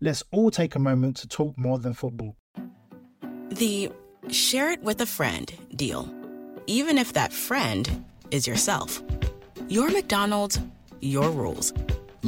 Let's all take a moment to talk more than football. The share it with a friend deal. Even if that friend is yourself. Your McDonald's, your rules.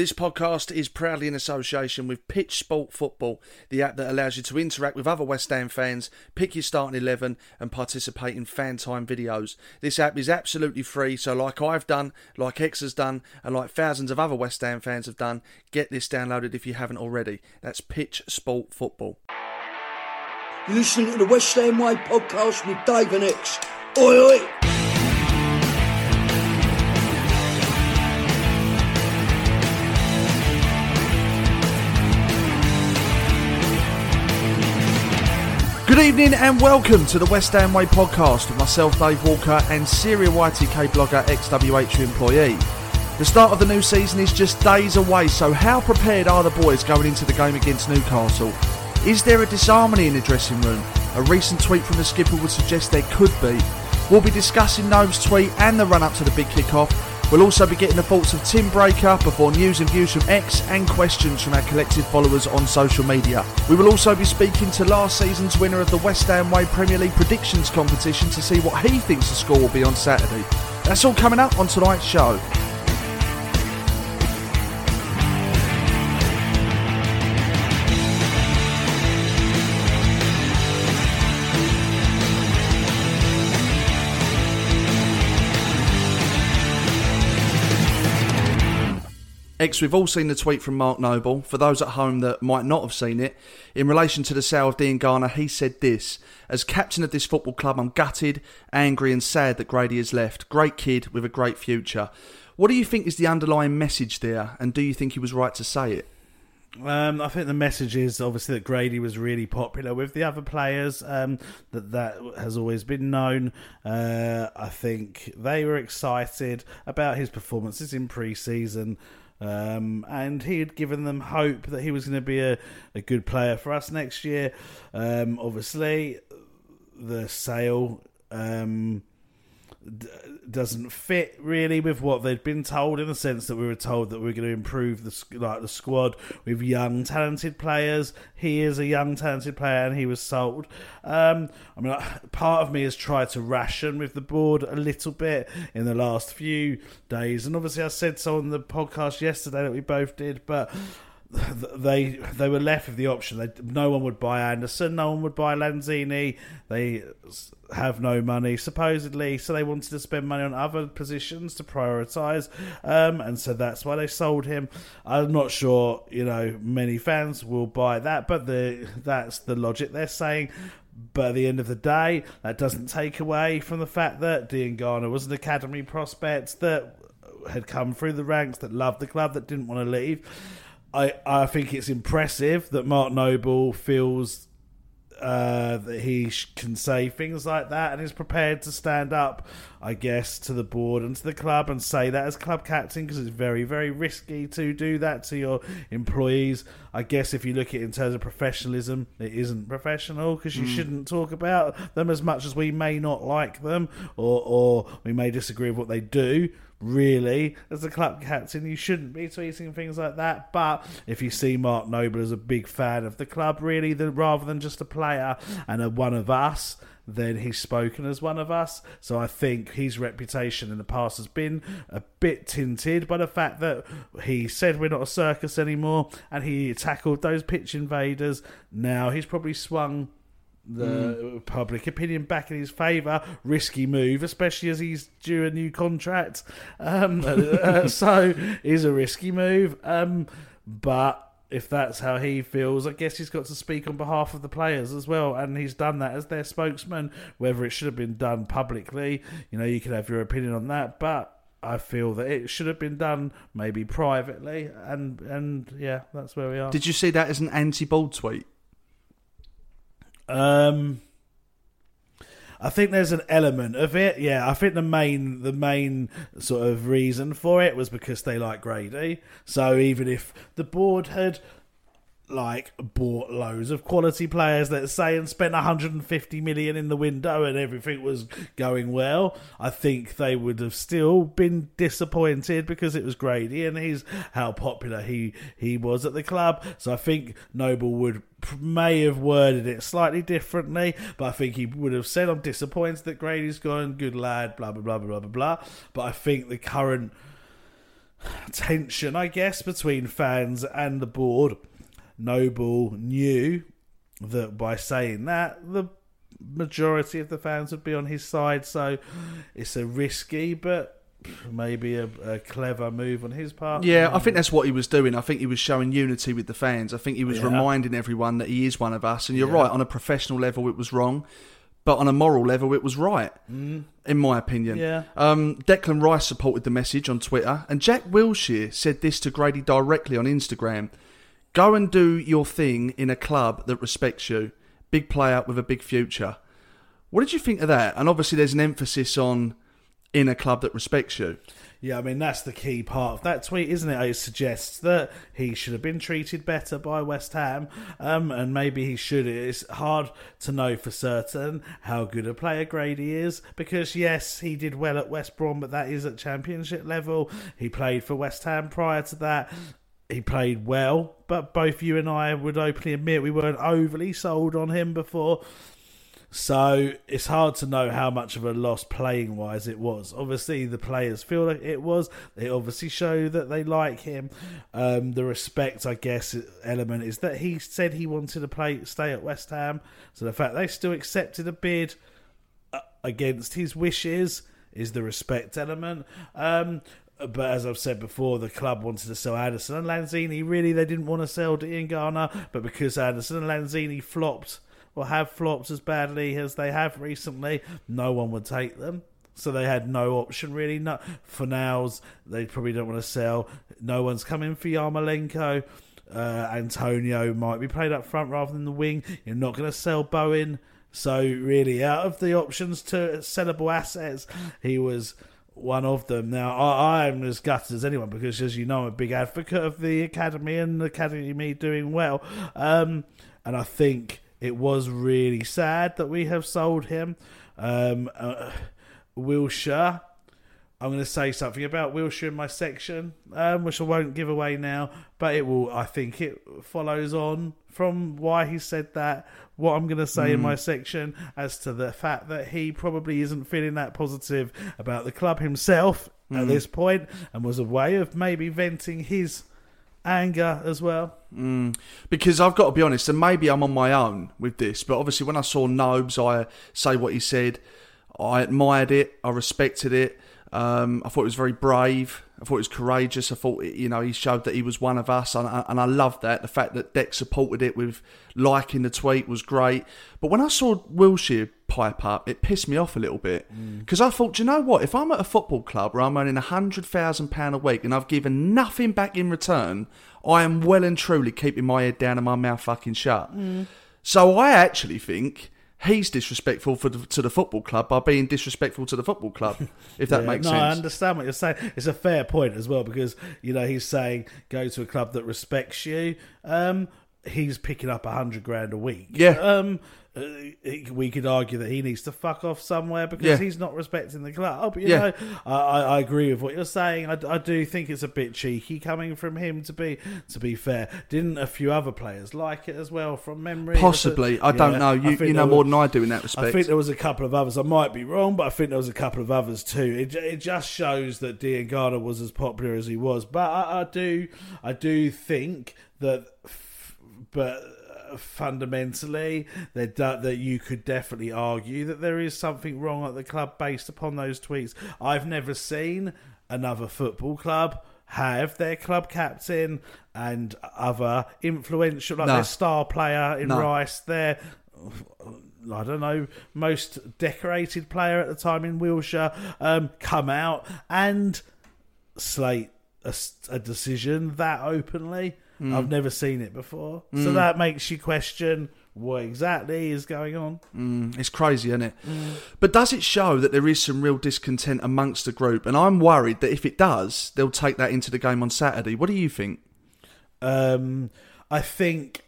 This podcast is proudly in association with Pitch Sport Football, the app that allows you to interact with other West Ham fans, pick your starting 11, and participate in fan time videos. This app is absolutely free, so like I've done, like Ex has done, and like thousands of other West Ham fans have done, get this downloaded if you haven't already. That's Pitch Sport Football. You're listening to the West Ham Way podcast with Dave and Ex. Oi, oi! Good evening and welcome to the West Ham Way podcast with myself, Dave Walker, and Syria YTK blogger, XWH employee. The start of the new season is just days away, so how prepared are the boys going into the game against Newcastle? Is there a disharmony in the dressing room? A recent tweet from the skipper would suggest there could be. We'll be discussing Nobes' tweet and the run up to the big kick-off. We'll also be getting the thoughts of Tim Breacker before news and views from Ex and questions from our collective followers on social media. We will also be speaking to last season's winner of the West Ham Way Premier League predictions competition to see what he thinks the score will be on Saturday. That's all coming up on tonight's show. Ex, we've all seen the tweet from Mark Noble. For those at home that might not have seen it, in relation to the sale of Diangana, he said this As captain of this football club, I'm gutted, angry, and sad that Grady has left. Great kid with a great future. What do you think is the underlying message there, and do you think he was right to say it? Um, I think the message is obviously that Grady was really popular with the other players. Um, that that has always been known. Uh, I think they were excited about his performances in pre-season. Um, and he had given them hope that he was going to be a, a good player for us next year. Um, obviously, the sale um, doesn't fit really with what they'd been told in the sense that we were told that we are going to improve the like the squad with young talented players. He is a young talented player, and he was sold. Um, I mean, part of me has tried to ration with the board a little bit in the last few days, and obviously I said so on the podcast yesterday that we both did, but they they were left with the option. They, no one would buy Anderson. No one would buy Lanzini. They have no money supposedly, so they wanted to spend money on other positions to prioritise, um, and so that's why they sold him. I'm not sure, you know, many fans will buy that, but the that's the logic they're saying. But at the end of the day, that doesn't take away from the fact that Diangana was an academy prospect that had come through the ranks, that loved the club, that didn't want to leave. I, I think it's impressive that Mark Noble feels uh, that he sh- can say things like that and is prepared to stand up, I guess, to the board and to the club and say that as club captain because it's very, very risky to do that to your employees. I guess if you look at it in terms of professionalism, it isn't professional because you shouldn't talk about them as much as we may not like them or, or we may disagree with what they do really, as a club captain, you shouldn't be tweeting things like that. But if you see Mark Noble as a big fan of the club, really, then rather than just a player and a one of us, then he's spoken as one of us. So I think his reputation in the past has been a bit tinted by the fact that he said we're not a circus anymore and he tackled those pitch invaders. Now he's probably swung the public opinion back in his favour. Risky move, especially as he's due a new contract. Um, uh, so is a risky move. Um, but if that's how he feels, I guess he's got to speak on behalf of the players as well, and he's done that as their spokesman. Whether it should have been done publicly, you know, you can have your opinion on that, but. I feel that it should have been done maybe privately, and and yeah, that's where we are. Did you see that as an anti-ball tweet? Um, I think there's an element of it. Yeah, I think the main the main sort of reason for it was because they like Grady. So even if the board had like bought loads of quality players, let's say, and spent 150 million in the window and everything was going well, I think they would have still been disappointed because it was Grady and he's how popular he he was at the club. So I think Noble would may have worded it slightly differently, but I think he would have said, "I'm disappointed that Grady's gone, good lad, blah blah blah blah blah blah." But I think the current tension, I guess, between fans and the board Noble knew that by saying that, the majority of the fans would be on his side. So it's a risky, but maybe a, a clever move on his part. Yeah, I think that's what he was doing. I think he was showing unity with the fans. I think he was Yeah. reminding everyone that he is one of us. And you're Yeah. right, on a professional level, it was wrong. But on a moral level, it was right, in my opinion. Mm. Yeah. Um, Declan Rice supported the message on Twitter, and Jack Wilshere said this to Grady directly on Instagram Go and do your thing in a club that respects you. Big player with a big future. What did you think of that? And obviously, there's an emphasis on in a club that respects you. Yeah, I mean that's the key part of that tweet, isn't it? It suggests that he should have been treated better by West Ham, um, and maybe he should. It's hard to know for certain how good a player Grady is because yes, he did well at West Brom, but that is at Championship level. He played for West Ham prior to that. He played well, but both you and I would openly admit we weren't overly sold on him before. So it's hard to know how much of a loss playing wise it was. Obviously, the players feel like it was. They obviously show that they like him. Um, the respect, I guess, element is that he said he wanted to play, stay at West Ham. So the fact they still accepted a bid uh, against his wishes is the respect element. Um, but as I've said before, the club wanted to sell Anderson and Lanzini. Really, they didn't want to sell Diangana, but because Anderson and Lanzini flopped or have flopped as badly as they have recently, no one would take them. So they had no option really. No, for nows, they probably don't want to sell. No one's coming for Yarmolenko. Uh, Antonio might be played up front rather than the wing. You're not going to sell Bowen. So really, out of the options to sellable assets, he was one of them. Now, I, I'm as gutted as anyone because, as you know, I'm a big advocate of the academy and the academy me doing well. Um, and I think it was really sad that we have sold him. Um, uh, Wilshere. I'm going to say something about Wilshere in my section, um, which I won't give away now, but it will. I think it follows on from why he said that. What I'm going to say in hmm. my section as to the fact that he probably isn't feeling that positive about the club himself at hmm. this point, and was a way of maybe venting his anger as well. Hmm. because I've got to be honest, and maybe I'm on my own with this, but obviously when I saw Nobes, I say what he said. I admired it. I respected it. Um, I thought it was very brave. I thought it was courageous. I thought, you know, he showed that he was one of us, and I, and I loved that. The fact that Deck supported it with liking the tweet was great. But when I saw Wilshere pipe up, it pissed me off a little bit mm. because I thought, you know what? If I'm at a football club where I'm earning a hundred thousand pound a week and I've given nothing back in return, I am well and truly keeping my head down and my mouth fucking shut. Mm. So I actually think he's disrespectful for the, to the football club by being disrespectful to the football club, if that Yeah, makes no, I understand what you're saying. It's a fair point as well because you know he's saying go to a club that respects you. Um, he's picking up a hundred grand a week. Yeah. Um, we could argue that he needs to fuck off somewhere because Yeah. he's not respecting the club. You Yeah. know, I, I, agree with what you're saying. I, I do think it's a bit cheeky coming from him. To be to be fair, didn't a few other players like it as well from memory? Possibly, I don't know. You you know there more than I do in that respect. I think there was a couple of others. I might be wrong, but I think there was a couple of others too. It, it just shows that Diangana was as popular as he was. But I, I do, I do think that, f- but uh, fundamentally, that that you could definitely argue that there is something wrong at the club based upon those tweets. I've never seen another football club. Have their club captain and other influential, like No. their star player in No. Rice, their I don't know, most decorated player at the time in Wilshere, um, come out and slate a decision that openly. Mm. I've never seen it before. So that makes you question what exactly is going on. Mm, it's crazy, isn't it? But does it show that there is some real discontent amongst the group? And I'm worried that if it does, they'll take that into the game on Saturday. What do you think? Um, I think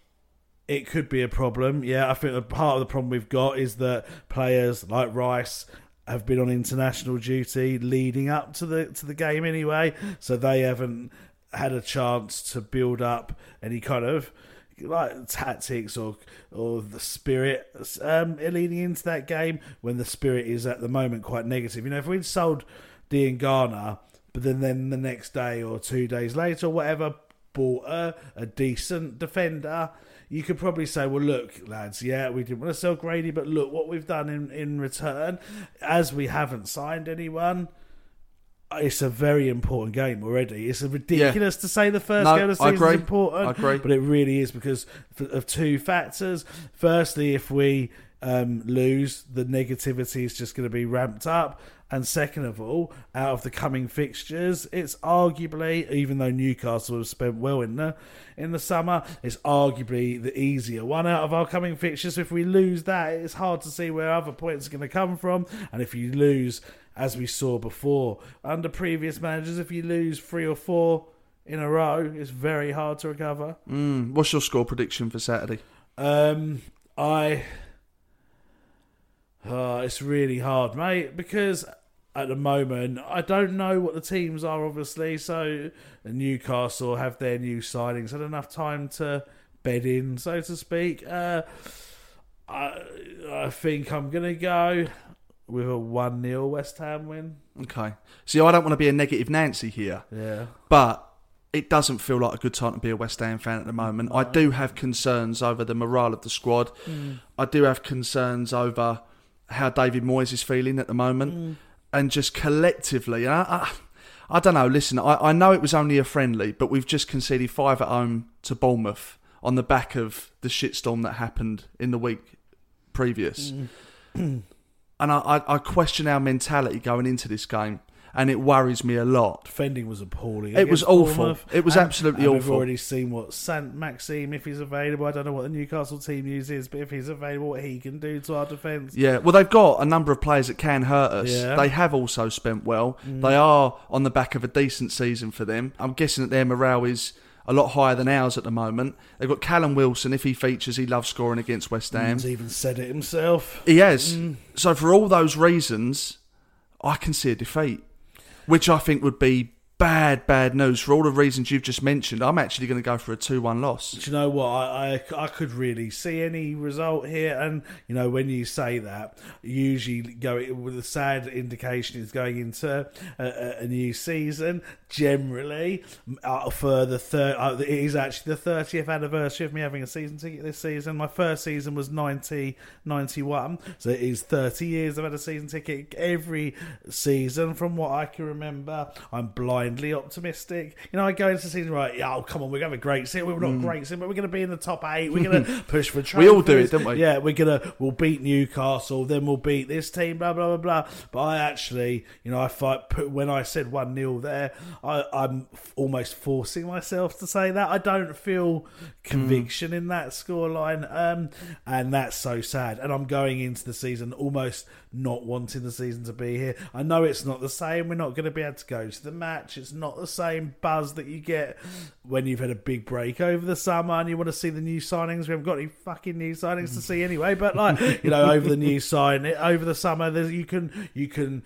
it could be a problem. Yeah, I think a part of the problem we've got is that players like Rice have been on international duty leading up to the to the game anyway, so they haven't had a chance to build up any kind of like tactics or or the spirit um, leading into that game when the spirit is at the moment quite negative. You know, if we'd sold Diangana, but then then the next day or two days later or whatever bought a, a decent defender, you could probably say, well, look, lads, yeah, we didn't want to sell Grady, but look what we've done in, in return. As we haven't signed anyone, it's a very important game already. It's ridiculous to say the first No, game of the season is important, I agree. but it really is because of two factors. Firstly, if we um, lose, the negativity is just going to be ramped up. And second of all, out of the coming fixtures, it's arguably, even though Newcastle have spent well in the in the summer, it's arguably the easier one out of our coming fixtures. If we lose that, it's hard to see where other points are going to come from. And if you lose, as we saw before under previous managers, if you lose three or four in a row, it's very hard to recover. Mm, what's your score prediction for Saturday? Um, I. Uh, it's really hard, mate, because at the moment I don't know what the teams are. Obviously, so Newcastle have their new signings. Had enough time to bed in, so to speak. Uh, I I think I'm gonna go with a one 0 West Ham win. Okay. See, I don't want to be a negative Nancy here, Yeah. but it doesn't feel like a good time to be a West Ham fan at the moment. I do have concerns over the morale of the squad. I do have concerns over how David Moyes is feeling at the moment, and just collectively. And I, I, I don't know. Listen, I, I know it was only a friendly, but we've just conceded five at home to Bournemouth on the back of the shitstorm that happened in the week previous. Mm. and I, I, I question our mentality going into this game, and it worries me a lot. Defending was appalling. It was awful. Bournemouth. It was And- absolutely and We've already seen what Saint-Maximin, if he's available. I don't know what the Newcastle team uses, but if he's available, what he can do to our defence. Yeah, well, they've got a number of players that can hurt us. Yeah. They have also spent well. Mm. They are on the back of a decent season for them. I'm guessing that their morale is a lot higher than ours at the moment. They've got Callum Wilson. If he features, he loves scoring against West Ham. He's even said it himself. He has. Mm. So for all those reasons, I can see a defeat, which I think would be bad, bad news. For all the reasons you've just mentioned, I'm actually going to go for a 2 1 loss. Do you know what? I, I, I could really see any result here. And, you know, when you say that, usually going with a sad indication is going into a, a, new season. Generally, uh, for the third, uh, it is actually the 30th anniversary of me having a season ticket this season. My first season was 90, 91. So it is 30 years I've had a season ticket every season from what I can remember. I'm blind blindly optimistic. You know, I go into the season right. Yeah, oh come on, we're gonna have a great season. We're not great season, but we're gonna be in the top eight. We're gonna push for. We all do it, don't we? Yeah, we're gonna we'll beat Newcastle, then we'll beat this team. Blah blah blah blah. But I actually, you know, I fight put when I said one 0 there, I, I'm almost forcing myself to say that. I don't feel conviction in that scoreline, um, and that's so sad. And I'm going into the season almost not wanting the season to be here. I know it's not the same. We're not going to be able to go to the match. It's not the same buzz that you get when you've had a big break over the summer and you want to see the new signings. We haven't got any fucking new signings to see anyway. But like you know, over the new sign over the summer, there's, you can you can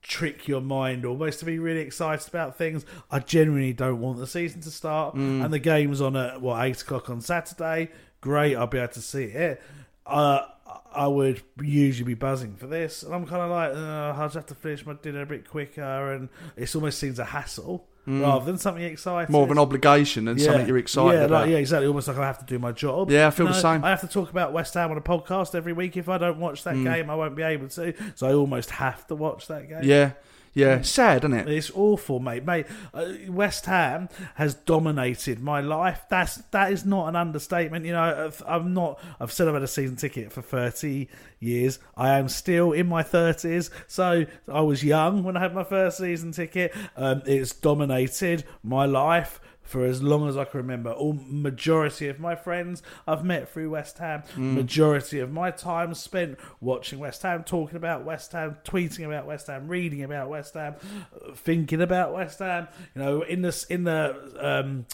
trick your mind almost to be really excited about things. I genuinely don't want the season to start, and the game's on at what eight o'clock on Saturday. Great, I'll be able to see it. Uh, I would usually be buzzing for this, and I'm kind of like, uh, I just have to finish my dinner a bit quicker, and it almost seems a hassle rather than something exciting. More of an obligation than something you're excited yeah, about. Like, yeah, exactly. Almost like I have to do my job. Yeah, I feel the same. I have to talk about West Ham on a podcast every week. If I don't watch that game, I won't be able to. So I almost have to watch that game. Yeah, yeah. Sad, isn't it? It's awful, mate. Mate, uh, West Ham has dominated my life. That's that is not an understatement. You know, I'm not. I've still had a season ticket for 30 years. I am still in my 30s, so I was young when I had my first season ticket. Um, it's dominated my life. For as long as I can remember, all majority of my friends I've met through West Ham. Majority of my time spent watching West Ham, talking about West Ham, tweeting about West Ham, reading about West Ham, uh, thinking about West Ham. You know, in this in the um,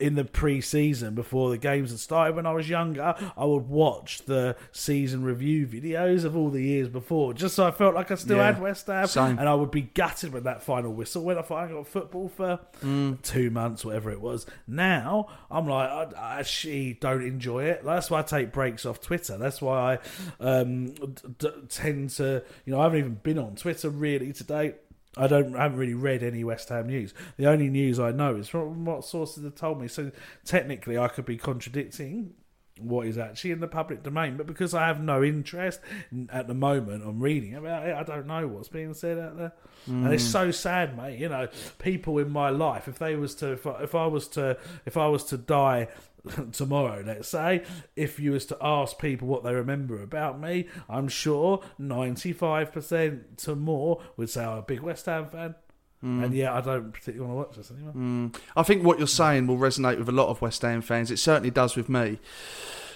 in the pre-season before the games had started when I was younger, I would watch the season review videos of all the years before, just so I felt like I still Yeah, had West Ham, same. and I would be gutted when that final whistle went. I thought I got football for Mm. two months, whatever it was. Now I'm like, I, I actually don't enjoy it. That's why I take breaks off Twitter. That's why I um, d- d- tend to, you know, I haven't even been on Twitter really today. I don't I haven't really read any West Ham news. The only news I know is from what sources have told me. So technically, I could be contradicting what is actually in the public domain, but because I have no interest in- at the moment on reading about it, I don't know what's being said out there, and it's mm. so sad, mate. You know, people in my life, if they was to, if I, if I was to, if I was to die tomorrow, let's say, if you was to ask people what they remember about me, I'm sure 95% to more would say I'm a big West Ham fan. And yeah, I don't particularly want to watch this anymore. I think what you're saying will resonate with a lot of West Ham fans. It certainly does with me.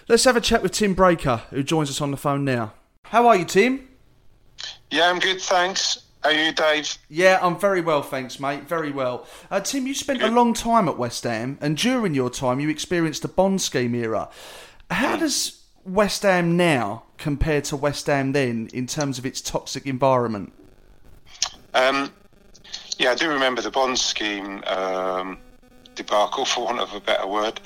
Let's have a chat with Tim Breacker, who joins us on the phone now. How are you, Tim? Yeah, I'm good, thanks. How are you, Dave? Yeah, I'm very well, thanks, mate. Very well. Uh, Tim, you spent a long time at West Ham, and during your time, you experienced the Bond scheme era. How does West Ham now compare to West Ham then in terms of its toxic environment? Um, yeah, I do remember the bond scheme um, debacle, for want of a better word,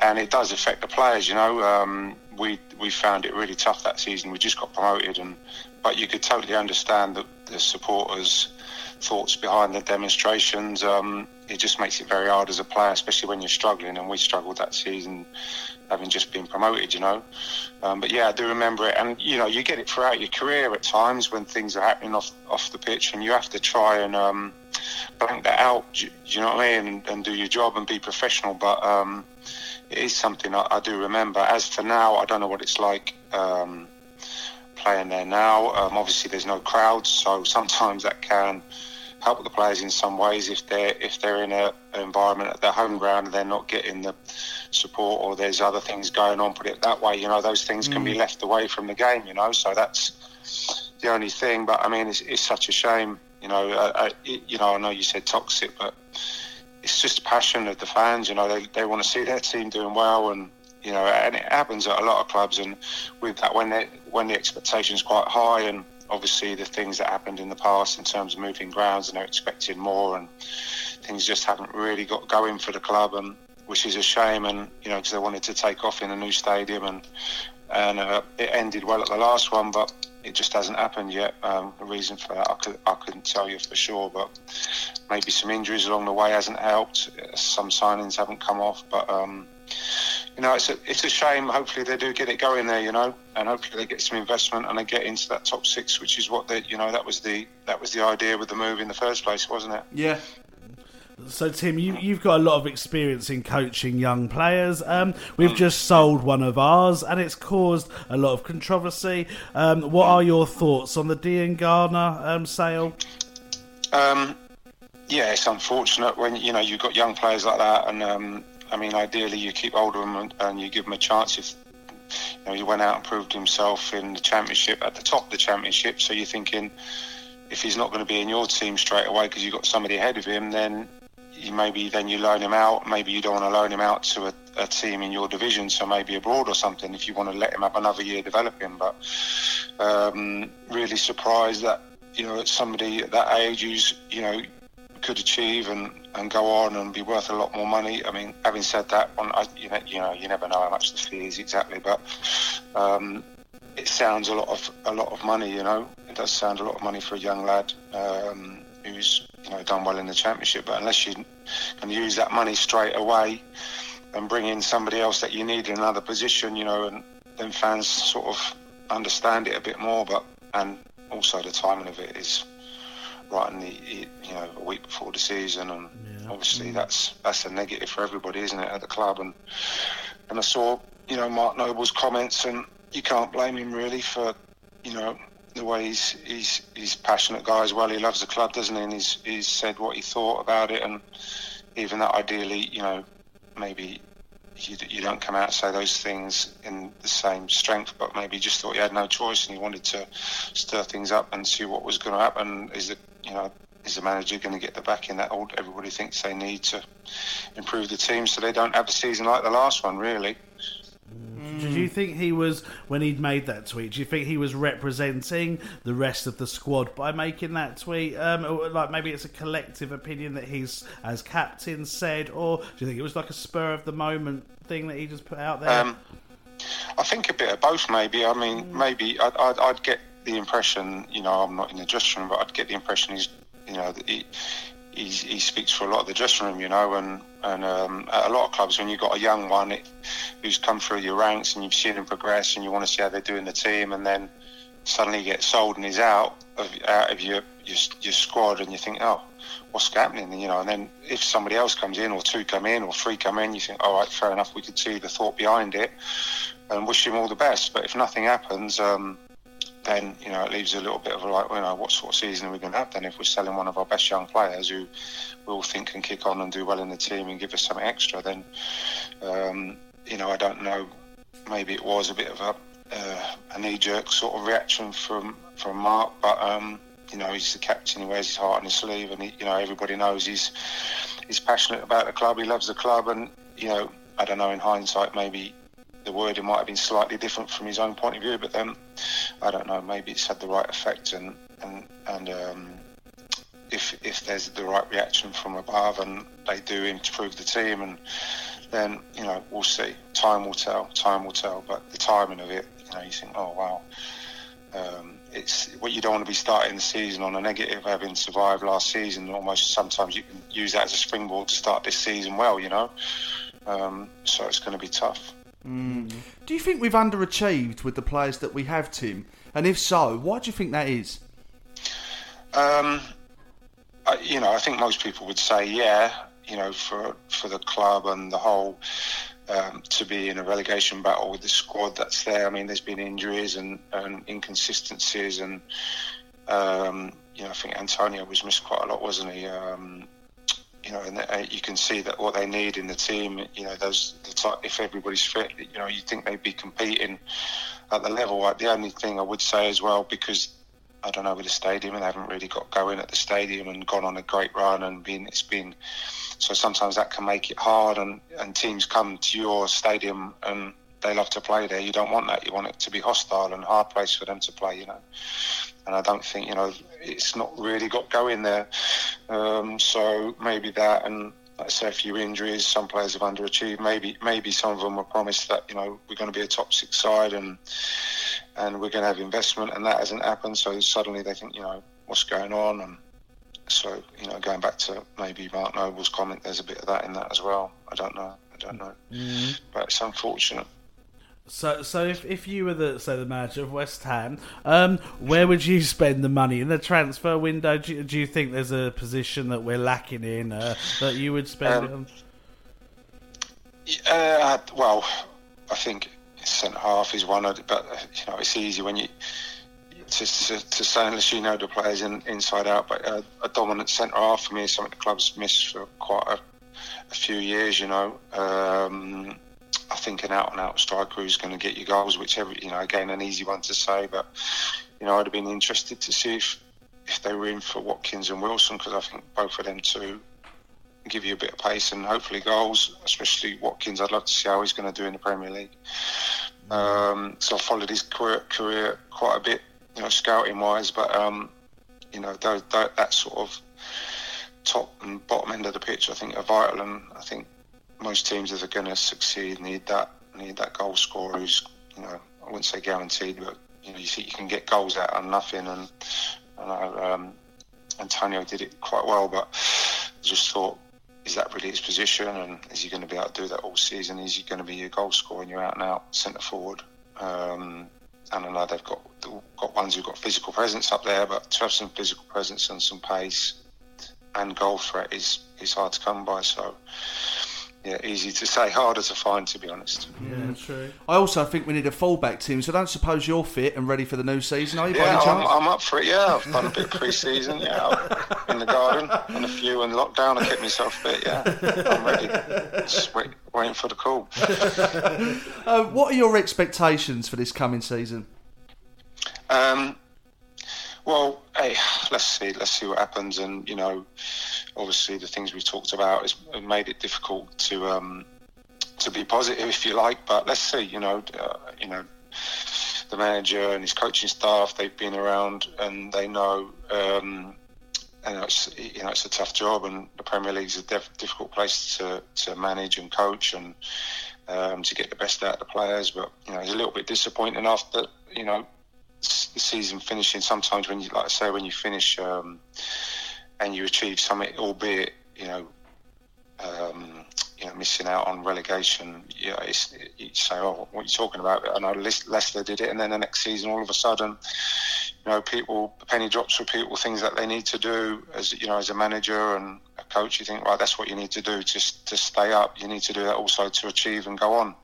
and it does affect the players. You know, um, we we found it really tough that season. We just got promoted, and but you could totally understand the, the supporters' thoughts behind the demonstrations. Um, it just makes it very hard as a player, especially when you're struggling, and we struggled that season. Having just been promoted, you know, um, but yeah, I do remember it, and you know, you get it throughout your career at times when things are happening off off the pitch, and you have to try and um, blank that out. Do, you know what I mean? And, and do your job and be professional. But um, it is something I, I do remember. As for now, I don't know what it's like um, playing there now. Um, obviously, there's no crowds, so sometimes that can help the players in some ways if they're if they're in a, an environment at their home ground and they're not getting the support or there's other things going on. Put it that way, you know, those things can be left away from the game. You know, so that's the only thing. But I mean, it's, it's such a shame. You know, I, I, you know, I know you said toxic, but it's just passion of the fans. You know, they they want to see their team doing well, and you know, and it happens at a lot of clubs. And with that, when they when the expectation's quite high, and obviously the things that happened in the past in terms of moving grounds, and they're expecting more, and things just haven't really got going for the club, and which is a shame. And you know, because they wanted to take off in a new stadium, and and uh, it ended well at the last one, but it just hasn't happened yet. Um, the reason for that, I, could, I couldn't tell you for sure, but maybe some injuries along the way hasn't helped. Some signings haven't come off, but um, you know, it's a it's a shame. Hopefully, they do get it going there, you know, and hopefully they get some investment and they get into that top six, which is what they, you know, that was the that was the idea with the move in the first place, wasn't it? Yeah. So, Tim, you, you've got a lot of experience in coaching young players. Um, we've just sold one of ours, and it's caused a lot of controversy. Um, what are your thoughts on the Diangana um, sale? Um, yeah, it's unfortunate when you know you've got young players like that, and um, I mean, ideally you keep hold of them and, and you give them a chance. If you know, he went out and proved himself in the championship at the top of the championship, so you're thinking if he's not going to be in your team straight away because you've got somebody ahead of him, then you maybe then you loan him out. Maybe you don't want to loan him out to a, a, team in your division, so maybe abroad or something. If you want to let him have another year developing, but um, really surprised that you know somebody at that age who's you know could achieve and, and go on and be worth a lot more money. I mean, having said that, on you know you know you never know how much the fee is exactly, but um, it sounds a lot of a lot of money. You know, it does sound a lot of money for a young lad um, who's you know done well in the championship. But unless you can use that money straight away and bring in somebody else that you need in another position, you know, and then fans sort of understand it a bit more. But and also the timing of it is right in the you know a week before the season, and yeah. obviously mm. that's that's a negative for everybody, isn't it, at the club? And and I saw you know Mark Noble's comments, and you can't blame him really for you know the way he's he's he's passionate guy as well. He loves the club, doesn't he? And he's he's said what he thought about it, and even that ideally, you know, maybe you, you don't come out and say those things in the same strength, but maybe just thought he had no choice and he wanted to stir things up and see what was going to happen. Is it you know is the manager going to get the backing that old everybody thinks they need to improve the team so they don't have a season like the last one really did you think he was when he'd made that tweet? Do you think he was representing the rest of the squad by making that tweet? Um, like maybe it's a collective opinion that he's, as captain, said, or do you think it was like a spur of the moment thing that he just put out there? Um, I think a bit of both, maybe. I mean, mm. maybe I'd, I'd, I'd, get the impression, you know, I'm not in the dressing room, but I'd get the impression he's, you know, that he he, he speaks for a lot of the dressing room, you know, and and um, at a lot of clubs when you've got a young one it, who's come through your ranks and you've seen him progress and you want to see how they're doing the team, and then suddenly he gets sold and he's out of out of your your, your squad, and you think, oh, what's happening, you know, and then if somebody else comes in or two come in or three come in, you think, all right, fair enough, we could see the thought behind it, and wish him all the best. But if nothing happens, um, then you know it leaves a little bit of a like, you know, what sort of season are we going to have then if we're selling one of our best young players who we all think can kick on and do well in the team and give us something extra? Then um, you know I don't know. Maybe it was a bit of a, uh, a knee-jerk sort of reaction from from Mark, but um, you know he's the captain. He wears his heart on his sleeve, and he, you know everybody knows he's he's passionate about the club. He loves the club, and you know I don't know in hindsight maybe the wording might have been slightly different from his own point of view, but then I don't know. Maybe it's had the right effect, and and and um, if if there's the right reaction from above, and they do improve the team, and then you know we'll see. Time will tell. Time will tell. But the timing of it, you know, you think, oh wow. Um, it's what you don't want to be starting the season on a negative, having survived last season. Almost sometimes you can use that as a springboard to start this season well, you know. Um, so it's going to be tough. Mm. Do you think we've underachieved with the players that we have, Tim? And if so, why do you think that is? Um, I, you know, I think most people would say, yeah, you know, for for the club and the whole um, to be in a relegation battle with the squad that's there. I mean, there's been injuries and, and inconsistencies, and um, you know, I think Antonio was missed quite a lot, wasn't he? Um, you know, and uh, you can see that what they need in the team. You know, those the type, if everybody's fit, you know, you think they'd be competing at the level. The only thing I would say as well, because I don't know with the stadium, and they haven't really got going at the stadium and gone on a great run and been it's been so sometimes that can make it hard and and teams come to your stadium and they love to play there. You don't want that. You want it to be hostile and hard place for them to play. You know, and I don't think you know it's not really got going there. Um, so maybe that and. I say a few injuries. Some players have underachieved. Maybe, maybe some of them were promised that you know we're going to be a top six side and and we're going to have investment, and that hasn't happened. So suddenly they think, you know, what's going on? And so, you know, going back to maybe Mark Noble's comment, there's a bit of that in that as well. I don't know. I don't know. Mm-hmm. But it's unfortunate. So, so if, if you were the say the manager of West Ham, um, where would you spend the money in the transfer window? Do you, do you think there's a position that we're lacking in uh, that you would spend Um, it on? Uh, well, I think centre half is one, of the- but uh, you know it's easy when you to, to, to say unless you know the players in, inside out. But uh, a dominant centre half for me is something the club's missed for quite a, a few years. You know, um, I think an out and out striker who's going to get you goals, whichever you know, again an easy one to say, but you know I'd have been interested to see if if they were in for Watkins and Wilson because I think both of them two give you a bit of pace and hopefully goals, especially Watkins. I'd love to see how he's going to do in the Premier League. Um, so I followed his career, career quite a bit, you know, scouting wise, but um, you know, those, that, that sort of top and bottom end of the pitch, I think, are vital, and I think most teams that are going to succeed need that need that goal scorer who's, you know, I wouldn't say guaranteed, but you know, you think you can get goals out of nothing, and I um, Antonio did it quite well, but I just thought is that really his position and is he going to be able to do that all season? Is he going to be your goal scorer and you're out and out centre forward? Um, and I know they've got got ones who've got physical presence up there, but to have some physical presence and some pace and goal threat is is hard to come by. So yeah, easy to say, harder to find, to be honest. Yeah, true. I also think we need a fallback team, so I don't suppose you're fit and ready for the new season, are you? by Yeah, any I'm, chance? I'm up for it. Yeah, I've done a bit of pre-season. Yeah, in the garden and a few in lockdown. I kept myself fit. Yeah, I'm ready. Just wait, waiting for the call. Uh, what are your expectations for this coming season? Um, well, hey, let's see. Let's see what happens. And you know, obviously, the things we talked about has made it difficult to um, to be positive, if you like. But let's see. You know, uh, you know, the manager and his coaching staff—they've been around and they know. Um, and it's you know it's a tough job, and the Premier League is a def- difficult place to, to manage and coach and um, to get the best out of the players. But you know it's a little bit disappointing after you know season finishing. Sometimes when you like I say when you finish um, and you achieve something, albeit you know um, you know missing out on relegation. Yeah, it's, you say, oh, what are you talking about? I know Leicester did it, and then the next season, all of a sudden you know, people penny drops for people things that they need to do as you know as a manager and a coach. You think, right, that's what you need to do just to stay up. You need to do that also to achieve and go on.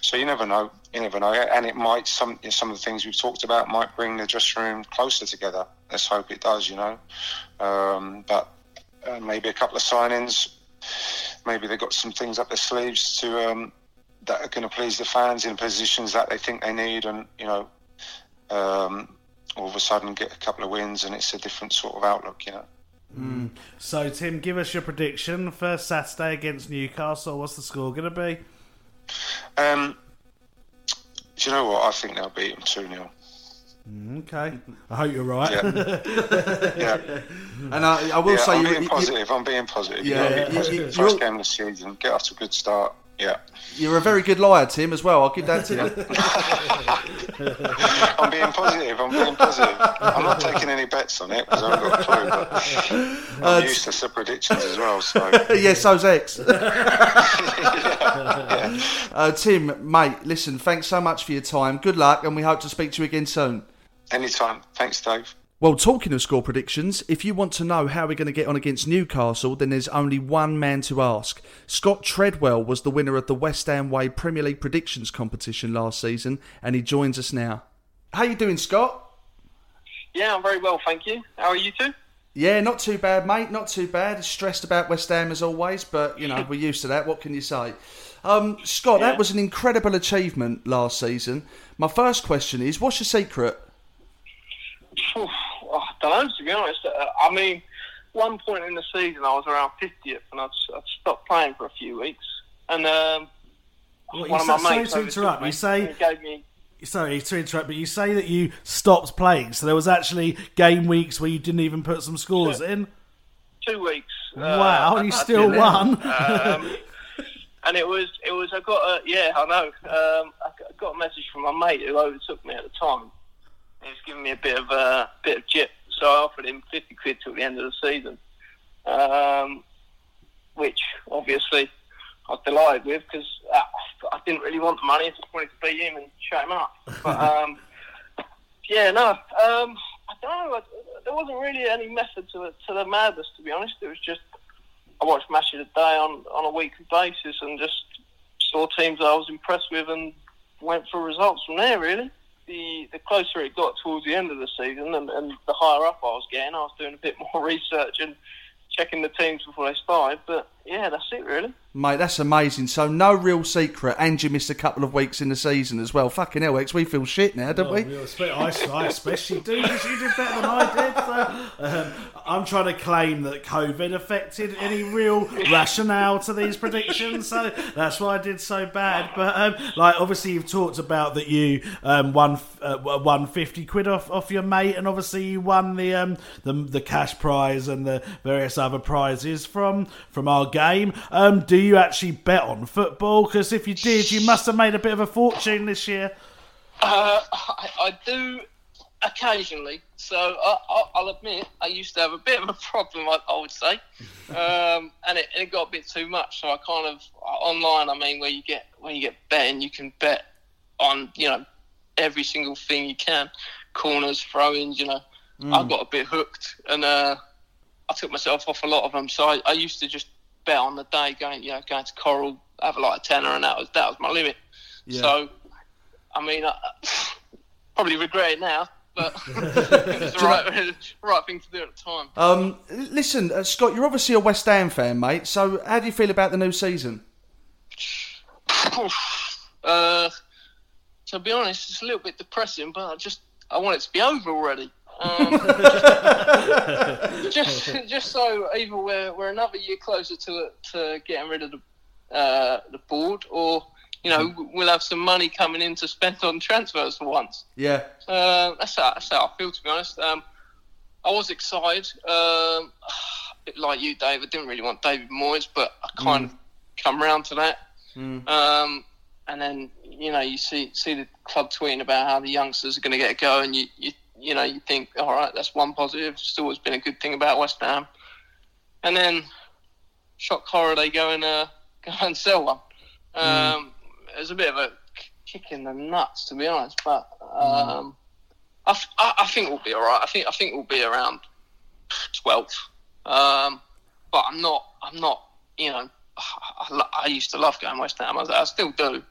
So you never know. You never know, and it might some some of the things we've talked about might bring the dressing room closer together. Let's hope it does. You know, um, but uh, maybe a couple of signings. Maybe they've got some things up their sleeves to um, that are going to please the fans in positions that they think they need, and you know. Um, all of a sudden get a couple of wins and it's a different sort of outlook, you know. Mm. So, Tim, give us your prediction for Saturday against Newcastle. What's the score going to be? Um, do you know what? I think they'll beat them 2 0. Mm, Okay, I hope you're right. Yeah. yeah. And I, I will yeah, say I'm you- being you- positive. I'm being positive. Yeah, Yeah, I'm being you- positive. you- 1st game of the season, get off to a good start. Yeah. You're a very good liar, Tim, as well. I'll give that to you. I'm being positive. I'm being positive. I'm not taking any bets on it because I haven't got a clue. But I'm Uh, to at predictions as well. So yeah, so's Ex. Yeah, uh, Tim, mate, listen, thanks so much for your time. Good luck, and we hope to speak to you again soon. anytime. Thanks, Dave. Well, talking of score predictions, if you want to know how we're going to get on against Newcastle, then there's only one man to ask. Scott Tredwell was the winner of the West Ham Way Premier League predictions competition last season, and he joins us now. How you doing, Scott? Yeah, I'm very well, thank you. How are you two? Yeah, not too bad, mate. Not too bad. Stressed about West Ham as always, but you know we're used to that. What can you say? Um, Scott, that was an incredible achievement last season. My first question is, what's your secret? Phew, oh, I don't know, to be honest. Uh, I mean, one point in the season, I was around 50th, and I'd, I'd stopped playing for a few weeks. And um, What, one of my sorry mates to interrupt. You say and gave me sorry to interrupt, but you say that you stopped playing. So there was actually game weeks where you didn't even put some scores in. two weeks. uh, Wow, I- you still won. um, and it was, it was. I got a, yeah, I know. Um, I got a message from my mate who overtook me at the time. He was giving me a bit of a bit of jip, so I offered him fifty quid till the end of the season, um, which obviously I was delighted with because I, I didn't really want the money. I just wanted to beat him and shut him up. But um, yeah, no, um, I don't know. There wasn't really any method to the, to the madness, to be honest. It was just I watched match of the day on on a weekly basis and just saw teams that I was impressed with and went for results from there. Really, the the closer it got towards the end of the season and, and the higher up I was getting, I was doing a bit more research and checking the teams before they started. But yeah, that's it really. Mate, that's amazing. So no real secret, and you missed a couple of weeks in the season as well. Fucking hell, Ex, we feel shit now, don't Oh, we? yeah, espe- I, I especially do because you did better than I did. So, um, I'm trying to claim that COVID affected any real rationale to these predictions, so that's why I did so bad. But um, like, obviously, you've talked about that you um, won uh, won fifty quid off, off your mate, and obviously you won the um, the the cash prize and the various other prizes from from our game. Um, do you actually bet on football? Because if you did, you must have made a bit of a fortune this year. Uh, I, I do occasionally. So I, I, I'll admit I used to have a bit of a problem. I, I would say, um, and it, it got a bit too much. So I kind of online. I mean, where you get when you get betting, you can bet on you know every single thing you can, corners, throw-ins. You know, Mm. I got a bit hooked, and uh, I took myself off a lot of them. So I, I used to just bet on the day, going you know going to Coral, have a like a tenner, and that was that was my limit. Yeah. So, I mean, I, probably regret it now, but it was the right, right thing to do at the time. Um, listen, uh, Scott, you're obviously a West Ham fan, mate. So how do you feel about the new season? Uh, to be honest, it's a little bit depressing, but I just I want it to be over already. Um, just just so either we're, we're another year closer to to getting rid of the uh, the board, or you know we'll have some money coming in to spend on transfers for once. Yeah. Uh, that's, how, that's how I feel, to be honest. Um, I was excited. Um, a bit like you, Dave. I didn't really want David Moyes, but I kind Mm. of come round to that. Mm. Um, and then you know you see see the club tweeting about how the youngsters are going to get a go, and you, you you know you think, all right, that's one positive. It's always been a good thing about West Ham. And then shock horror, they go and uh, go and sell one. Um, It was a bit of a kick in the nuts, to be honest, but um, I, I, I think we'll be all right. I think I think we'll be around twelfth. Um, but I'm not. I'm not. You know, I, I used to love going West Ham. I, I still do.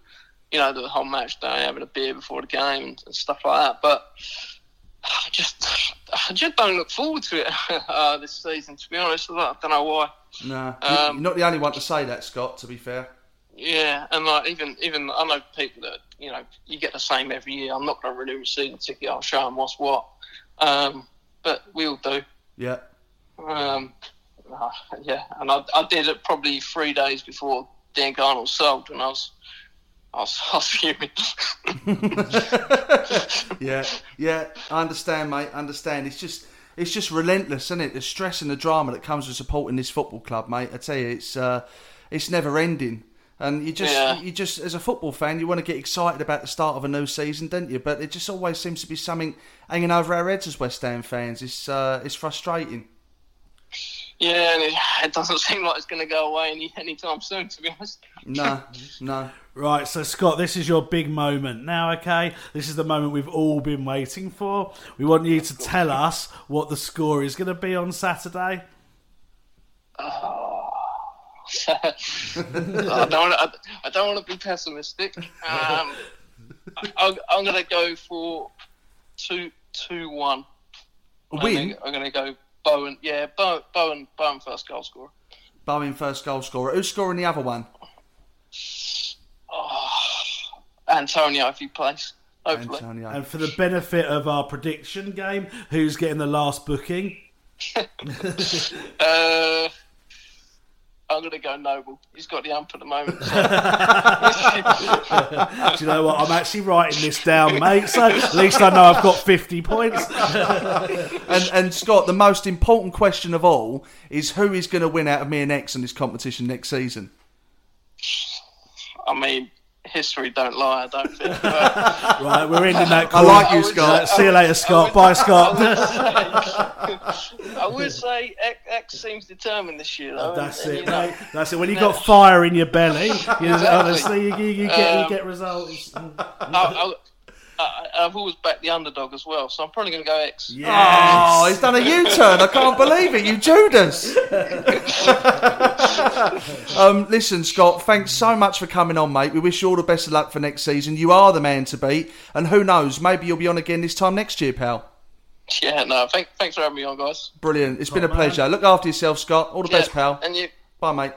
You know, the whole match day, having a beer before the game and, and stuff like that. But I just, I just don't look forward to it uh, this season. To be honest, I don't know why. Nah, Um, you're not the only one to say that, Scott. To be fair. Yeah, and like even even I know people that you know you get the same every year. I'm not going to really receive the ticket. I'll show them what's what. Um, but we'll do. Yeah. Um, uh, yeah, and I, I did it probably three days before Diangana sold, and I was I was, I was fuming. yeah, yeah, I understand, mate. I understand. It's just, it's just relentless, isn't it? The stress and the drama that comes with supporting this football club, mate. I tell you, it's, uh, it's never ending. And you just, Yeah. you just, as a football fan, you want to get excited about the start of a new season, don't you? But it just always seems to be something hanging over our heads as West Ham fans. It's, uh, it's frustrating. yeah, and it, it doesn't seem like it's going to go away any anytime soon. To be honest. No, no. Right, so Scott, this is your big moment now, okay? This is the moment we've all been waiting for. We want you to tell us what the score is going to be on Saturday. I don't want to. I don't want to be pessimistic. Um, I, I'm going to go for two, two, one. A I win? I'm going to go Bowen. Yeah, Bowen, Bowen, Bowen first goal scorer. Bowen first goal scorer. Who's scoring the other one? Antonio, if he plays. Hopefully. Antonio. And for the benefit of our prediction game, who's getting the last booking? Uh, I'm going to go Noble. He's got the ump at the moment. Do you know what? I'm actually writing this down, mate. So at least I know I've got 50 points. and, and Scott, the most important question of all is who is going to win out of me and Ex in this competition next season? I mean, history don't lie. I don't think. But Right, we're ending that. call. I like you, would Scott. say- See you later, Scott. Bye, Scott. I would say Ex, Ex seems determined this year, though. That's and, and, it, you know, mate. That's it. When you got fire in your belly, you Exactly. honestly, you, you, you get you Um, get results. I, I, I, I've always backed the underdog as well, so I'm probably going to go Ex. Oh, he's done a U-turn. I can't believe it. You Judas. um, listen, Scott. Thanks so much for coming on, mate. We wish you all the best of luck for next season. You are the man to beat, and who knows, maybe you'll be on again this time next year, pal. Yeah, no, thank, thanks for having me on, guys. Brilliant. It's been a pleasure. Look after yourself, Scott. All the Yeah, best, pal. And you. Bye, mate.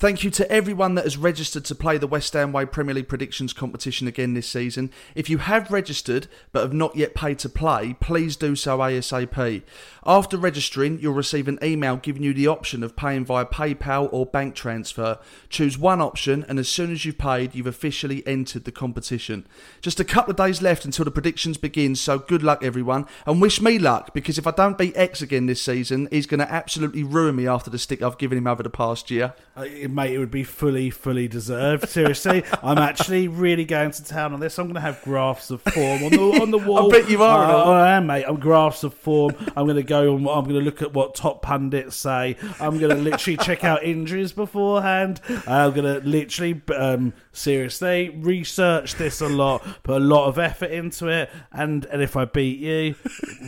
Thank you to everyone that has registered to play the West Ham Way Premier League predictions competition again this season. If you have registered but have not yet paid to play, please do so ASAP. After registering, you'll receive an email giving you the option of paying via PayPal or bank transfer. Choose one option, and as soon as you've paid, you've officially entered the competition. Just a couple of days left until the predictions begin, so good luck, everyone, and wish me luck because if I don't beat Ex again this season, he's going to absolutely ruin me after the stick I've given him over the past year. Uh, mate, it would be fully, fully deserved. Seriously, I'm actually really going to town on this. I'm going to have graphs of form on the on the wall. I bet you are, Uh, I am, mate. I'm graphs of form. I'm going to go on. I'm going to look at what top pundits say. I'm going to literally check out injuries beforehand. I'm going to literally, um, seriously, research this a lot, put a lot of effort into it, and and if I beat you,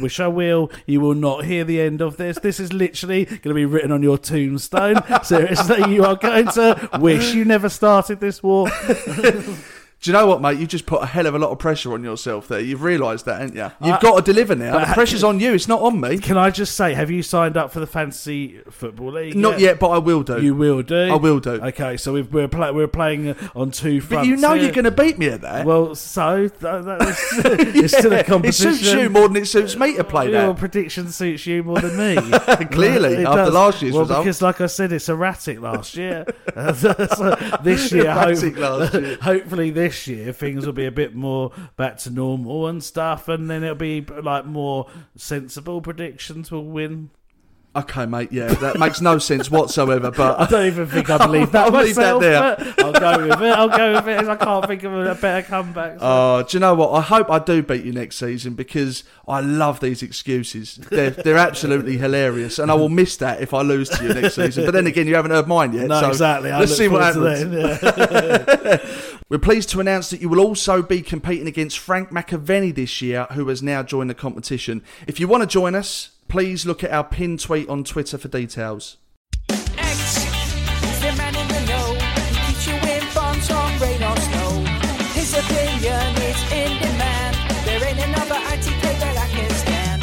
which I will, you will not hear the end of this. This is literally going to be written on your tombstone. Seriously, you are going to wish you never started this war. Do you know what, mate? You just put a hell of a lot of pressure on yourself there. You've realised that, haven't you? You've I- got to deliver now. but- The pressure's on you. It's not on me. Can I just say, have you signed up for the fantasy football league? Not yet, but I will do. You will do. I will do. Okay, so we've, we're play, we're playing on two but fronts. you know you're going to beat me at that. Well, so th- that it's still a competition. It suits you more than it suits me to play that. Your that. prediction suits you more than me. Clearly, It after last year's well, result. because like I said, it's erratic last year. So this year, Erratic last year. hopefully, this year things will be a bit more back to normal and stuff, and then it'll be like more sensible predictions will win. Okay, mate. Yeah, that makes no sense whatsoever. But I don't even think I believe that I'll leave that I'll go with it. I'll go with it. I can't think of a better comeback. so- Oh, do you know what? I hope I do beat you next season because I love these excuses. They're they're absolutely hilarious, and I will miss that if I lose to you next season. But then again, you haven't heard mine yet. no, so exactly. I Let's see what happens. yeah. We're pleased to announce that you will also be competing against Frank McAvenny this year, who has now joined the competition. If you want to join us, please look at our pinned tweet on Twitter for details. Ex is the man in the know. He keeps you informed on rain or snow. His opinion is in demand. There ain't another ITK that I can stand.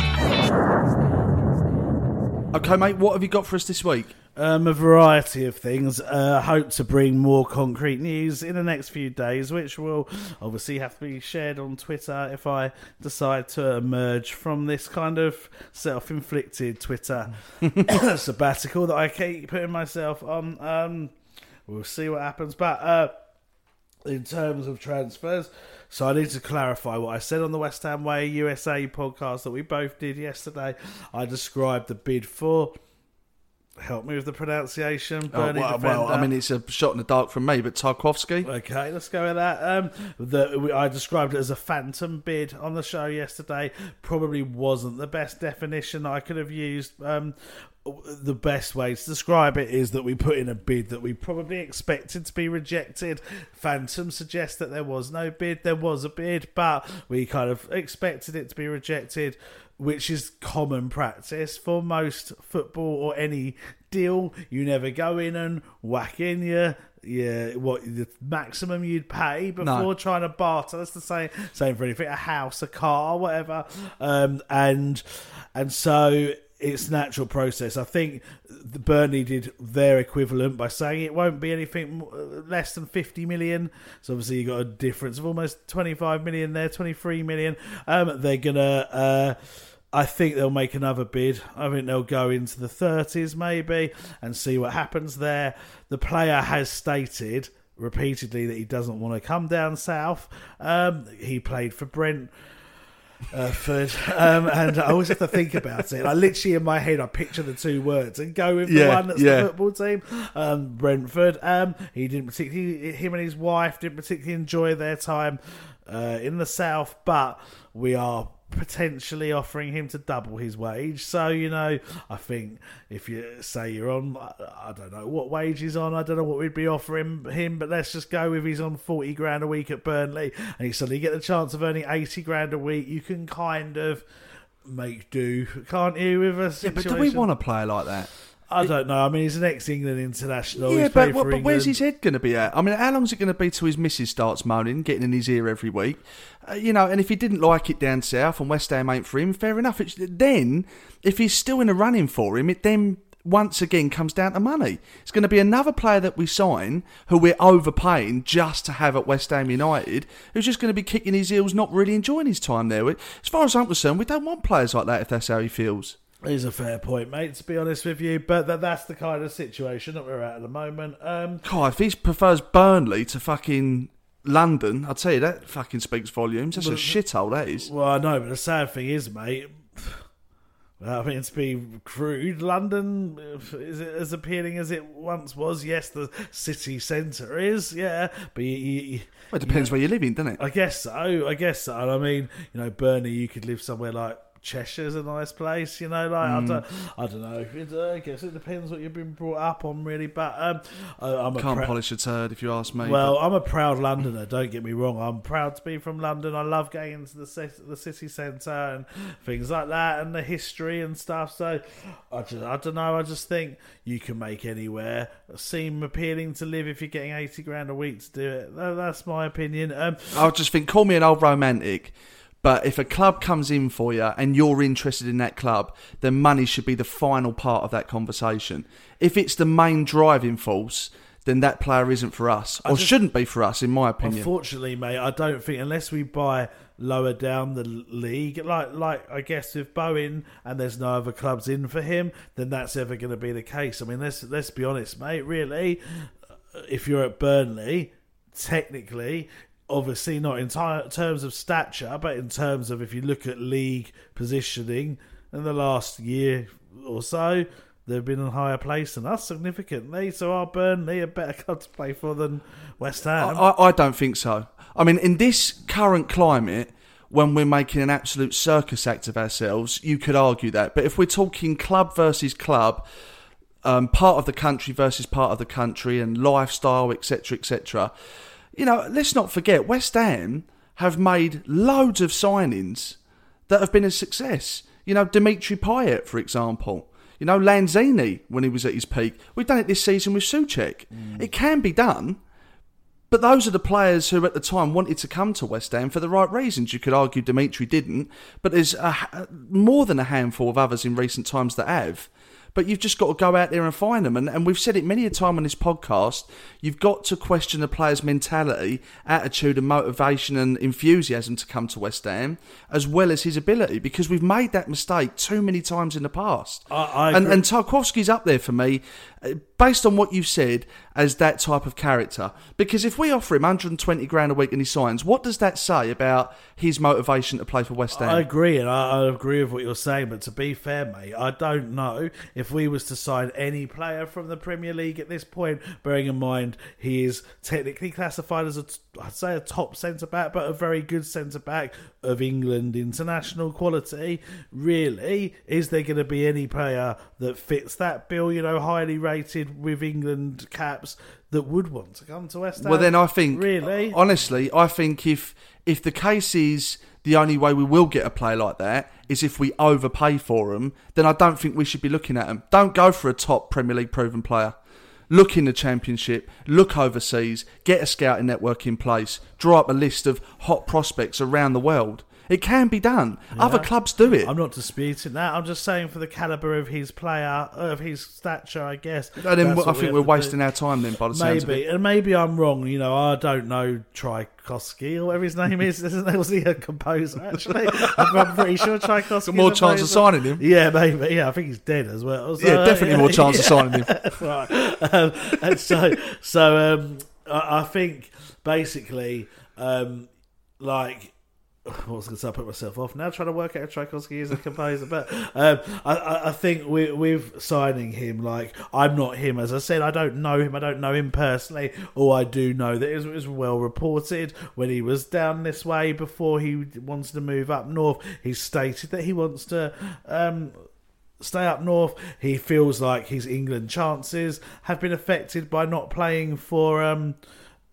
Okay, mate, what have you got for us this week? Um, a variety of things. Uh, hope to bring more concrete news in the next few days, which will obviously have to be shared on Twitter if I decide to emerge from this kind of self-inflicted Twitter sabbatical that I keep putting myself on. Um, we'll see what happens, but. Uh, in terms of transfers. So I need to clarify what I said on the West Ham Way USA podcast that we both did yesterday. I described the bid for. Help me with the pronunciation. Oh, Bernie well, well, I mean, it's a shot in the dark from me, but Tarkowski. Okay, let's go with that. Um, the, we- I described it as a phantom bid on the show yesterday. Probably wasn't the best definition I could have used. Um, the best way to describe it is that we put in a bid that we probably expected to be rejected. Phantom suggests that there was no bid. There was a bid, but we kind of expected it to be rejected, which is common practice for most football or any deal. You never go in and whack in your yeah, what the maximum you'd pay before No. trying to barter. That's the same same for anything, a house, a car, whatever. Um, and and so it's natural process. I think Burnley did their equivalent by saying it won't be anything less than 50 million. So obviously you got a difference of almost 25 million there, 23 million. Um, they're gonna. Uh, I think they'll make another bid. I think they'll go into the 30s maybe and see what happens there. The player has stated repeatedly that he doesn't want to come down south. Um, he played for Brent Uh, Ford, um, and I always have to think about it. I literally in my head, I picture the two words and go with the Yeah, one that's yeah. the football team. Um, Brentford. Um, he didn't particularly. Him and his wife didn't particularly enjoy their time uh, in the south, but we are potentially offering him to double his wage. So you know, I think if you say you're on, I don't know what wage he's on. I don't know what we'd be offering him, but let's just go with he's on forty grand a week at Burnley, and you suddenly get the chance of earning eighty grand a week. You can kind of make do, can't you? With a situation? Yeah, but do we want a player like that? I don't know. I mean, he's an ex-England international. yeah, but, what- but where's his head going to be at? I mean, how long's it going to be till his missus starts moaning, getting in his ear every week? Uh, you know, and if he didn't like it down south and West Ham ain't for him, fair enough. It's, then, if he's still in a running for him, it then once again comes down to money. It's going to be another player that we sign who we're overpaying just to have at West Ham United, who's just going to be kicking his heels, not really enjoying his time there. As far as I'm concerned, we don't want players like that if that's how he feels. Is a fair point, mate. To be honest with you, but that, that's the kind of situation that we're at at the moment. Um, God, if he prefers Burnley to fucking London, I'll tell you that fucking speaks volumes. That's a shithole, that is. well, I know, but the sad thing is, mate. Well, I mean, to be crude, London is it as appealing as it once was? Yes, the city centre is, yeah, but you, you, you- Well, it depends where you're living, doesn't it? I guess so. I guess so. And I mean, you know, Burnley, you could live somewhere like Cheshire's a nice place. You know, like I Mm. don't, I don't know. It, uh, I guess it depends what you've been brought up on, really. But um, I, I'm a Can't prou- polish a turd if you ask me. well, but- I'm a proud Londoner. Don't get me wrong. I'm proud to be from London. I love going into the ci- the city centre and things like that, and the history and stuff. So, I just, I don't know. I just think you can make anywhere seem appealing to live if you're getting eighty grand a week to do it. Tha- That's my opinion. Um, I just think, call me an old romantic, but if a club comes in for you and you're interested in that club, then money should be the final part of that conversation. If it's the main driving force, then that player isn't for us, or just- shouldn't be for us, in my opinion. Unfortunately, mate, I don't think unless we buy lower down the league, like like I guess with Bowen, and there's no other clubs in for him, then that's ever going to be the case. I mean, let's let's be honest, mate. Really, if you're at Burnley, technically. Obviously, not in ti- terms of stature, but in terms of if you look at league positioning in the last year or so, they've been in a higher place than us significantly. So, are Burnley a better club to play for than West Ham? I, I don't think so. I mean, in this current climate, when we're making an absolute circus act of ourselves, you could argue that. But if we're talking club versus club, um, part of the country versus part of the country, and lifestyle, etc., etc., you know, let's not forget West Ham have made loads of signings that have been a success. You know, Dimitri Payet, for example. You know, Lanzini when he was at his peak. We've done it this season with Soucek. Mm. It can be done. But those are the players who at the time wanted to come to West Ham for the right reasons. You could argue Dimitri didn't, but there's a, more than a handful of others in recent times that have. But you've just got to go out there and find them. And, and we've said it many a time on this podcast. You've got to question the player's mentality, attitude, and motivation and enthusiasm to come to West Ham, as well as his ability, because we've made that mistake too many times in the past. I, I and, and Tarkowski's up there for me, based on what you've said, as that type of character. Because if we offer him 120 grand a week and he signs, what does that say about his motivation to play for West Ham? I agree, and I, I agree with what you're saying. But to be fair, mate, I don't know if we was to sign any player from the Premier League at this point. Bearing in mind he is technically classified as a, I'd say a top centre back, but a very good centre back of England international quality. Really, is there going to be any player that fits that bill? You know, highly rated with England caps that would want to come to West Ham. Well, then I think, really, honestly, I think if if the case is the only way we will get a play like that is if we overpay for them, then I don't think we should be looking at them. Don't go for a top Premier League proven player. Look in the Championship, look overseas, get a scouting network in place, draw up a list of hot prospects around the world. It can be done. Other clubs do it. I'm not disputing that. I'm just saying for the caliber of his player, of his stature, I guess. And then I what we think we're to do. wasting our time then by the Maybe, and maybe I'm wrong. You know, I don't know Tchaikovsky or whatever his name is. Isn't was he a composer? Actually, I'm, pretty sure Tchaikovsky. Got more chance of signing him. Yeah, maybe. Yeah, I think he's dead as well. So, Yeah, definitely more chance of signing him. right. Um, and so, so um, I, I think basically, um, like what was going to say? I put myself off now trying to work out Tchaikovsky is a composer, but um, I, I, I think we, with signing him, like I'm not him. As I said, I don't know him. I don't know him personally. All I do know that it was, it was well reported when he was down this way before he wanted to move up north. He stated that he wants to. Um, stay up north. He feels like his England chances have been affected by not playing for um,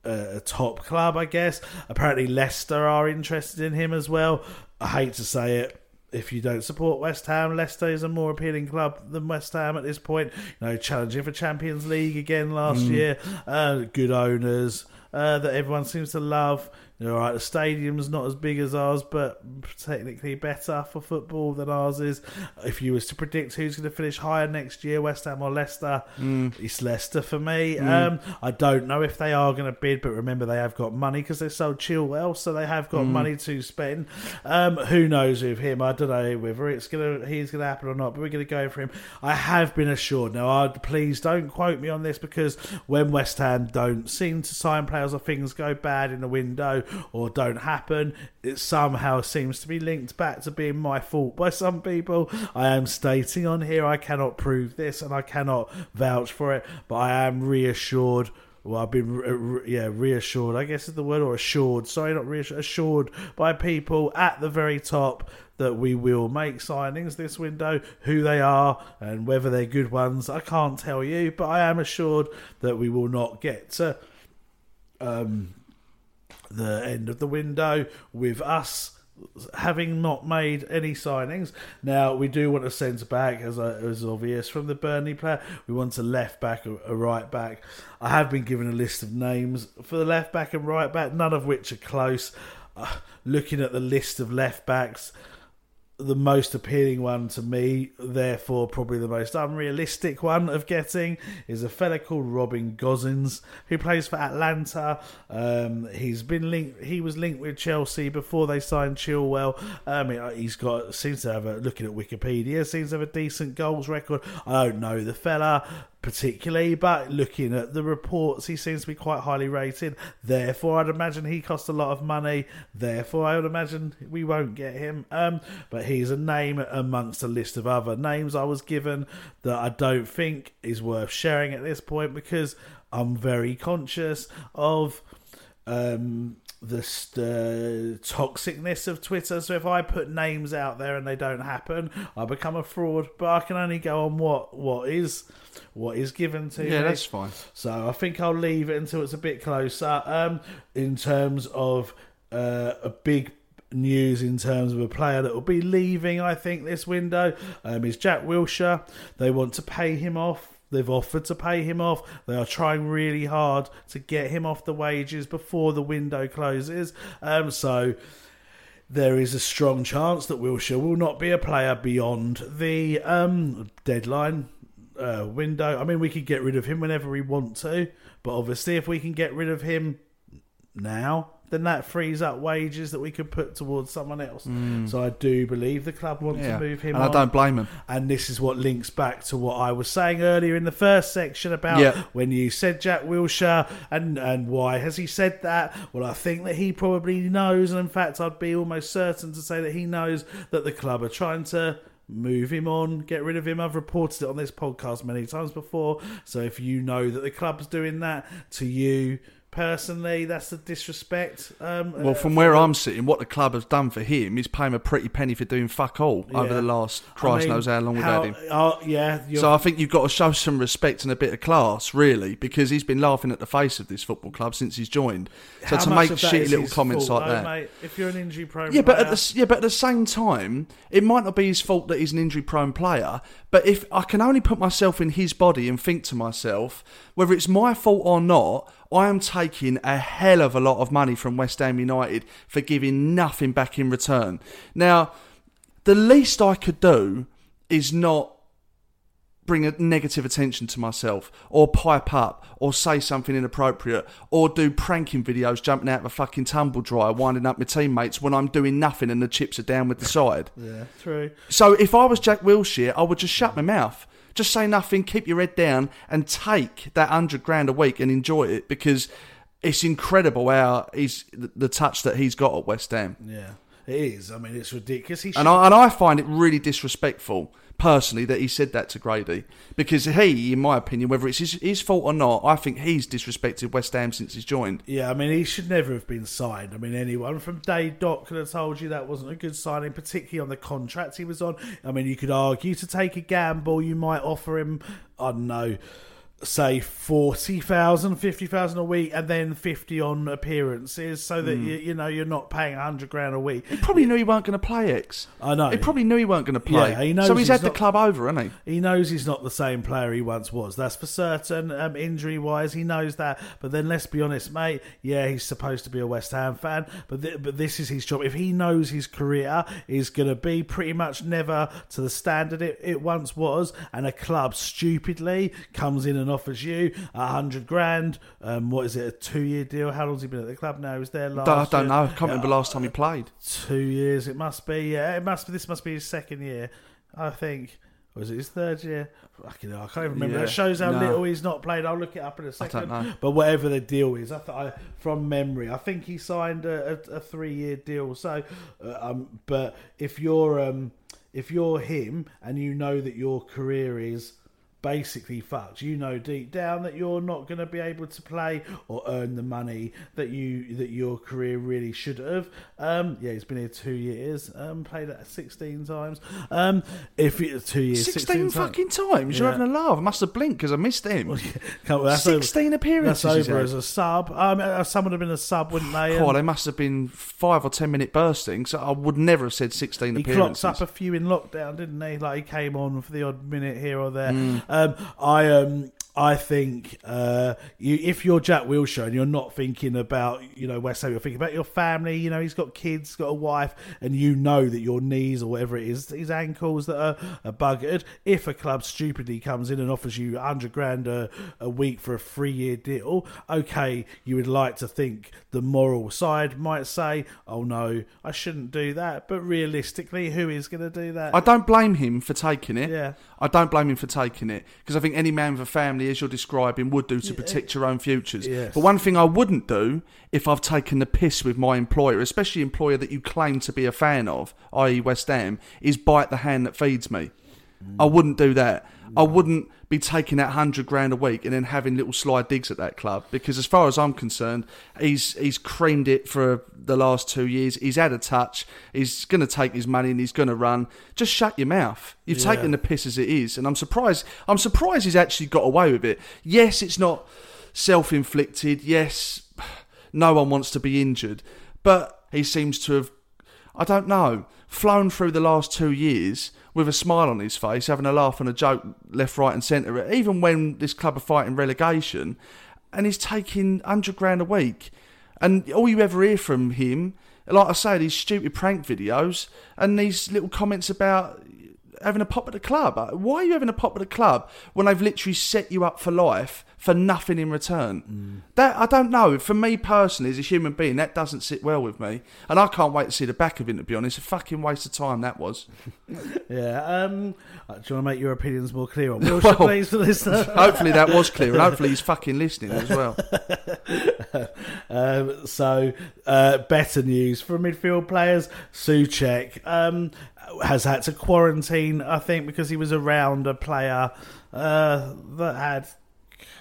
a top club, I guess. Apparently, Leicester are interested in him as well. I hate to say it. If you don't support West Ham, Leicester is a more appealing club than West Ham at this point. You know, challenging for Champions League again last Mm. year. Uh, good owners uh, that everyone seems to love. All right, the stadium's not as big as ours, but technically better for football than ours is. If you was to predict who's going to finish higher next year, West Ham or Leicester, Mm. it's Leicester for me. Mm. Um, I don't know if they are going to bid, but remember they have got money because they sold Chilwell, so they have got Mm. money to spend. Um, who knows with him? I don't know whether it's gonna he's gonna happen or not, but we're gonna go for him. I have been assured. Now, I please don't quote me on this because when West Ham don't seem to sign players or things go bad in the window or don't happen, it somehow seems to be linked back to being my fault by some people. I am stating on here I cannot prove this and I cannot vouch for it, but I am reassured. Well, I've been yeah reassured. I guess is the word or assured. Sorry, not reassured. Assured by people at the very top that we will make signings this window. Who they are and whether they're good ones, I can't tell you. But I am assured that we will not get to um, the end of the window with us having not made any signings. Now we do want a centre back, as I, as obvious from the Burnley player. We want a left back, a right back. I have been given a list of names for the left back and right back, none of which are close. Uh, looking at the list of left backs, the most appealing one to me, therefore probably the most unrealistic one of getting, is a fella called Robin Gosens, who plays for Atalanta. Um, he's been linked. He was linked with Chelsea before they signed Chilwell. Um, he's got seems to have a looking at Wikipedia seems to have a decent goals record. I don't know the fella particularly, but looking at the reports, he seems to be quite highly rated. Therefore, I'd imagine he costs a lot of money. Therefore, I would imagine we won't get him. Um, but he's a name amongst a list of other names I was given that I don't think is worth sharing at this point because I'm very conscious of um, the st- toxicness of Twitter. So if I put names out there and they don't happen, I become a fraud. But I can only go on what what is what is given to me. Yeah, that's fine. So I think I'll leave it until it's a bit closer. Um, in terms of uh, a big news in terms of a player that will be leaving, I think this window um, is Jack Wilshere. They want to pay him off. They've offered to pay him off. They are trying really hard to get him off the wages before the window closes. Um, so there is a strong chance that Wilshere will not be a player beyond the um, deadline uh, window. I mean, we could get rid of him whenever we want to, but obviously, if we can get rid of him now, then that frees up wages that we could put towards someone else. Mm. So I do believe the club want Yeah, to move him. and I don't blame 'em. And this is what links back to what I was saying earlier in the first section about Yeah. when you said Jack Wilshere and and why has he said that? Well, I think that he probably knows, and in fact, I'd be almost certain to say that he knows that the club are trying to move him on, get rid of him. I've reported it on this podcast many times before. So if you know that the club's doing that to you personally, that's the disrespect. Um, Well, uh, from where I'm sitting, what the club has done for him is pay him a pretty penny for doing fuck all over the last I Christ mean, knows how long we've how- had him. Oh, yeah. So I think you've got to show some respect and a bit of class, really, because he's been laughing at the face of this football club since he's joined. So to make shitty little comments fault, like though, that. mate? If you're an injury prone, Yeah, but at the yeah, but at the same time, it might not be his fault that he's an injury-prone player. But if I can only put myself in his body and think to myself, whether it's my fault or not, I am taking a hell of a lot of money from West Ham United for giving nothing back in return. Now, the least I could do is not bring a negative attention to myself or pipe up or say something inappropriate or do pranking videos jumping out of a fucking tumble dryer winding up my teammates when I'm doing nothing and the chips are down with the side. Yeah, true. So if I was Jack Wilshere, I would just shut my mouth. Just say nothing, keep your head down and take that 100 grand a week and enjoy it because it's incredible how he's the touch that he's got at West Ham. Yeah. It is. I mean, it's ridiculous. He And I, and I find it really disrespectful, personally, that he said that to Grady. Because he, in my opinion, whether it's his, his fault or not, I think he's disrespected West Ham since he's joined. Yeah, I mean, he should never have been signed. I mean, anyone from day dot could have told you that wasn't a good signing, particularly on the contract he was on. I mean, you could argue to take a gamble, you might offer him, I don't know, say 40,000, 50,000 a week, and then 50 on appearances, so that, Mm. you, you know, you're not paying 100 grand a week. He probably knew he weren't going to play Ex. I know. He probably knew he weren't going to play. Yeah, he knows so he's, he's had the club over, hasn't he? He knows he's not the same player he once was. That's for certain. Um, injury wise, he knows that. But then let's be honest, mate. Yeah, he's supposed to be a West Ham fan, but th- but this is his job. If he knows his career is going to be pretty much never to the standard it, it once was, and a club stupidly comes in and offers you a hundred grand, um, what is it, a two year deal? How long's he been at the club now? Is there last. I don't year. know. I can't remember last time he played. Two years, it must be. Yeah, it must be. This must be his second year, I think. Or was it his third year? Fucking hell, I can't even remember. Yeah, That shows how no. little he's not played. I'll look it up in a I don't second. know. But whatever the deal is, I, th- I from memory, I think he signed a, a, a three-year deal. So, uh, um, but if you're um, if you're him and you know that your career is basically fucked. You know deep down that you're not going to be able to play or earn the money that you that your career really should have. Um, yeah, he's been here two years. Um, played at sixteen times. Um, if it, two years, 16 16 times. fucking times. You're Yeah. having a laugh. I must have blinked because I missed him. Come on, that's over- 16 appearances. That's over as a sub. Um, uh, some would have been a sub, wouldn't they? Oh, they must have been five or ten minute burstings. So I would never have said 16 he appearances. clocks up a few in lockdown, didn't he? Like he came on for the odd minute here or there. Mm. Um, I um, I think uh, you, if you're Jack Wilshere and you're not thinking about you know West Ham, you're thinking about your family. You know he's got kids, got a wife, and you know that your knees or whatever it is, his ankles that are, are buggered. If a club stupidly comes in and offers you hundred grand a, a week for a three year deal, okay, you would like to think the moral side might say, "Oh no, I shouldn't do that." But realistically, who is going to do that? I don't blame him for taking it. Yeah. I don't blame him for taking it because I think any man with a family, as you're describing, would do to protect your own futures. Yes. But one thing I wouldn't do if I've taken the piss with my employer, especially employer that you claim to be a fan of, i.e. West Ham, is bite the hand that feeds me. Mm. I wouldn't do that. I wouldn't be taking that hundred grand a week and then having little slide digs at that club because, as far as I'm concerned, he's he's creamed it for the last two years. He's had a touch. He's going to take his money and he's going to run. Just shut your mouth. You've Yeah. taken the piss as it is, and I'm surprised. I'm surprised he's actually got away with it. Yes, it's not self-inflicted. Yes, no one wants to be injured, but he seems to have I don't know, flown through the last two years with a smile on his face, having a laugh and a joke left, right, and centre, even when this club are fighting relegation, and he's taking 100 grand a week. And all you ever hear from him, like I say, these stupid prank videos and these little comments about having a pop at the club. Uh, Why are you having a pop at the club when they've literally set you up for life for nothing in return? That I don't know. For me personally, as a human being, that doesn't sit well with me, and I can't wait to see the back of him. To be honest, a fucking waste of time that was. Yeah. Um, uh, do you want to make your opinions more clear on Wilshere, Well, please, for this? hopefully that was clear, and hopefully he's fucking listening as well. um, so, uh, better news for midfield players. Soucek um, has had to quarantine, I think, because he was around a player uh, that had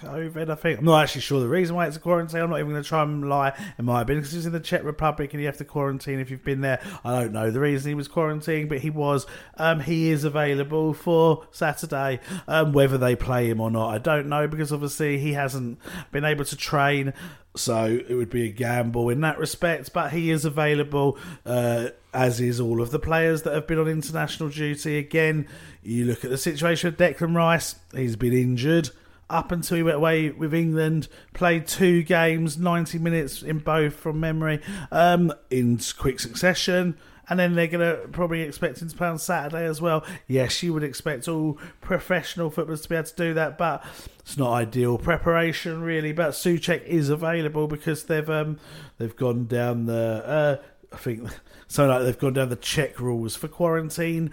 COVID, I think. I'm not actually sure the reason why it's a quarantine. I'm not even going to try and lie. It might have been because he was in the Czech Republic and you have to quarantine if you've been there. I don't know the reason he was quarantined, but he was. Um, he is available for Saturday. Um, whether they play him or not, I don't know because obviously he hasn't been able to train. So it would be a gamble in that respect, but he is available, uh, as is all of the players that have been on international duty. Again, you look at the situation with Declan Rice, he's been injured up until he went away with England, played two games, 90 minutes in both from memory, um, in quick succession. And then they're going to probably expect him to play on Saturday as well. Yes, you would expect all professional footballers to be able to do that, but it's not ideal preparation really. But Soucek is available because they've um, they've gone down the. Uh, I think so. Like they've gone down the Czech rules for quarantining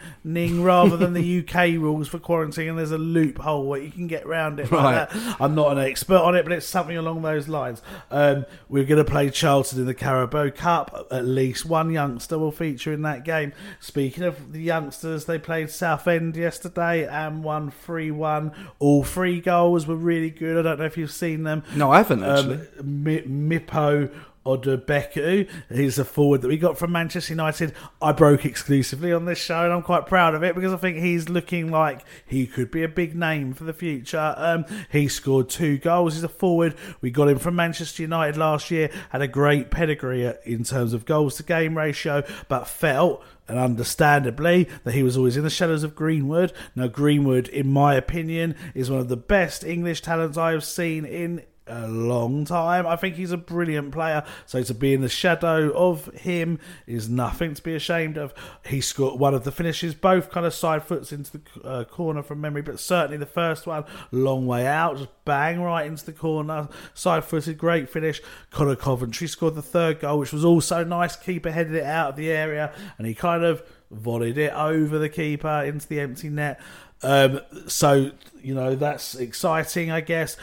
rather than the UK rules for quarantine, and there's a loophole where you can get around it. Right. that. I'm not an expert on it, but it's something along those lines. Um, we're going to play Charlton in the Carabao Cup. At least one youngster will feature in that game. Speaking of the youngsters, they played Southend yesterday and won 3 1. All three goals were really good. I don't know if you've seen them. No, I haven't, actually. Um, Mi- Mipo Odubeko. He's a forward that we got from Manchester United. I broke exclusively on this show, and I'm quite proud of it because I think he's looking like he could be a big name for the future. Um, he scored two goals. He's a forward. We got him from Manchester United last year. Had a great pedigree in terms of goals to game ratio, but felt and understandably that he was always in the shadows of Greenwood. Now, Greenwood, in my opinion, is one of the best English talents I have seen in a long time. I think he's a brilliant player. So to be in the shadow of him is nothing to be ashamed of. He scored one of the finishes, both kind of side foots into the uh, corner from memory, but certainly the first one, long way out, just bang right into the corner, side footed, great finish. Conor Coventry scored the third goal, which was also nice. Keeper headed it out of the area, and he kind of volleyed it over the keeper into the empty net. Um, so you know that's exciting, I guess.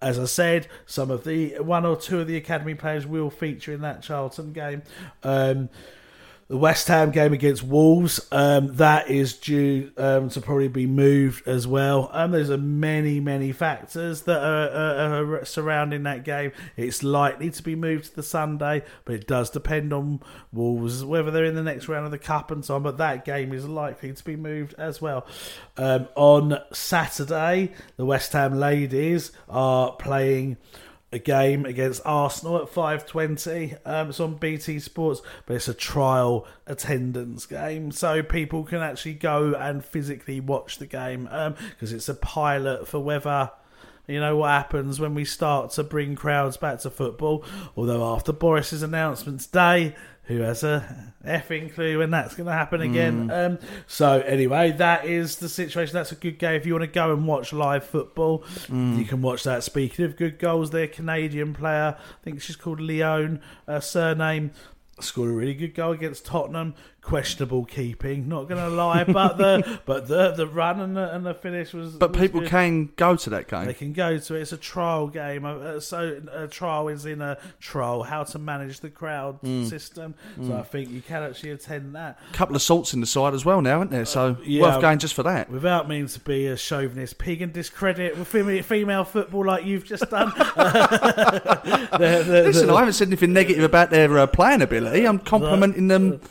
As I said, some of the one or two of the academy players will feature in that Charlton game. Um, the West Ham game against Wolves, um, that is due um, to probably be moved as well. Um, there's a many, many factors that are, are, are surrounding that game. It's likely to be moved to the Sunday, but it does depend on Wolves whether they're in the next round of the Cup and so on. But that game is likely to be moved as well. Um, on Saturday, the West Ham ladies are playing a game against Arsenal at 5:20. Um, it's on BT Sports, but it's a trial attendance game, so people can actually go and physically watch the game because it's a pilot for whether. You know what happens when we start to bring crowds back to football? Although after Boris's announcement today, who has a effing clue when that's going to happen again? Um, so anyway, that is the situation. That's a good game if you want to go and watch live football. You can watch that. Speaking of good goals, their Canadian player, I think she's called Leon, uh, surname. Scored a really good goal against Tottenham. Questionable keeping, not going to lie, but the but the the run and the, and the finish was. But was people good. can go to that game. They can go to it. It's a trial game. Uh, so a trial is in a trial, how to manage the crowd Mm. system. So Mm. I think you can actually attend that. A couple of salts in the side as well now, aren't there? So Uh, Yeah, worth going just for that. Without meaning to be a chauvinist pig and discredit female, female football like you've just done. The- the- Listen, I haven't said anything negative about their uh, playing ability. I'm complimenting them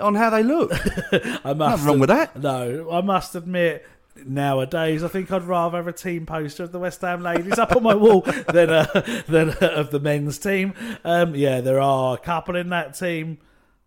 on how they look. I must Nothing wrong with that. No, I must admit. Nowadays, I think I'd rather have a team poster of the West Ham ladies up on my wall than uh, than uh, of the men's team. Um, yeah, there are a couple in that team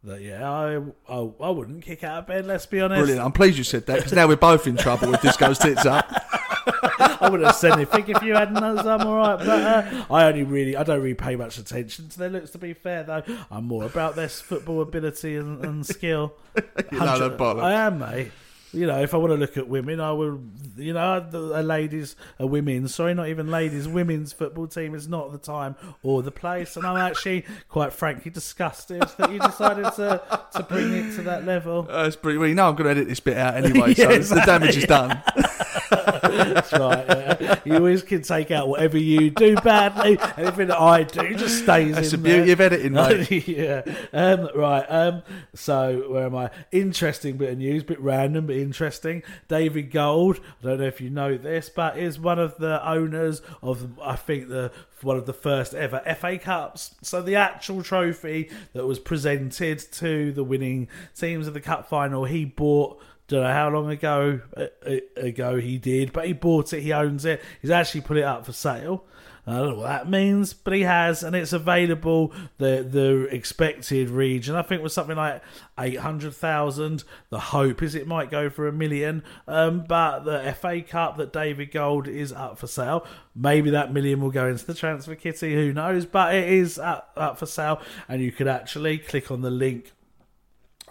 that yeah, I, I I wouldn't kick out of bed. Let's be honest. Brilliant. I'm pleased you said that because now we're both in trouble if this goes tits up. I wouldn't have said anything if you hadn't. I'm all right. But uh, I only really, I don't really pay much attention to their looks. To be fair, though, I'm more about their football ability and, and skill. You know. I am, mate. You know, if I want to look at women, I will. You know, a ladies, a women's, sorry, not even ladies, women's football team is not the time or the place, and I'm actually quite frankly disgusted that you decided to to bring it to that level. That's pretty. Well, you know I'm going to edit this bit out anyway, so Yeah, the damage is done. That's right. Yeah. You always can take out whatever you do badly. Anything that I do just stays That's in the beauty there. of editing, mate. yeah. Um, right. Um, so where am I? Interesting bit of news, bit random, but interesting. David Gold. I don't know if you know this, but is one of the owners of I think the one of the first ever FA Cups. So the actual trophy that was presented to the winning teams of the cup final, he bought don't know how long ago uh, uh, ago he did, but he bought it. He owns it. He's actually put it up for sale. I don't know what that means, but he has, and it's available. The the expected region, I think, was something like eight hundred thousand. The hope is it might go for a million. Um, but the FA Cup that David Gold is up for sale. Maybe that million will go into the transfer kitty. Who knows? But it is up, up for sale, and you could actually click on the link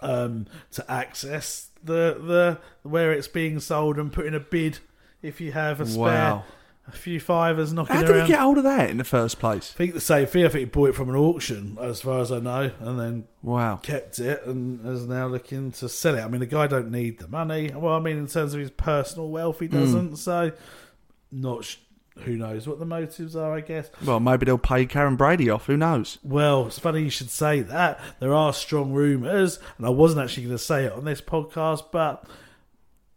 um, to access the the where it's being sold and put in a bid if you have a spare Wow. A few fivers knocking How around. did he get hold of that in the first place? I think the same thing. I think he bought it from an auction, as far as I know, and then Wow. kept it and is now looking to sell it. I mean, the guy don't need the money. Well, I mean, in terms of his personal wealth, he hmm. doesn't. So, not sh- who knows what the motives are. I guess. Well, maybe they'll pay Karren Brady off. Who knows? Well, it's funny you should say that. There are strong rumours, and I wasn't actually going to say it on this podcast, but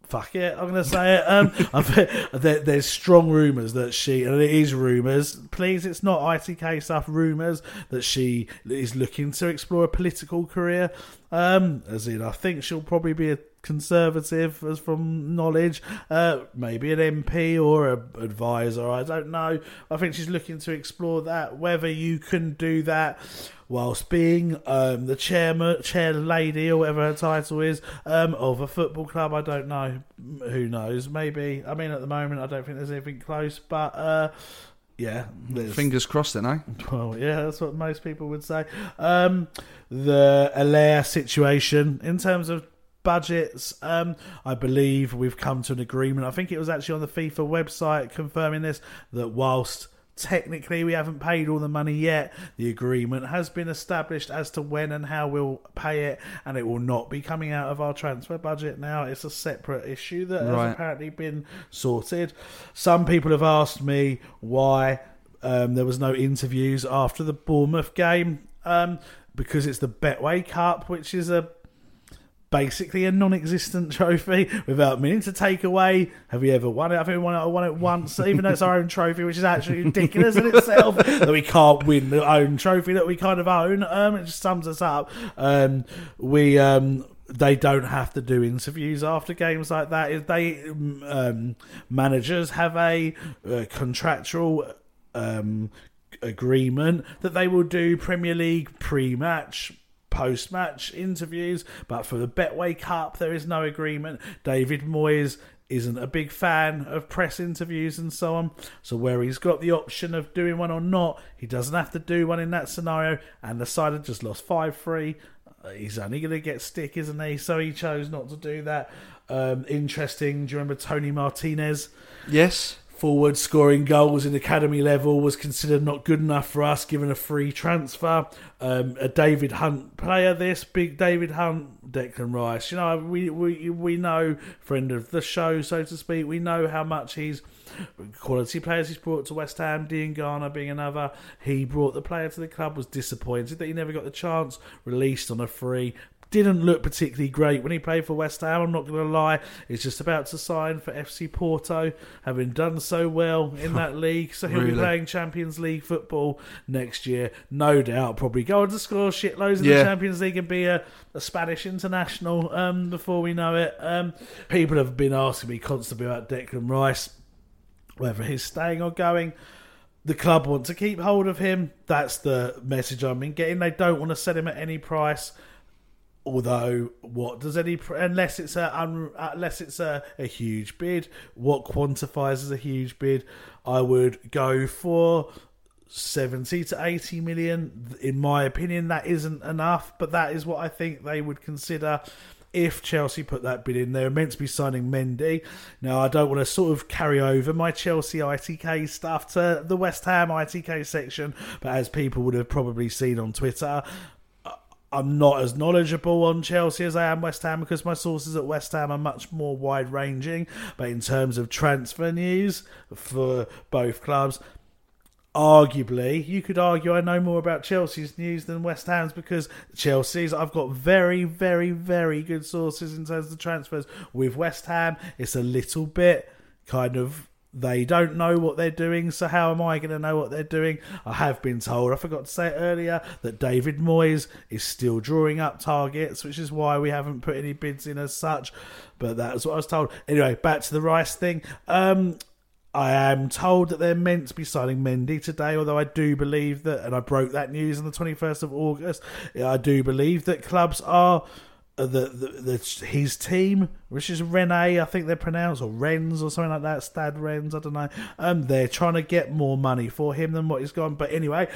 fuck it, I'm going to say it. Um, I've, there, there's strong rumours that she, and it is rumours. Please, it's not ITK stuff. Rumours that she is looking to explore a political career. Um, as in, I think she'll probably be a conservative, as from knowledge. Uh, maybe an MP or a advisor. I don't know. I think she's looking to explore that. Whether you can do that whilst being um, the chairman, chair lady, or whatever her title is, um, of a football club, I don't know. Who knows? Maybe. I mean, at the moment, I don't think there's anything close, but. Uh, yeah, there's- Fingers crossed, then, eh? well, yeah, that's what most people would say. Um, the Alaire situation, in terms of budgets, um, I believe we've come to an agreement. I think it was actually on the FIFA website confirming this that whilst technically we haven't paid all the money yet, the agreement has been established as to when and how we'll pay it, and it will not be coming out of our transfer budget now. It's a separate issue that Right. has apparently been sorted. Some people have asked me why um, there was no interviews after the Bournemouth game um, because it's the Betway Cup, which is a basically a non-existent trophy without meaning to take away. Have you ever won it? I think we won it, won it once, even though it's our own trophy, which is actually ridiculous in itself that we can't win the own trophy that we kind of own. Um, it just sums us up. Um, we um, they don't have to do interviews after games like that. If they um, managers have a uh, contractual um, agreement that they will do Premier League pre-match. Post match interviews, but for the Betway Cup, there is no agreement. David Moyes isn't a big fan of press interviews and so on. So, where he's got the option of doing one or not, he doesn't have to do one in that scenario. And the side had just lost 5 3. He's only going to get stick, isn't he? So, he chose not to do that. Um, interesting. Do you remember Toni Martinez? Yes. Forward scoring goals in academy level was considered not good enough for us given a free transfer. Um, a David Hunt player, this big David Hunt, Declan Rice. You know, we, we we know friend of the show, so to speak. We know how much he's quality players he's brought to West Ham. Diangana being another. He brought the player to the club. Was disappointed that he never got the chance. Released on a free didn't look particularly great when he played for West Ham. I'm not going to lie. He's just about to sign for FC Porto, having done so well in that league. So he'll be playing Champions League football next year. No doubt, probably go on to score shitloads in Yeah. the Champions League and be a, a Spanish international um, before we know it. Um, people have been asking me constantly about Declan Rice, whether he's staying or going. The club want to keep hold of him. That's the message I've been getting. They don't want to sell him at any price. Although, what does any unless it's a unless it's a, a huge bid? What quantifies as a huge bid? I would go for seventy to eighty million. In my opinion, that isn't enough, but that is what I think they would consider if Chelsea put that bid in. They're meant to be signing Mendy. Now, I don't want to sort of carry over my Chelsea ITK stuff to the West Ham ITK section, but as people would have probably seen on Twitter, I'm not as knowledgeable on Chelsea as I am West Ham because my sources at West Ham are much more wide ranging. But in terms of transfer news for both clubs, arguably, you could argue I know more about Chelsea's news than West Ham's because Chelsea's, I've got very, very, very good sources in terms of transfers. With West Ham, it's a little bit kind of. They don't know what they're doing, so how am I going to know what they're doing? I have been told, I forgot to say it earlier, that David Moyes is still drawing up targets, which is why we haven't put any bids in as such. But that's what I was told. Anyway, back to the Rice thing. Um, I am told that they're meant to be signing Mendy today, although I do believe that, and I broke that news on the 21st of August. I do believe that clubs are. Uh, the, the, the his team, which is Rene, I think they're pronounced, or Rennes or something like that, Stad Rennes, I don't know. Um, they're trying to get more money for him than what he's gone. But anyway,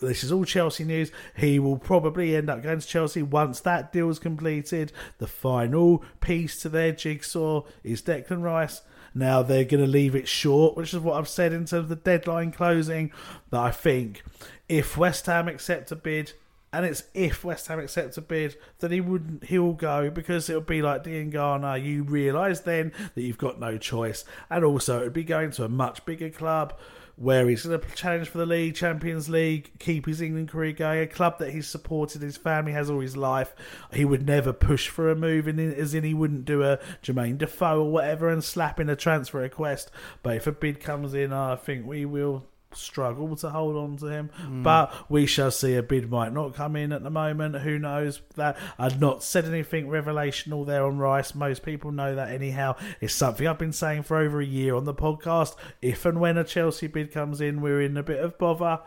this is all Chelsea news. He will probably end up going to Chelsea once that deal is completed. The final piece to their jigsaw is Declan Rice. Now they're going to leave it short, which is what I've said in terms of the deadline closing. That I think if West Ham accept a bid, and it's if West Ham accepts a bid, then he wouldn't. He will go because it'll be like Diangana. You realise then that you've got no choice, and also it'd be going to a much bigger club where he's going to challenge for the league, Champions League, keep his England career going. A club that he's supported, his family has all his life. He would never push for a move, in, as in he wouldn't do a Jermaine Defoe or whatever and slap in a transfer request. But if a bid comes in, I think we will struggle to hold on to him. Mm. But we shall see. A bid might not come in at the moment. Who knows? That I've not said anything revelational there on Rice. Most people know that anyhow. It's something I've been saying for over a year on the podcast. If and when a Chelsea bid comes in, we're in a bit of bother.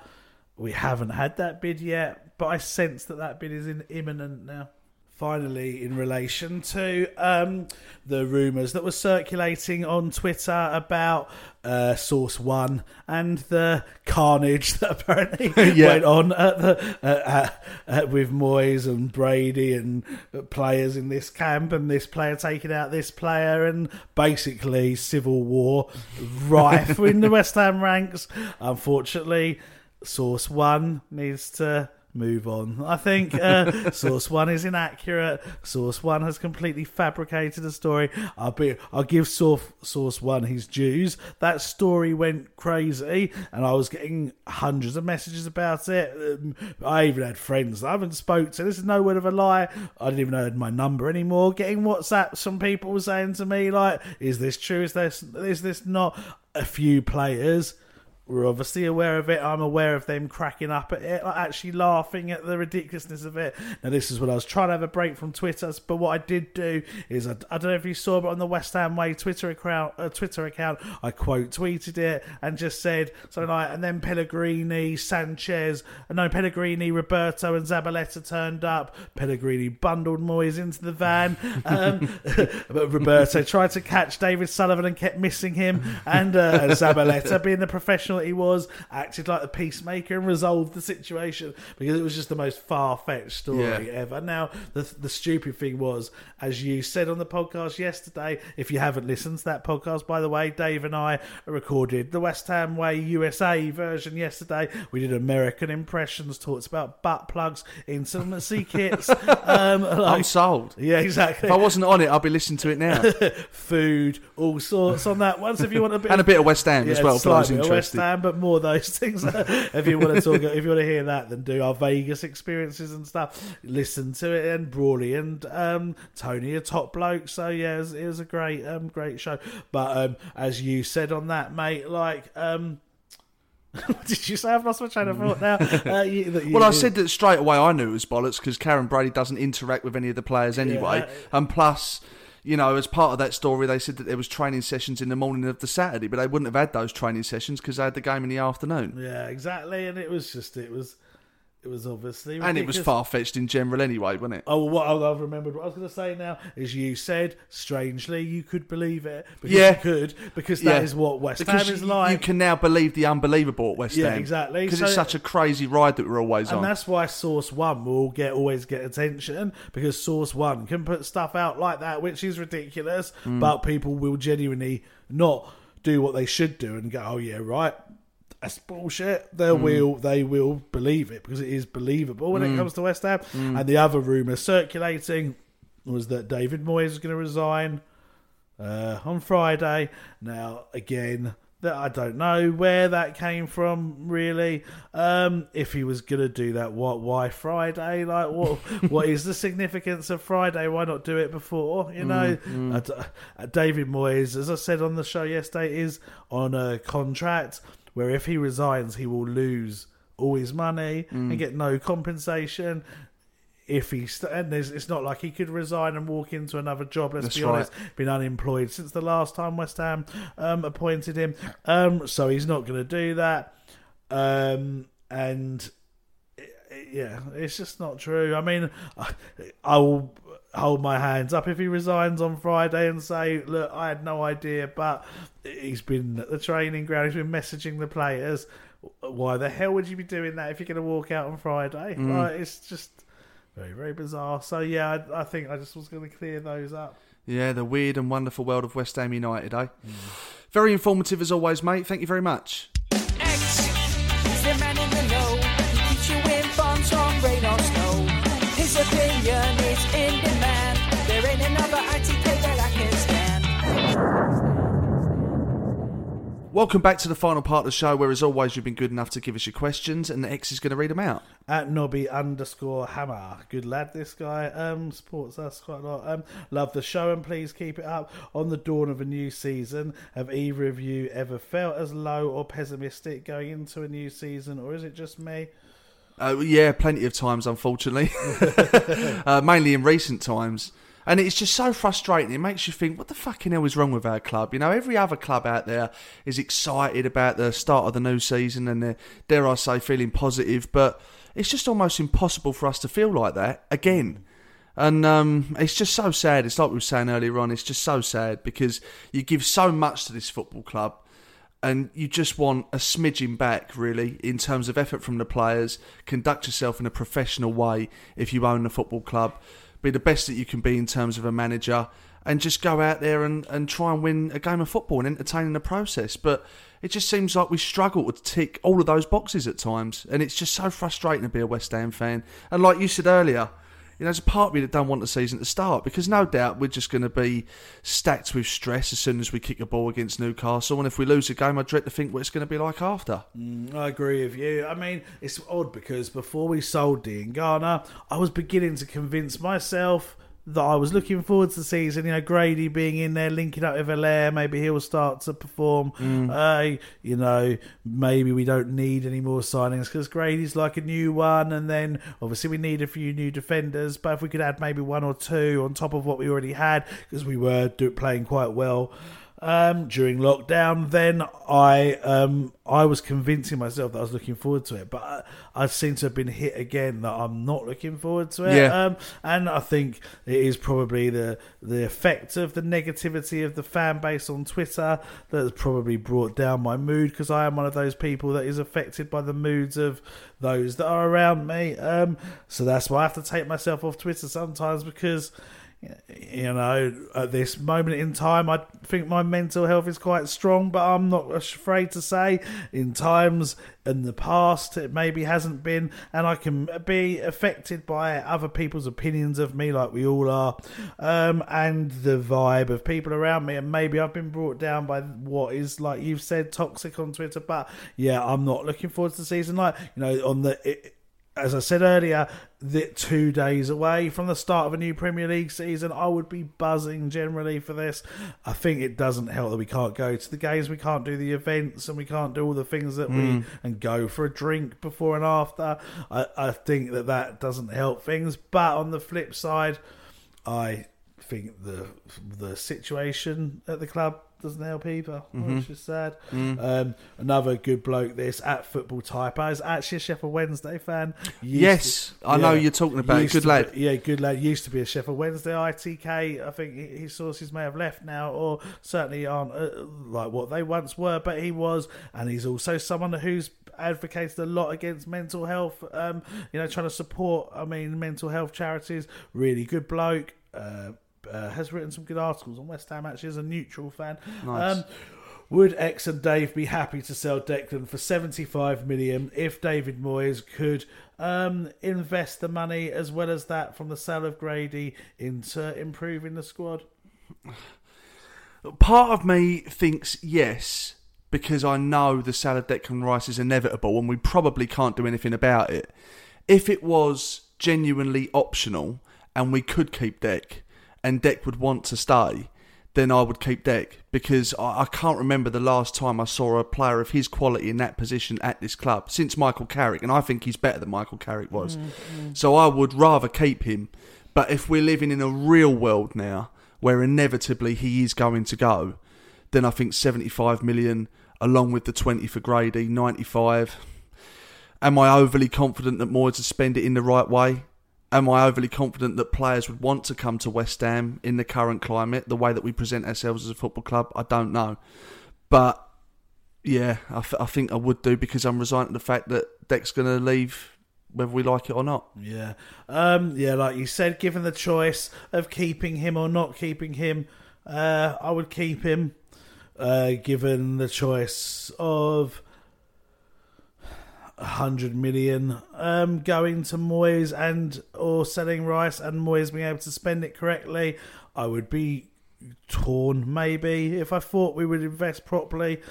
We haven't had that bid yet, but I sense that that bid is in, imminent now. Finally, in relation to um, the rumours that were circulating on Twitter about uh, Source One and the carnage that apparently Yeah. went on at the, uh, uh, with Moyes and Brady and players in this camp, and this player taking out this player, and basically civil war rife in the West Ham ranks. Unfortunately, Source One needs to move on. I think uh, Source One is inaccurate. Source One has completely fabricated a story. I'll be, I'll give Source Source One his dues. That story went crazy, and I was getting hundreds of messages about it. Um, I even had friends I haven't spoke to. This is no word of a lie. I didn't even know my number anymore. Getting WhatsApp, some people were saying to me like, "Is this true? Is this is this not?" A few players we're obviously aware of it. I'm aware of them cracking up at it, like actually laughing at the ridiculousness of it. Now, this is what I was trying to have a break from Twitter, but what I did do is I, I don't know if you saw, but on the West Ham Way Twitter account, uh, Twitter account, I quote tweeted it and just said something like, and then Pellegrini, Sanchez, no Pellegrini, Roberto, and Zabaleta turned up. Pellegrini bundled Moyes into the van, um, but Roberto tried to catch David Sullivan and kept missing him, and, uh, and Zabaleta, being the professional that he was, acted like the peacemaker and resolved the situation because it was just the most far fetched story Yeah. ever. Now, the the stupid thing was, as you said on the podcast yesterday, if you haven't listened to that podcast, by the way, Dave and I recorded the West Ham Way USA version yesterday. We did American impressions, talked about butt plugs, intimacy kits. Um, I'm sold. Yeah, exactly. If I wasn't on it, I'd be listening to it now. Food, all sorts on that. So if you want a bit And a bit of West Ham as well, for slight those bit of West interested. But more those things. if you want to talk, if you want to hear that, then do our Vegas experiences and stuff. Listen to it, and Brawley and um, Tony are top blokes. So yeah, it was, it was a great, um, great show. But um, as you said on that, mate, like. Um, did you say I've lost my train of thought now? Uh, you, you- Well, I said that straight away. I knew it was bollocks because Karren Brady doesn't interact with any of the players anyway. Yeah. And plus, you know, as part of that story, they said that there was training sessions in the morning of the Saturday, but they wouldn't have had those training sessions because they had the game in the afternoon. Yeah, exactly. And it was just, it was, it was obviously, And it was far fetched in general anyway, wasn't it? Oh, what I've remembered what I was going to say now is you said strangely you could believe it because Yeah. you could because that Yeah. is what West Because Ham is you- like. You can now believe the unbelievable at West Yeah, Ham. exactly. Because So- it's such a crazy ride that we're always and on. And that's why Source One will get always get attention because Source One can put stuff out like that, which is ridiculous, Mm. but people will genuinely not do what they should do and go, "Oh yeah, right." That's bullshit. They Mm. will, they will believe it because it is believable when it Mm. comes to West Ham. Mm. And the other rumor circulating was that David Moyes is going to resign uh, on Friday. Now, again, that I don't know where that came from. Really, um, if he was going to do that, what? Why Friday? Like, what? what is the significance of Friday? Why not do it before? You know, Mm, mm. Uh, David Moyes, as I said on the show yesterday, is on a contract where if he resigns, he will lose all his money Mm. and get no compensation if he st- and there's, it's not like he could resign and walk into another job. Let's That's be right. honest, been unemployed since the last time West Ham um, appointed him, um, so he's not going to do that. Um, and yeah, it's just not true. I mean, I, I will hold my hands up if he resigns on Friday and say, "Look, I had no idea," but he's been at the training ground. He's been messaging the players. Why the hell would you be doing that if you're going to walk out on Friday? Mm. Like, it's just very, very bizarre. So yeah, I, I think I just was going to clear those up. Yeah, the weird and wonderful world of West Ham United, eh? Mm. Very informative as always, mate. Thank you very much. Welcome back to the final part of the show, where as always you've been good enough to give us your questions, and the X is going to read them out. At Nobby underscore Hammer. Good lad, this guy. Um, supports us quite a lot. Um, love the show and please keep it up. On the dawn of a new season, have either of you ever felt as low or pessimistic going into a new season, or is it just me? Uh, yeah, plenty of times, unfortunately. uh, mainly in recent times. And it's just so frustrating. It makes you think, what the fucking hell is wrong with our club? You know, every other club out there is excited about the start of the new season and they're, dare I say, feeling positive. But it's just almost impossible for us to feel like that again. And um, it's just so sad. It's like we were saying earlier on. It's just so sad because you give so much to this football club and you just want a smidging back, really, in terms of effort from the players. Conduct yourself in a professional way if you own a football club. Be the best that you can be in terms of a manager, and just go out there and, and try and win a game of football and entertain in the process. But it just seems like we struggle to tick all of those boxes at times, and it's just so frustrating to be a West Ham fan. And like you said earlier, you know, there's a part of me that don't want the season to start because no doubt we're just going to be stacked with stress as soon as we kick a ball against Newcastle. And if we lose a game, I dread to think what it's going to be like after. Mm, I agree with you. I mean, it's odd because before we sold Diangana, I was beginning to convince myself that I was looking forward to the season. You know, Grady being in there, linking up with Haller, maybe he'll start to perform. Mm. Uh, you know, maybe we don't need any more signings because Grady's like a new one, and then obviously we need a few new defenders. But if we could add maybe one or two on top of what we already had, because we were do, playing quite well um, during lockdown, then I um, I was convincing myself that I was looking forward to it, but I, I seem to have been hit again that I'm not looking forward to it. Yeah. Um, and I think it is probably the the effect of the negativity of the fan base on Twitter that has probably brought down my mood because I am one of those people that is affected by the moods of those that are around me. Um, so that's why I have to take myself off Twitter sometimes because you know, at this moment in time, I think my mental health is quite strong, but I'm not afraid to say in times in the past it maybe hasn't been, and I can be affected by other people's opinions of me, like we all are, um, and the vibe of people around me, and maybe I've been brought down by what is, like you've said, toxic on Twitter, but yeah, I'm not looking forward to the season. Like, you know, on the. It, as I said earlier, that two days away from the start of a new Premier League season, I would be buzzing generally for this. I think it doesn't help that we can't go to the games, we can't do the events, and we can't do all the things that we Mm. and go for a drink before and after. I, I think that that doesn't help things. But on the flip side, I think the the situation at the club doesn't help either, Mhm. which is sad. Mm. Um, another good bloke, this at football typo is actually a Sheffield Wednesday fan. Used Yes, I know you're talking about Good to lad. be- yeah, good lad. Used to be a Sheffield Wednesday ITK. I think his sources may have left now, or certainly aren't uh, like what they once were. But he was, and he's also someone who's advocated a lot against mental health. Um, you know, trying to support. I mean, mental health charities. Really good bloke. Uh, uh, has written some good articles on West Ham. Actually, as a neutral fan. Nice. Um, would X and Dave be happy to sell Declan for 75 million if David Moyes could um, invest the money as well as that from the sale of Grady into improving the squad? Part of me thinks yes, because I know the salad Declan Rice is inevitable and we probably can't do anything about it. If it was genuinely optional and we could keep Deck and Deck would want to stay, then I would keep Deck because I, I can't remember the last time I saw a player of his quality in that position at this club since Michael Carrick, and I think he's better than Michael Carrick was. Mm, mm. So I would rather keep him. But if we're living in a real world now where inevitably he is going to go, then I think 75 million along with the 20 for Grady, 95. Am I overly confident that Moyes will spend it in the right way? Am I overly confident that players would want to come to West Ham in the current climate, the way that we present ourselves as a football club? I don't know. But yeah, I, th- I think I would do because I'm resigned to the fact that Deck's going to leave whether we like it or not. Yeah. Um, yeah, like you said, given the choice of keeping him or not keeping him, uh, I would keep him. Uh, given the choice of a hundred million um, going to Moyes and or selling Rice and Moyes being able to spend it correctly, I would be torn maybe if I thought we would invest properly.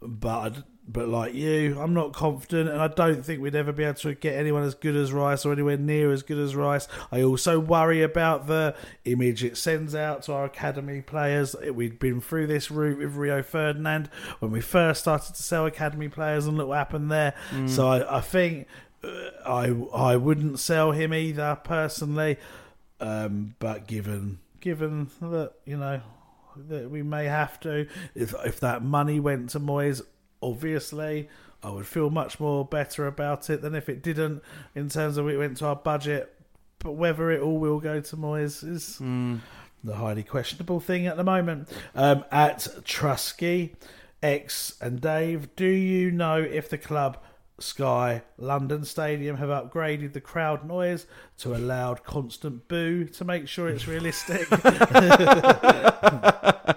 But but like you, I'm not confident, and I don't think we'd ever be able to get anyone as good as Rice or anywhere near as good as Rice. I also worry about the image it sends out to our academy players. We'd been through this route with Rio Ferdinand when we first started to sell academy players, and look what happened there. Mm. So I, I think uh, I I wouldn't sell him either personally, um, but given given that you know that we may have to, if if that money went to Moyes, obviously I would feel much more better about it than if it didn't. In terms of it went to our budget, but whether it all will go to Moyes is the highly questionable thing at the moment. Um, at Trusky, X and Dave, do you know if the club Sky London Stadium have upgraded the crowd noise to a loud constant boo to make sure it's realistic?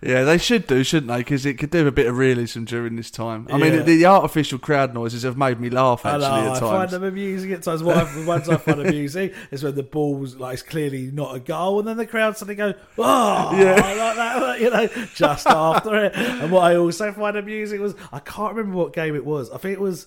Yeah, they should do, shouldn't they? Because it could do a bit of realism during this time. I mean, Yeah. the, the artificial crowd noises have made me laugh I actually know, at I find times. them amusing at times. What I, the ones I find amusing is when the ball's like it's clearly not a goal, and then the crowd suddenly go, "Oh, Yeah. like that," you know, just after it. And what I also find amusing was I can't remember what game it was. I think it was.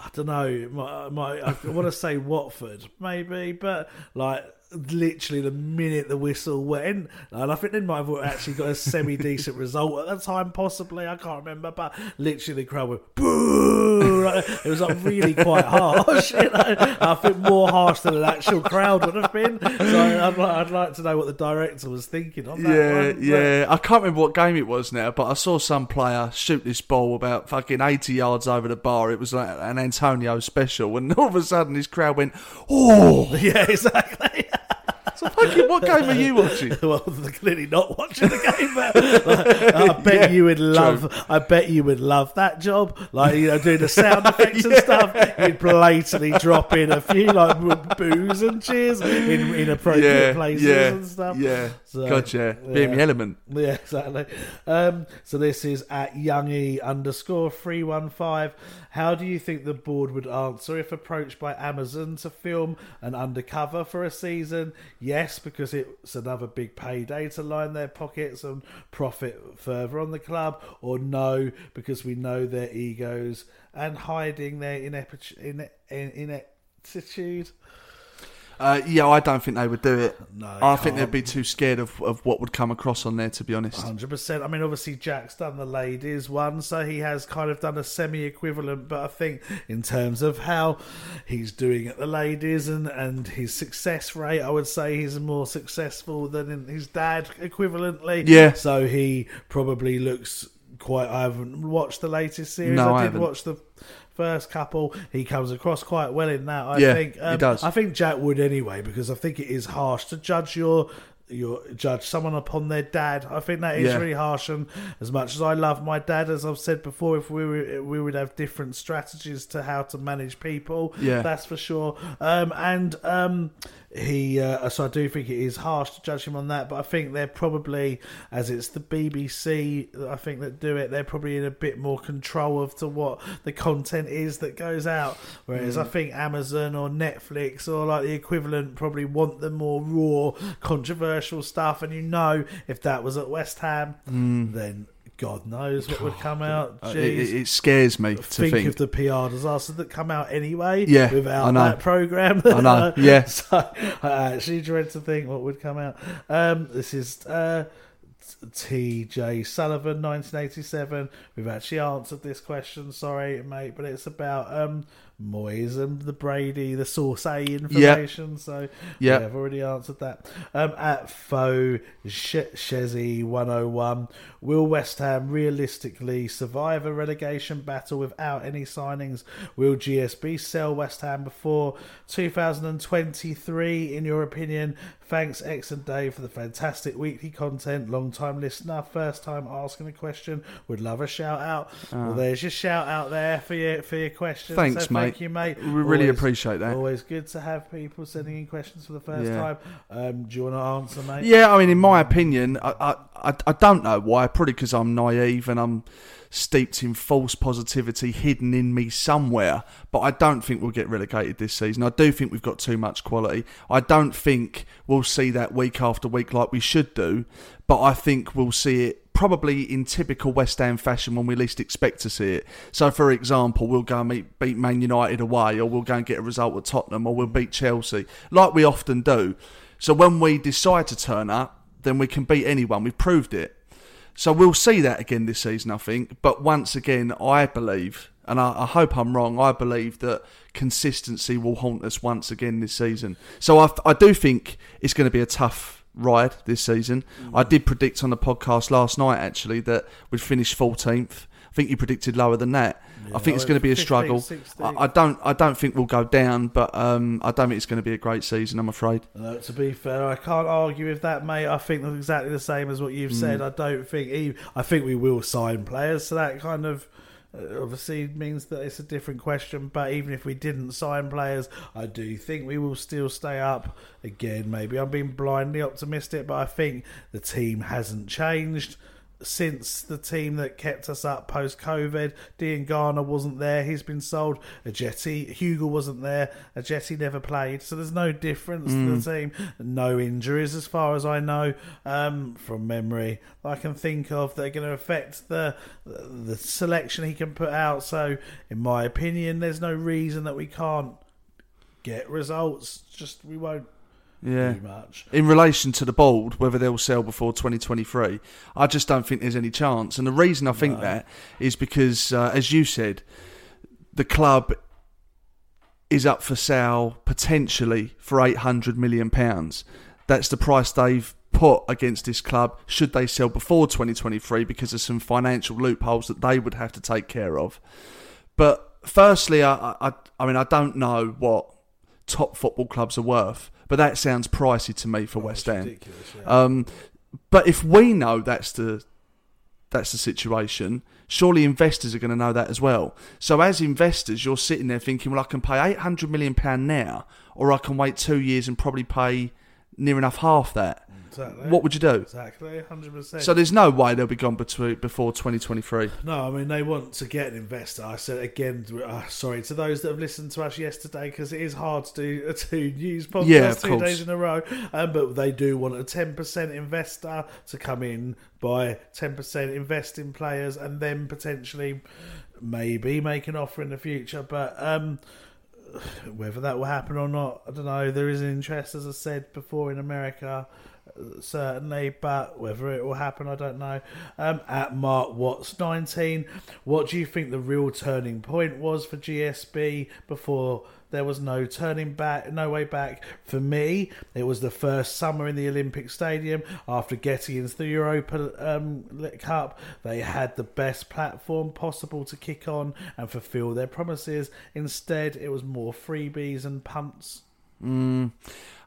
I don't know. My, my, I want to say Watford, maybe, but like literally the minute the whistle went, and I think they might have actually got a semi decent result at the time, possibly. I can't remember, but literally the crowd went boo. Like, uh, It was like really quite harsh. You know? I think more harsh than an actual crowd would have been. So I'd, I'd like to know what the director was thinking on that. Yeah, yeah. I can't remember what game it was now, but I saw some player shoot this ball about fucking 80 yards over the bar. It was like an Antonio special, and all of a sudden his crowd went, oh! Yeah, exactly. So fucking, what game are you watching? well, they're clearly not watching the game, but like, I bet Yeah, you would love. true. I bet you would love that job, like you know, doing the sound effects and stuff. You'd blatantly drop in a few like boos and cheers in inappropriate Yeah, places yeah, and stuff. yeah. God, yeah. Be in my element. Yeah, exactly. Um, so this is at youngie underscore three one five. How do you think the board would answer if approached by Amazon to film an undercover for a season? Yes, because it's another big payday to line their pockets and profit further on the club, or no, because we know their egos and hiding their inept- ine- in- ineptitude. Uh, yeah, I don't think they would do it. No, I think can't. they'd be too scared of, of what would come across on there, to be honest. Hundred percent. I mean, obviously Jack's done the ladies one, so he has kind of done a semi-equivalent. But I think in terms of how he's doing at the ladies and and his success rate, I would say he's more successful than in his dad equivalently. Yeah. So he probably looks quite. I haven't watched the latest series. No, I I did haven't. watch the. First couple, he comes across quite well in that. I Yeah, think. he Um, does. I think Jack would anyway because I think it is harsh to judge your your judge someone upon their dad. I think that is Yeah. really harsh. And as much as I love my dad, as I've said before, if we were, we would have different strategies to how to manage people. Yeah. that's for sure. Um, and um, he, uh, so I do think it is harsh to judge him on that. But I think they're probably, as it's the BBC, I think that do it. They're probably in a bit more control of to what the content is that goes out. Whereas Mm. I think Amazon or Netflix or like the equivalent probably want the more raw, controversial stuff. And you know, if that was at West Ham, Mm. then God knows what would come out. Uh, it, it- it scares me to think, think. of the PR disaster that come out anyway. Yeah, without that program. I know, yeah. so I actually dread to think what would come out. Um, this is uh, T.J. Sullivan, 1987. We've actually answered this question. Sorry, mate, but it's about um, Moyes and the Brady, the source A information. So Yeah. have already answered that. Um, at Faux Chezzy 101, will West Ham realistically survive a relegation battle without any signings? Will GSB sell West Ham before 2023, in your opinion? Thanks, X and Dave, for the fantastic weekly content. Long time listener, first time asking a question. Would love a shout out. Ah. Well, there's your shout out there for your for your question. Thanks, so mate. Mate. you, mate. We really Always- appreciate that. Always good to have people sending in questions for the first Yeah. time. Um, do you want to answer, mate? Yeah, I mean, in my opinion, I I, I, I don't know why. Probably because I'm naive and I'm steeped in false positivity hidden in me somewhere. But I don't think we'll get relegated this season. I do think we've got too much quality. I don't think we'll see that week after week like we should do. But I think we'll see it probably in typical West Ham fashion when we least expect to see it. So, for example, we'll go and meet, beat Man United away, or we'll go and get a result at Tottenham, or we'll beat Chelsea, like we often do. So, when we decide to turn up, then we can beat anyone. We've proved it. So, we'll see that again this season, I think. But once again, I believe, and I, I hope I'm wrong, I believe that consistency will haunt us once again this season. So, I, I do think it's going to be a tough ride this season. I did predict on the podcast last night actually that we'd finish 14th. I think you predicted lower than that. I think it's going to be a 15th, struggle. I, I don't. I don't think we'll go down, but um, I don't think it's going to be a great season. I'm afraid. No, to be fair, I can't argue with that, mate. I think that's exactly the same as what you've Mm. said. I don't think. Even, I think we will sign players, so that kind of uh, Uh, obviously means that it's a different question. But even if we didn't sign players, I do think we will still stay up. Again, maybe I'm being blindly optimistic, but I think the team hasn't changed. Since the team that kept us up post COVID, Diangana wasn't there. He's been sold. Ajeti, Hugo wasn't there. Ajeti never played. So there's no difference to Mm. the team. No injuries, as far as I know, um, from memory, that I can think of that are going to affect the the selection he can put out. So, in my opinion, there's no reason that we can't get results. Just we won't Yeah. do much. In relation to the bold, whether they'll sell before 2023, I just don't think there's any chance. And the reason I think that is because, uh, as you said, the club is up for sale potentially for 800 million pounds. That's the price they've put against this club should they sell before 2023 because of some financial loopholes that they would have to take care of. But firstly, I, I, I mean, I don't know what top football clubs are worth, but that sounds pricey to me for West Ham. Um, but if we know that's the that's the situation, surely investors are going to know that as well. So as investors, you're sitting there thinking, well, I can pay eight hundred million pound now, or I can wait two years and probably pay near enough half that. Exactly. What would you do? Exactly, hundred percent. So there's no way they'll be gone between, before 2023. No, I mean they want to get an investor. I said again, uh, sorry to those that have listened to us yesterday because it is hard to do two news podcasts Yeah, two course. days in a row. Um, but they do want a ten percent investor to come in, buy ten percent, invest in players, and then potentially maybe make an offer in the future. But um, whether that will happen or not, I don't know. There is an interest, as I said before, in America, certainly, but whether it will happen, I don't know. Um, at Mark Watts 19, what do you think the real turning point was for GSB before? There was no turning back, no way back. For me, it was the first summer in the Olympic Stadium after getting into the Europa um, Cup. They had the best platform possible to kick on and fulfill their promises. Instead, it was more freebies and punts. Mm.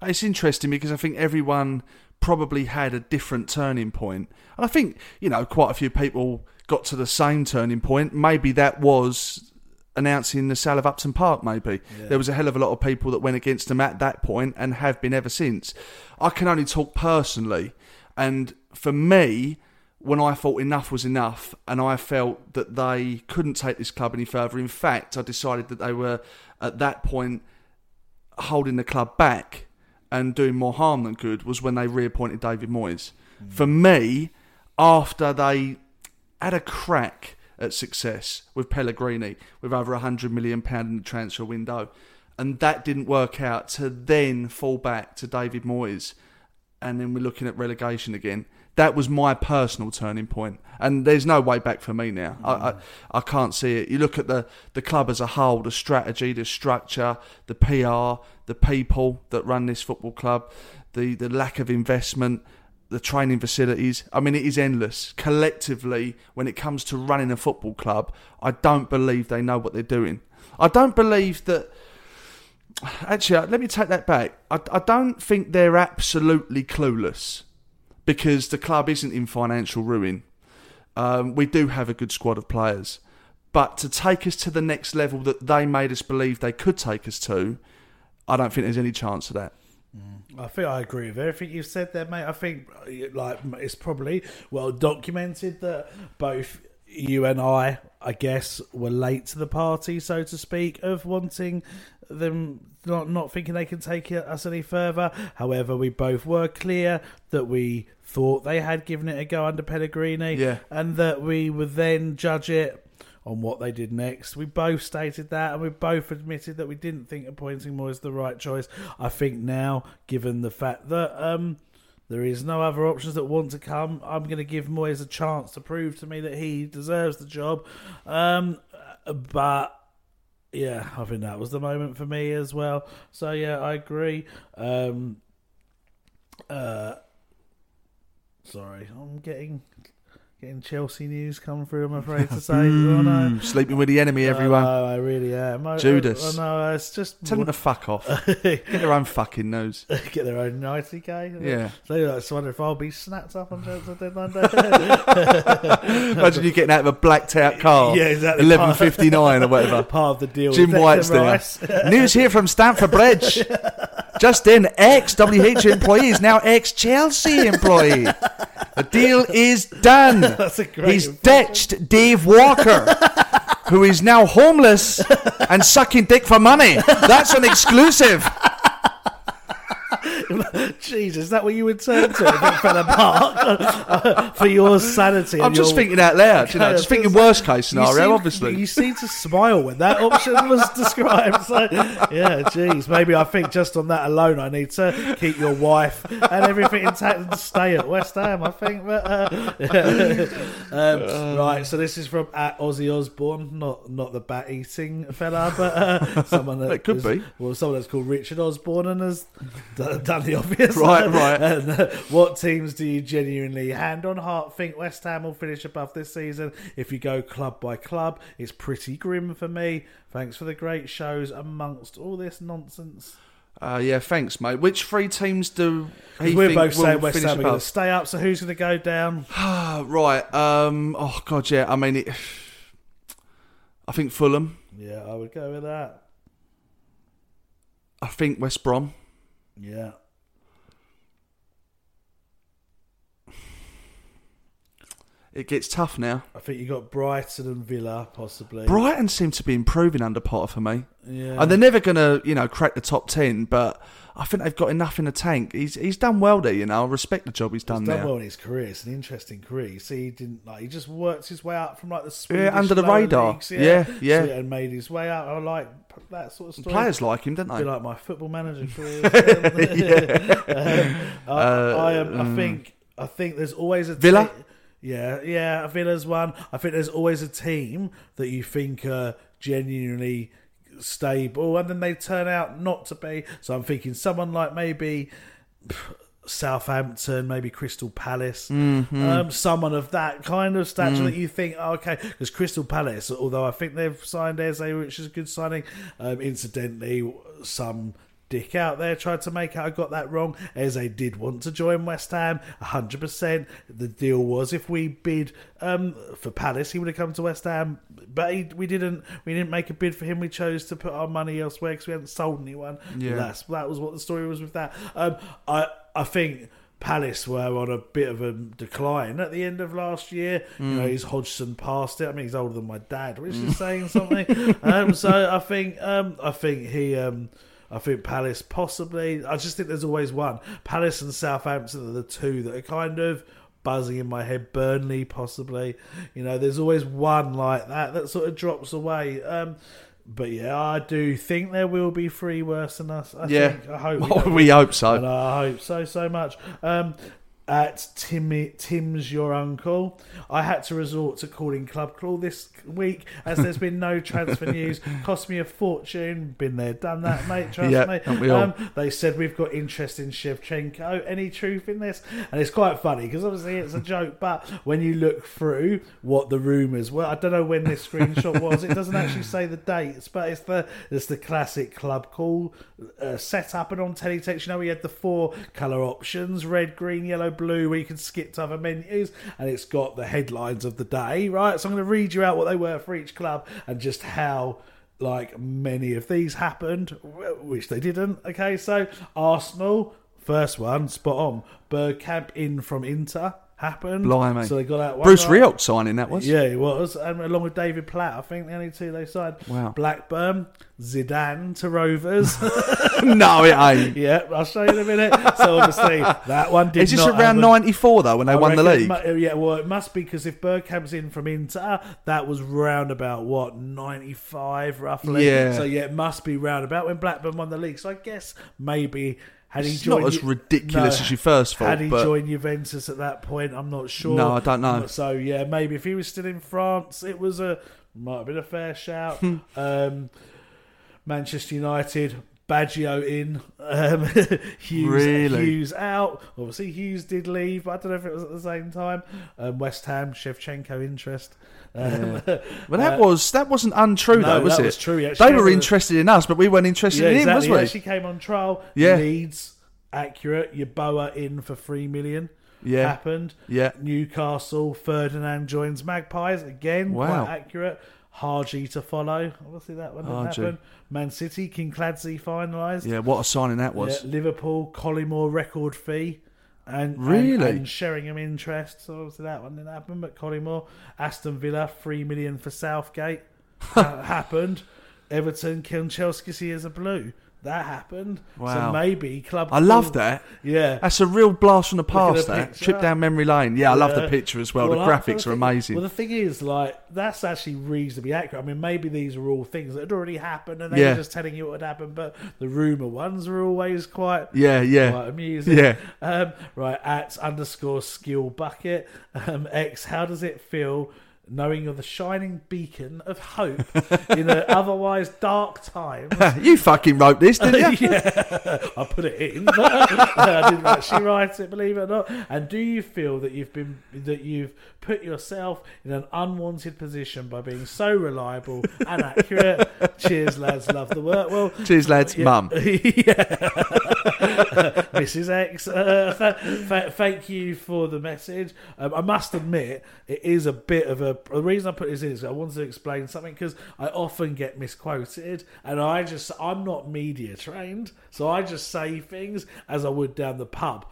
It's interesting because I think everyone probably had a different turning point. And I think, you know, quite a few people got to the same turning point. Maybe that was announcing the sale of Upton Park, maybe. There was a hell of a lot of people that went against them at that point and have been ever since. I can only talk personally. And for me, when I thought enough was enough and I felt that they couldn't take this club any further, in fact, I decided that they were at that point holding the club back and doing more harm than good was when they reappointed David Moyes. Hmm. For me, after they had a crack at success with Pellegrini, with over a £100 million in the transfer window, and that didn't work out, to then fall back to David Moyes, and then we're looking at relegation again. That was my personal turning point, and there's no way back for me now. I, I mm. I can't see it. You look at the the club as a whole, the strategy, the structure, the PR, the people that run this football club, the the lack of investment, the training facilities. I mean, it is endless. Collectively, when it comes to running a football club, I don't believe they know what they're doing. I don't believe that. Actually, uh, let me take that back. I, I don't think they're absolutely clueless because the club isn't in financial ruin. Um, we do have a good squad of players, But to take us to the next level that they made us believe they could take us to, I don't think there's any chance of that. I think I agree with everything you've said there, mate. I think like it's probably well documented that both you and I, I guess, were late to the party, so to speak, of wanting them not not thinking they can take it- us any further. However, we both were clear that we thought they had given it a go under Pellegrini, Yeah. and that we would then judge it on what they did next. We both stated that, and we both admitted that we didn't think appointing Moyes the right choice. I think now, given the fact that um, there is no other options that want to come, I'm going to give Moyes a chance to prove to me that he deserves the job. Um, but yeah, I think that was the moment for me as well. So yeah, I agree. Um, uh, sorry, I'm getting getting Chelsea news come through. I'm afraid to say. oh, no. Mm, sleeping with the enemy, everyone. I know, I really am. I, Judas. I, know, it's just Tell them to fuck off. Get their own fucking nose. get their own ITK. Yeah. So I just wonder if I'll be snapped up on Chelsea Dead Monday. Imagine you getting out of a blacked out car. Yeah, exactly. Eleven fifty nine or whatever. Part of the deal. Jim Declan White's there. Rice. News here from Stamford Bridge. Just in, ex WH employee is now ex Chelsea employee. The deal is done. That's a great He's ditched Dave Walker, who is now homeless and sucking dick for money. That's an exclusive. Jesus, is that what you would turn to if it fell apart for your sanity? I'm just your- thinking out loud, you know, just thinking worst case You scenario, seem- obviously. You seem to smile when that option was described. So, yeah, geez, maybe I think just on that alone, I need to keep your wife and everything intact and stay at West Ham. I think, but uh, um, right. So this is from at Ozzy Osbourne, not not the bat eating fella, but uh, someone that It could is- be. Well, someone that's called Richard Osborne and has d- the obvious. Right, right. And, uh, what teams do you genuinely hand on heart think West Ham will finish above this season? If you go club by club, it's pretty grim for me. Thanks for the great shows amongst all this nonsense. Uh, yeah, thanks, mate. Which three teams do We're think both saying West finish Ham are going to stay up, so who's going to go down? right. Um. Oh God. Yeah. I mean, it, I think Fulham. Yeah, I would go with that. I think West Brom. Yeah. It gets tough now. I think you got Brighton and Villa, possibly. Brighton seem to be improving under Potter for me. Yeah. And they're never going to, you know, crack the top ten, but I think they've got enough in the tank. He's he's done well there, you know. I respect the job he's done He's there. done well in his career. It's an interesting career. You see, he didn't like. He just worked his way up from like the Swedish Yeah, under the radar. leagues, Yeah, yeah. So- and made his way out. I like that sort of story. Players like him, don't they? Be like my football manager career. Yeah. Um, I, Uh, I, am, I think. I think there's always a Villa? te- yeah, yeah. I think there's one. I think there's always a team that you think are genuinely stable, and then they turn out not to be. So I'm thinking someone like maybe. Southampton, maybe Crystal Palace, Mhm. um, someone of that kind of stature Mm. that you think, oh, okay, because Crystal Palace, although I think they've signed Eze, which is a good signing, um, incidentally, some dick out there tried to make out I got that wrong. Eze did want to join West Ham, 100%. The deal was if we bid um, for Palace, he would have come to West Ham, but he, we didn't. We didn't make a bid for him. We chose to put our money elsewhere because we hadn't sold anyone. Yeah. That's that was what the story was with that. Um, I I think. Palace were on a bit of a decline at the end of last year. You know, Mm. he's Hodgson past it. I mean, he's older than my dad, which is saying something. um, so I think, um, I think he, um, I think Palace possibly. I just think there's always one. Palace and Southampton are the two that are kind of buzzing in my head. Burnley possibly. You know, there's always one like that that sort of drops away. Um, but yeah, I do think there will be three worse than us. I Yeah. think. I hope. Well, we hope so. And I hope so so much. Um, at Timmy, Tim's your uncle. I had to resort to calling Club Call this week as there's been no transfer news. Cost me a fortune. Been there, done that, mate. Trust Yeah, me. Um, they said we've got interest in Shevchenko. Any truth in this? And it's quite funny because obviously it's a joke, but when you look through what the rumours were, I don't know when this screenshot was. It doesn't actually say the dates, but it's the it's the classic club call uh, set up and on teletext. You know, we had the four colour options: red, green, yellow, Blue where you can skip to other menus, and it's got the headlines of the day, right? So I'm going to read you out what they were for each club and just how like many of these happened, which they didn't. Okay, so Arsenal, first one, spot on. Bergkamp in from Inter happened. Blimey. So they got out one Bruce. Rioch signing that was. Yeah, it was. And along with David Platt, I think the only two they signed. Wow. Blackburn, Zidane to Rovers. no, it ain't. yeah, I'll show you in a minute. So obviously that one did Is this around happen. '94 though when they I won the league? mu- yeah, well, it must be because if Bergkamp's in from Inter, that was round about what ninety five roughly. Yeah. So yeah, it must be round about when Blackburn won the league. So I guess maybe had he It's joined not as ridiculous as you first thought, Had he but- joined Juventus at that point, I'm not sure. No, I don't know. So yeah, maybe if he was still in France, it was a might have been a fair shout. Hmm. um, Manchester United. Baggio in, um, Hughes, Really? Hughes out. Obviously, Hughes did leave, but I don't know if it was at the same time. Um, West Ham, Shevchenko interest. Um, Well, that uh, was that wasn't untrue no, though, was that it? was true, actually They were interested in us, but we weren't interested yeah, in him, exactly. He was we? actually came on trial. Yeah. Leeds, accurate. Yeboah in for three million. Yeah. happened. Yeah. Newcastle, Ferdinand joins Magpies again. Wow. quite accurate. Hargy to follow. Obviously, that one didn't happen. Man City, Kinkladze finalised. Yeah, what a signing that was. Yeah, Liverpool, Collymore record fee. And, and- Really? and, Sheringham interest. So obviously that one didn't happen. But Collymore, Aston Villa, three million for Southgate happened. Everton, Kanchelskis as a blue. That happened. So Wow. maybe club. I love that. Yeah. That's a real blast from the past. That picture. trip down memory lane. Yeah, I love the picture as well. Well, the I- graphics the are amazing. Well, the thing is, like, that's actually reasonably accurate. I mean, maybe these are all things that had already happened, and they Yeah. were just telling you what had happened. But the rumor ones are always quite, Yeah, yeah. quite amusing. Yeah. Um, right at underscore skill bucket um, X. How does it feel? Knowing you're the shining beacon of hope in an otherwise dark time. you fucking wrote this, didn't you? yeah, I put it in. I didn't actually write it, believe it or not. And do you feel that you've been that you've put yourself in an unwanted position by being so reliable and accurate? Cheers, lads. Love the work. Well, Cheers, lads. yeah. Mum. Mrs. Ex, uh, th- th- thank you for the message. Um, I must admit, it is a bit of a. The reason I put this in is I wanted to explain something because I often get misquoted, and I just I'm not media trained, so I just say things as I would down the pub,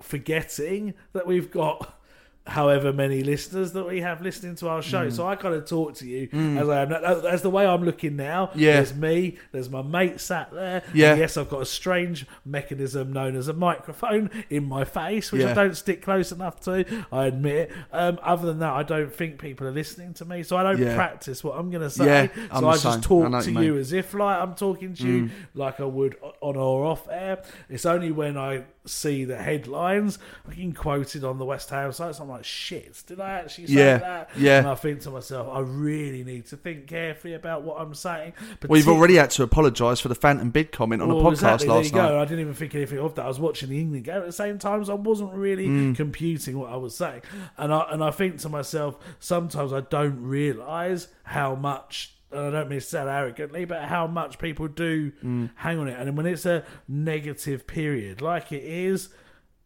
forgetting that we've got. However many listeners that we have listening to our show, Mm. so I kind of talk to you Mm. as I am. As the way I'm looking now, Yeah. there's me, there's my mate sat there. and Yeah. yes, I've got a strange mechanism known as a microphone in my face, which I don't stick close enough to. I admit. Um, other than that, I don't think people are listening to me, so I don't Yeah. practice what I'm going to say. Yeah, so I just I talk what to you you as if like I'm talking to you, Mm. like I would on or off air. It's only when I see the headlines, I getting quoted on the West Ham sites. I'm like, shit, did I actually say Yeah, that? yeah. And I think to myself, I really need to think carefully about what I'm saying. We've Partic- already had to apologise for the Phantom Bid comment on the well, podcast exactly, last there you night. go. I didn't even think anything of that. I was watching the England game at the same time, so I wasn't really Mm. computing what I was saying. And I and I think to myself, sometimes I don't realise how much. And I don't mean to that arrogantly, but how much people do Mm. hang on it. And when it's a negative period, like it is,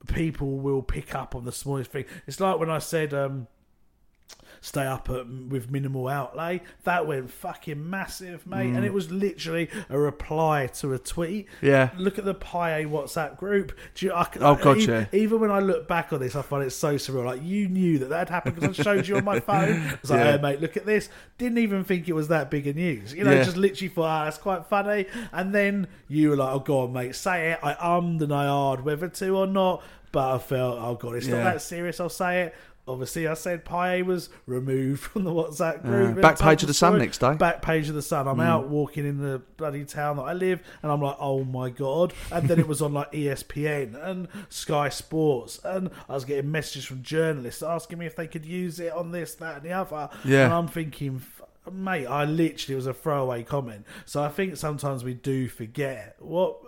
people will pick up on the smallest thing. It's like when I said, um, stay up at, with minimal outlay. That went fucking massive, mate. Mm. And it was literally a reply to a tweet. Yeah. Look at the Pi WhatsApp group. Do you, I, Oh, God, even, yeah. Even when I look back on this, I find it so surreal. Like, you knew that that had happened because I showed you on my phone. It's like, Yeah. hey, mate, look at this. Didn't even think it was that big a news. You know, Yeah. just literally thought, ah, that's quite funny. And then you were like, oh, God, mate, say it. I ummed and I ahed whether to or not. But I felt, oh, God, it's Yeah. not that serious. I'll say it. Obviously, I said Payet was removed from the WhatsApp group. and Back page of the Sun next day. Back page of the Sun. I'm Mm. out walking in the bloody town that I live, and I'm like, oh my god! And then it was on like ESPN and Sky Sports, and I was getting messages from journalists asking me if they could use it on this, that, and the other. Yeah. And I'm thinking. Mate, I literally was a throwaway comment. So I think sometimes we do forget what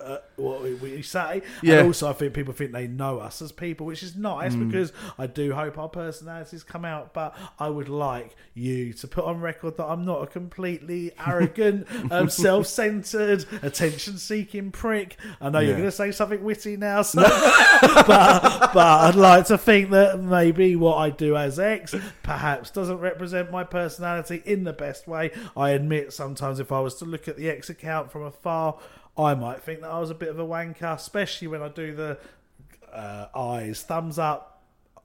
uh, what we, we say. Yeah. And also, I think people think they know us as people, which is nice Mm. because I do hope our personalities come out. But I would like you to put on record that I'm not a completely arrogant, um, self-centered, attention-seeking prick. I know you're going to say something witty now, so but, but I'd like to think that maybe what I do as Ex perhaps doesn't represent my personality in the best way. I admit sometimes if I was to look at the Ex account from afar, I might think that I was a bit of a wanker, especially when I do the uh, eyes, thumbs up,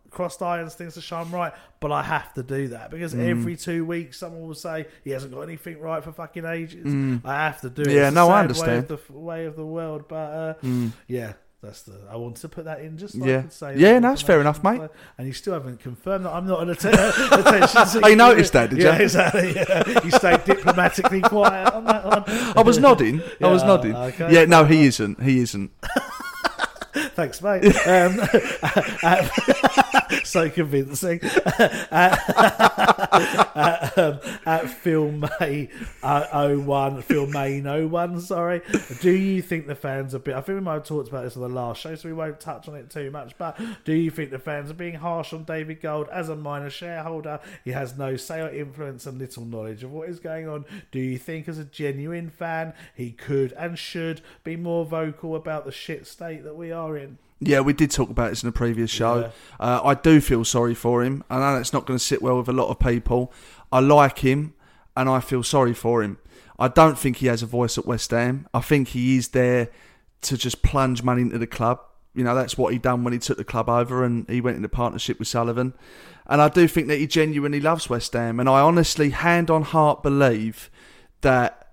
crossed irons, things to shine right. But I have to do that because Mm. every two weeks someone will say he hasn't got anything right for fucking ages. Mm. I have to do it. Yeah, It's no, I understand. Way of the, way of the world, but uh, Mm. yeah. That's the. I wanted to put that in just so Yeah. I could say. Yeah, that no, it's fair enough, mate. And you still haven't confirmed that I'm not an atten- attention seeker. Oh, I noticed that, did yeah, you? exactly. Yeah. You stayed diplomatically quiet on that one. I was nodding. I was Yeah, nodding. okay. Yeah, no, he isn't. He isn't. Thanks, mate. Um, uh, uh, so convincing. Uh, at, um, at Phil May uh, 01, Phil May 01, sorry. Do you think the fans are bit? I think we might have talked about this on the last show, so we won't touch on it too much. But do you think the fans are being harsh on David Gold as a minor shareholder? He has no say or influence and little knowledge of what is going on. Do you think, as a genuine fan, he could and should be more vocal about the shit state that we are in? Yeah, we did talk about this in a previous show. Yeah. Uh, I do feel sorry for him. I know it's not going to sit well with a lot of people. I like him, and I feel sorry for him. I don't think he has a voice at West Ham. I think he is there to just plunge money into the club. You know, that's what he done when he took the club over and he went into partnership with Sullivan. And I do think that he genuinely loves West Ham. And I honestly, hand on heart, believe that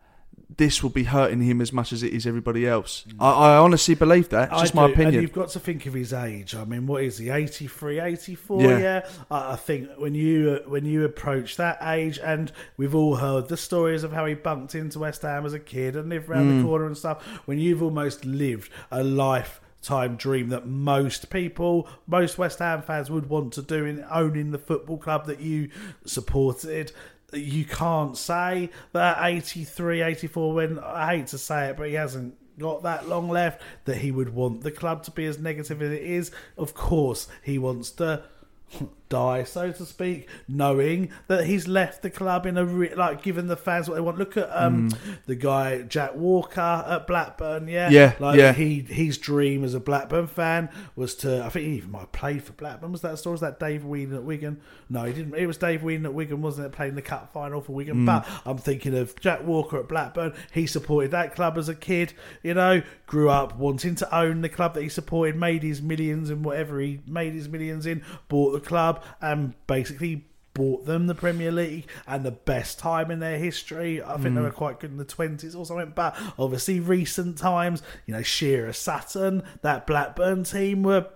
this will be hurting him as much as it is everybody else. I, I honestly believe that. It's I just my opinion. And you've got to think of his age. I mean, what is he? 83, 84? Yeah. Yeah. I I think when you when you approach that age, and we've all heard the stories of how he bunked into West Ham as a kid and lived around Mm. the corner and stuff. When you've almost lived a life time dream that most people, most West Ham fans would want to do in owning the football club that you supported. You can't say that 83, 84, win. I hate to say it, but he hasn't got that long left, that he would want the club to be as negative as it is. Of course, he wants to die, so to speak, knowing that he's left the club in a re- like giving the fans what they want. Look at um the guy Jack Walker at Blackburn, yeah, Yeah, like yeah. he his dream as a Blackburn fan was to. I think he even might played for Blackburn. Was that story? Was that Dave Whelan at Wigan? No, he didn't. It was Dave Whelan at Wigan, wasn't it? Playing the cup final for Wigan. Mm. But I'm thinking of Jack Walker at Blackburn. He supported that club as a kid. You know, grew up wanting to own the club that he supported. Made his millions and whatever he made his millions in. Bought the club and basically bought them the Premier League and the best time in their history. I think they Mm. were quite good in the twenties or something. But obviously, recent times, you know, Shearer, Sutton, that Blackburn team were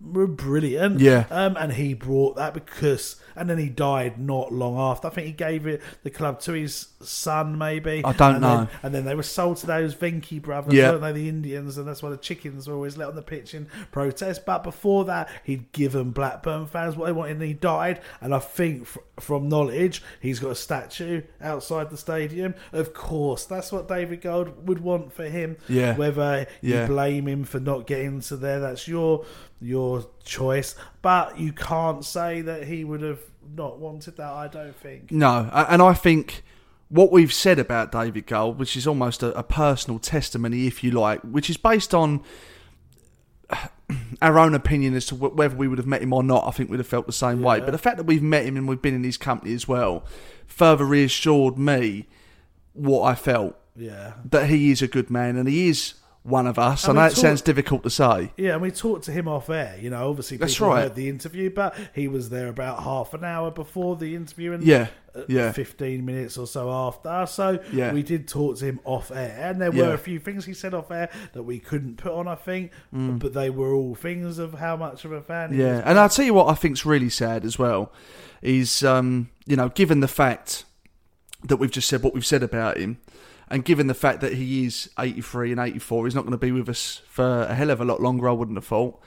were brilliant. Yeah. Um, and he brought that because, and then he died not long after. I think he gave it the club to his son, maybe. I don't and know. Then, and then they were sold to those Venky brothers, Yeah. weren't they? The Indians, and that's why the chickens were always let on the pitch in protest. But before that, he'd given Blackburn fans what they wanted, and he died. And I think, from knowledge, he's got a statue outside the stadium. Of course, that's what David Gold would want for him. Yeah. Whether Yeah. you blame him for not getting to there, that's your your choice. But you can't say that he would have not wanted that. I don't think. No, and I think what we've said about David Gold, which is almost a, a personal testimony, if you like, which is based on our own opinion as to whether we would have met him or not, I think we'd have felt the same way. But the fact that we've met him and we've been in his company as well, further reassured me what I felt. Yeah. That he is a good man and he is one of us. And I know it talk- sounds difficult to say. Yeah, and we talked to him off air. You know, obviously That's people right. heard the interview, but he was there about half an hour before the interview, and Yeah, uh, yeah. fifteen minutes or so after. So Yeah. we did talk to him off air, and there Yeah. were a few things he said off air that we couldn't put on. I think, Mm. but they were all things of how much of a fan. he Yeah, was. and I'll tell you what I think's really sad as well is, um, you know, given the fact that we've just said what we've said about him, and given the fact that he is 83 and 84, he's not going to be with us for a hell of a lot longer, I wouldn't have thought.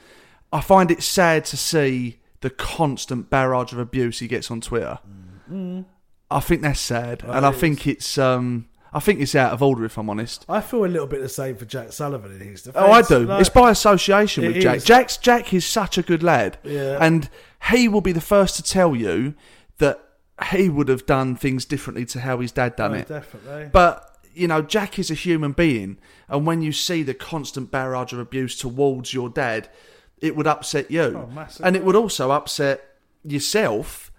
I find it sad to see the constant barrage of abuse he gets on Twitter. Mm. I think that's sad, and I think it's. Um, I think it's out of order, if I'm honest. I feel a little bit the same for Jack Sullivan in his defence. Oh, I do. Like, it's by association with Jack. is. Jack's Jack is such a good lad, Yeah. and he will be the first to tell you that he would have done things differently to how his dad done Oh, it. definitely. But you know, Jack is a human being, and when you see the constant barrage of abuse towards your dad, it would upset you, Oh, and it would also upset yourself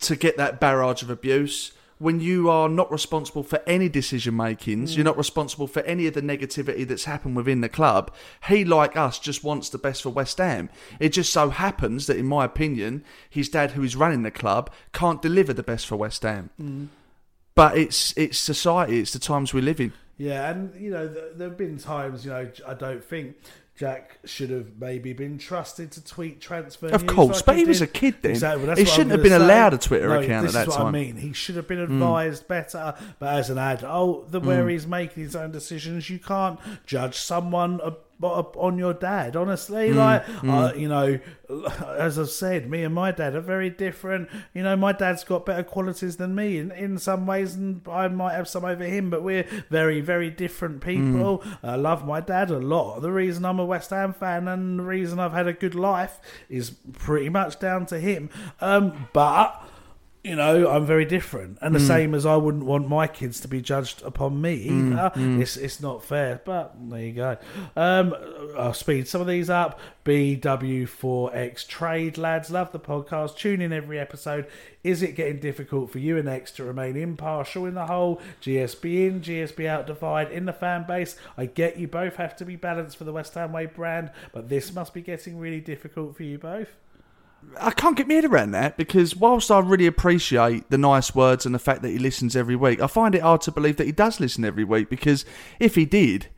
to get that barrage of abuse. When you are not responsible for any decision makings, you're not responsible for any of the negativity that's happened within the club. He, like us, just wants the best for West Ham. It just so happens that, in my opinion, his dad, who is running the club, can't deliver the best for West Ham. Mm. But it's it's society, it's the times we live in. Yeah, and you know, th- there have been times, you know, I don't think Jack should have maybe been trusted to tweet transfer. Of course, like but he was a kid then. Exactly, that's He shouldn't have been say. allowed a Twitter No, account at that is what I mean. He should have been Mm. advised better. But as an adult, oh, the where Mm. he's making his own decisions, you can't judge someone ab- ab- on your dad. Honestly, Mm, like mm. Uh, you know, as I've said, me and my dad are very different. You know, my dad's got better qualities than me in, in some ways, and I might have some over him, but we're very, very different people. Mm. I love my dad a lot. The reason I'm a West Ham fan and the reason I've had a good life is pretty much down to him. Um, but. You know, I'm very different, and the Mm. same as I wouldn't want my kids to be judged upon me Mm, either. mm. It's it's not fair, but there you go. Um, I'll speed some of these up. BW4X Trade lads, love the podcast. Tune in every episode. Is it getting difficult for you and X to remain impartial in the whole GSB in, GSB out divide in the fan base? I get you both have to be balanced for the West Ham Way brand, but this must be getting really difficult for you both. I can't get my head around that because whilst I really appreciate the nice words and the fact that he listens every week, I find it hard to believe that he does listen every week because if he did,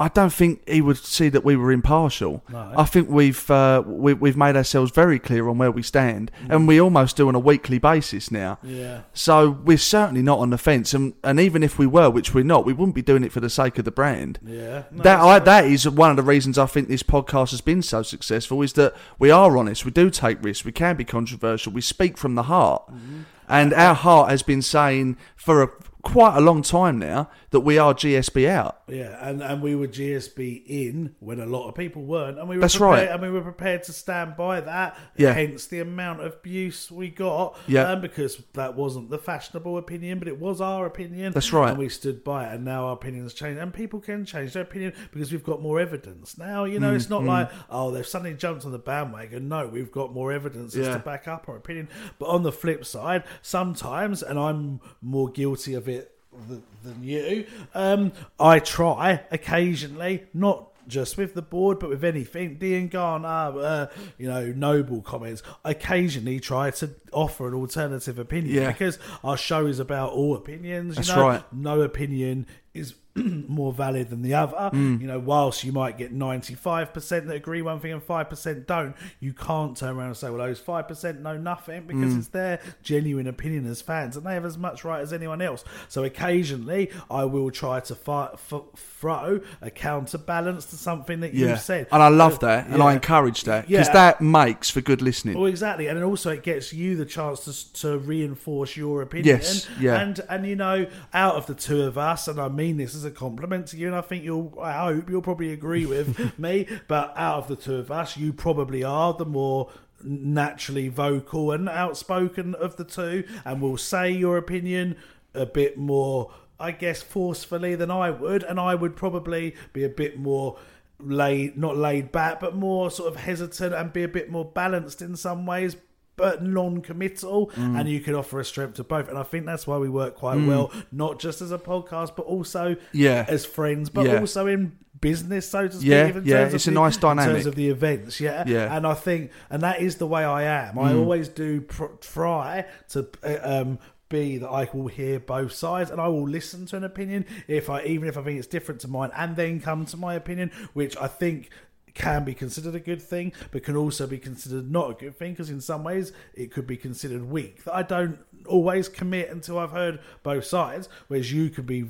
I don't think he would see that we were impartial. No. I think we've uh, we, we've made ourselves very clear on where we stand, and we almost do on a weekly basis now. Yeah. So we're certainly not on the fence, and, and even if we were, which we're not, we wouldn't be doing it for the sake of the brand. Yeah. No, that I, that is one of the reasons I think this podcast has been so successful is that we are honest, we do take risks, we can be controversial, we speak from the heart, Mm-hmm. and our heart has been saying for a, quite a long time now that we are GSB out. Yeah, and, and we were GSB in when a lot of people weren't, and we were That's prepared, right. and we were prepared to stand by that. Yeah. Hence the amount of abuse we got. Yeah. um, because that wasn't the fashionable opinion, but it was our opinion. That's right. and we stood by it. And now our opinions change, and people can change their opinion because we've got more evidence. Now you know Mm, it's not mm. like oh they've suddenly jumped on the bandwagon. No, we've got more evidence Yeah. to back up our opinion. But on the flip side, sometimes, and I'm more guilty of it th- than you. Um, I try occasionally, not just with the board, but with anything. Dean Garner, uh, you know, noble comments. Occasionally, try to offer an alternative opinion Yeah. because our show is about all opinions. You That's know? right. No opinion is more valid than the other. Mm. You know, whilst you might get ninety five percent that agree one thing and five percent don't, you can't turn around and say, "Well, those five percent know nothing," because Mm. it's their genuine opinion as fans, and they have as much right as anyone else. So occasionally, I will try to fi- f- throw a counterbalance to something that Yeah, you've said, and I love that, and I encourage that because Yeah. that makes for good listening. Well, exactly, and also it gets you the chance to to reinforce your opinion. Yes, yeah. and and you know, out of the two of us, and I mean this as a compliment to you, and I think you'll, I hope you'll probably agree with me. But out of the two of us, you probably are the more naturally vocal and outspoken of the two, and will say your opinion a bit more, I guess, forcefully than I would, and I would probably be a bit more laid not laid back but more sort of hesitant and be a bit more balanced in some ways but non-committal Mm. and you can offer a strength to both and i think that's why we work quite Mm. well not just as a podcast but also Yeah. as friends but Yeah. also in business so to speak Yeah, in yeah, terms of it's a the- nice in dynamic. terms of the events yeah Yeah. and i think and that is the way i am i Mm. always do pr- try to uh, um be that I will hear both sides and I will listen to an opinion if I even if I think it's different to mine and then come to my opinion, which I think can be considered a good thing, but can also be considered not a good thing because in some ways it could be considered weak. I don't always commit until I've heard both sides, whereas you could be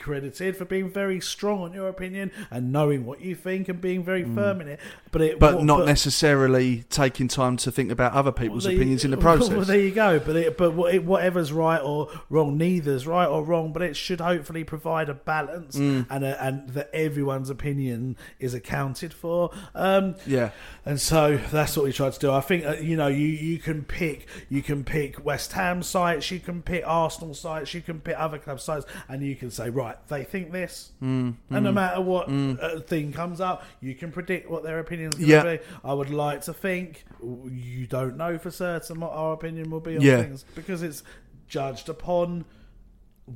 credited for being very strong on your opinion and knowing what you think and being very Mm. firm in it. But it, but what- not necessarily taking time to think about other people's Well, opinions in the process. Well, there you go. But it, but it, whatever's right or wrong, neither's right or wrong. But it should hopefully provide a balance Mm. and a, and that everyone's opinion is accounted for. Um, Yeah. and so that's what we tried to do. I think uh, you know you you can pick you can pick West Ham sites, you can pick Arsenal sites, you can pick other club sites, and you can say right they think this, Mm, and no mm, matter what mm. uh, thing comes up, you can predict what their opinion's going Yeah. be. I would like to think you don't know for certain what our opinion will be on Yeah. things because it's judged upon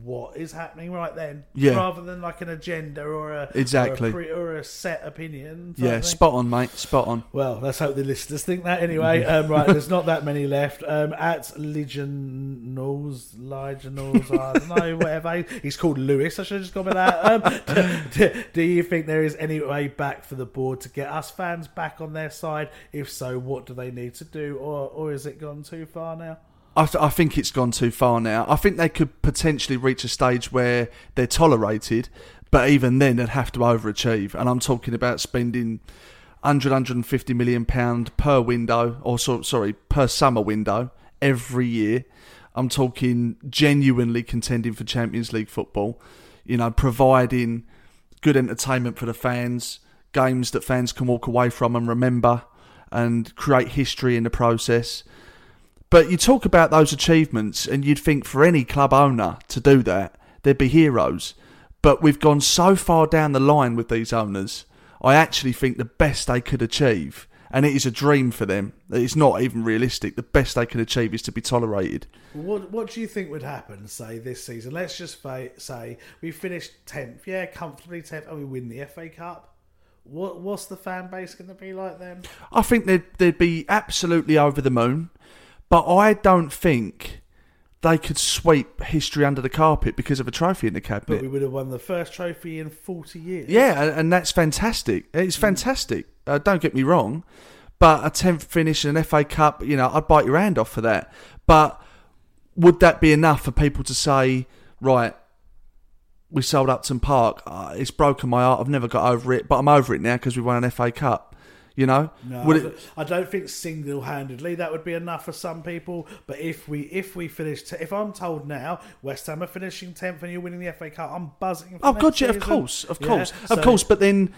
what is happening right then, Yeah. rather than like an agenda or a Exactly. or a, pre- or a set opinion. yeah, spot on, mate. Spot on. Well, let's hope the listeners think that anyway. Um, right, there's not that many left. Um, at Legionals, Legionals, I don't know, whatever. He's called Lewis. I should have just gone with that. Um, do, do- do you think there is any way back for the board to get us fans back on their side? If so, what do they need to do, or or is it gone too far now? I, th- I think it's gone too far now. I think they could potentially reach a stage where they're tolerated, but even then they'd have to overachieve. And I'm talking about spending 100, 150 million pound per window, or so, sorry, per summer window every year. I'm talking genuinely contending for Champions League football. You know, providing good entertainment for the fans, games that fans can walk away from and remember, and create history in the process. But you talk about those achievements, and you'd think for any club owner to do that, they'd be heroes. But we've gone so far down the line with these owners. I actually think the best they could achieve, and it is a dream for them. It's not even realistic. The best they can achieve is to be tolerated. What What do you think would happen, say, this season? Let's just fa- say we finished 10th, yeah, comfortably 10th, and we win the FA Cup. What What's the fan base going to be like then? I think they'd, they'd be absolutely over the moon, but I don't think they could sweep history under the carpet because of a trophy in the cabinet. But we would have won the first trophy in 40 years. Yeah, and- that's fantastic. It's fantastic. Uh, don't get me wrong, but a tenth finish in an FA Cup, you know, I'd bite your hand off for that. But would that be enough for people to say, right? We sold Upton Park. Uh, it's broken my heart. I've never got over it, but I'm over it now because we won an FA Cup. You know, No, it? don't- I don't think single-handedly that would be enough for some people. But if we if we finish, t- if I'm told now West Ham are finishing tenth and you're winning the FA Cup, I'm buzzing. For Oh god, yeah, of course, of Yeah, course, so- of course. But then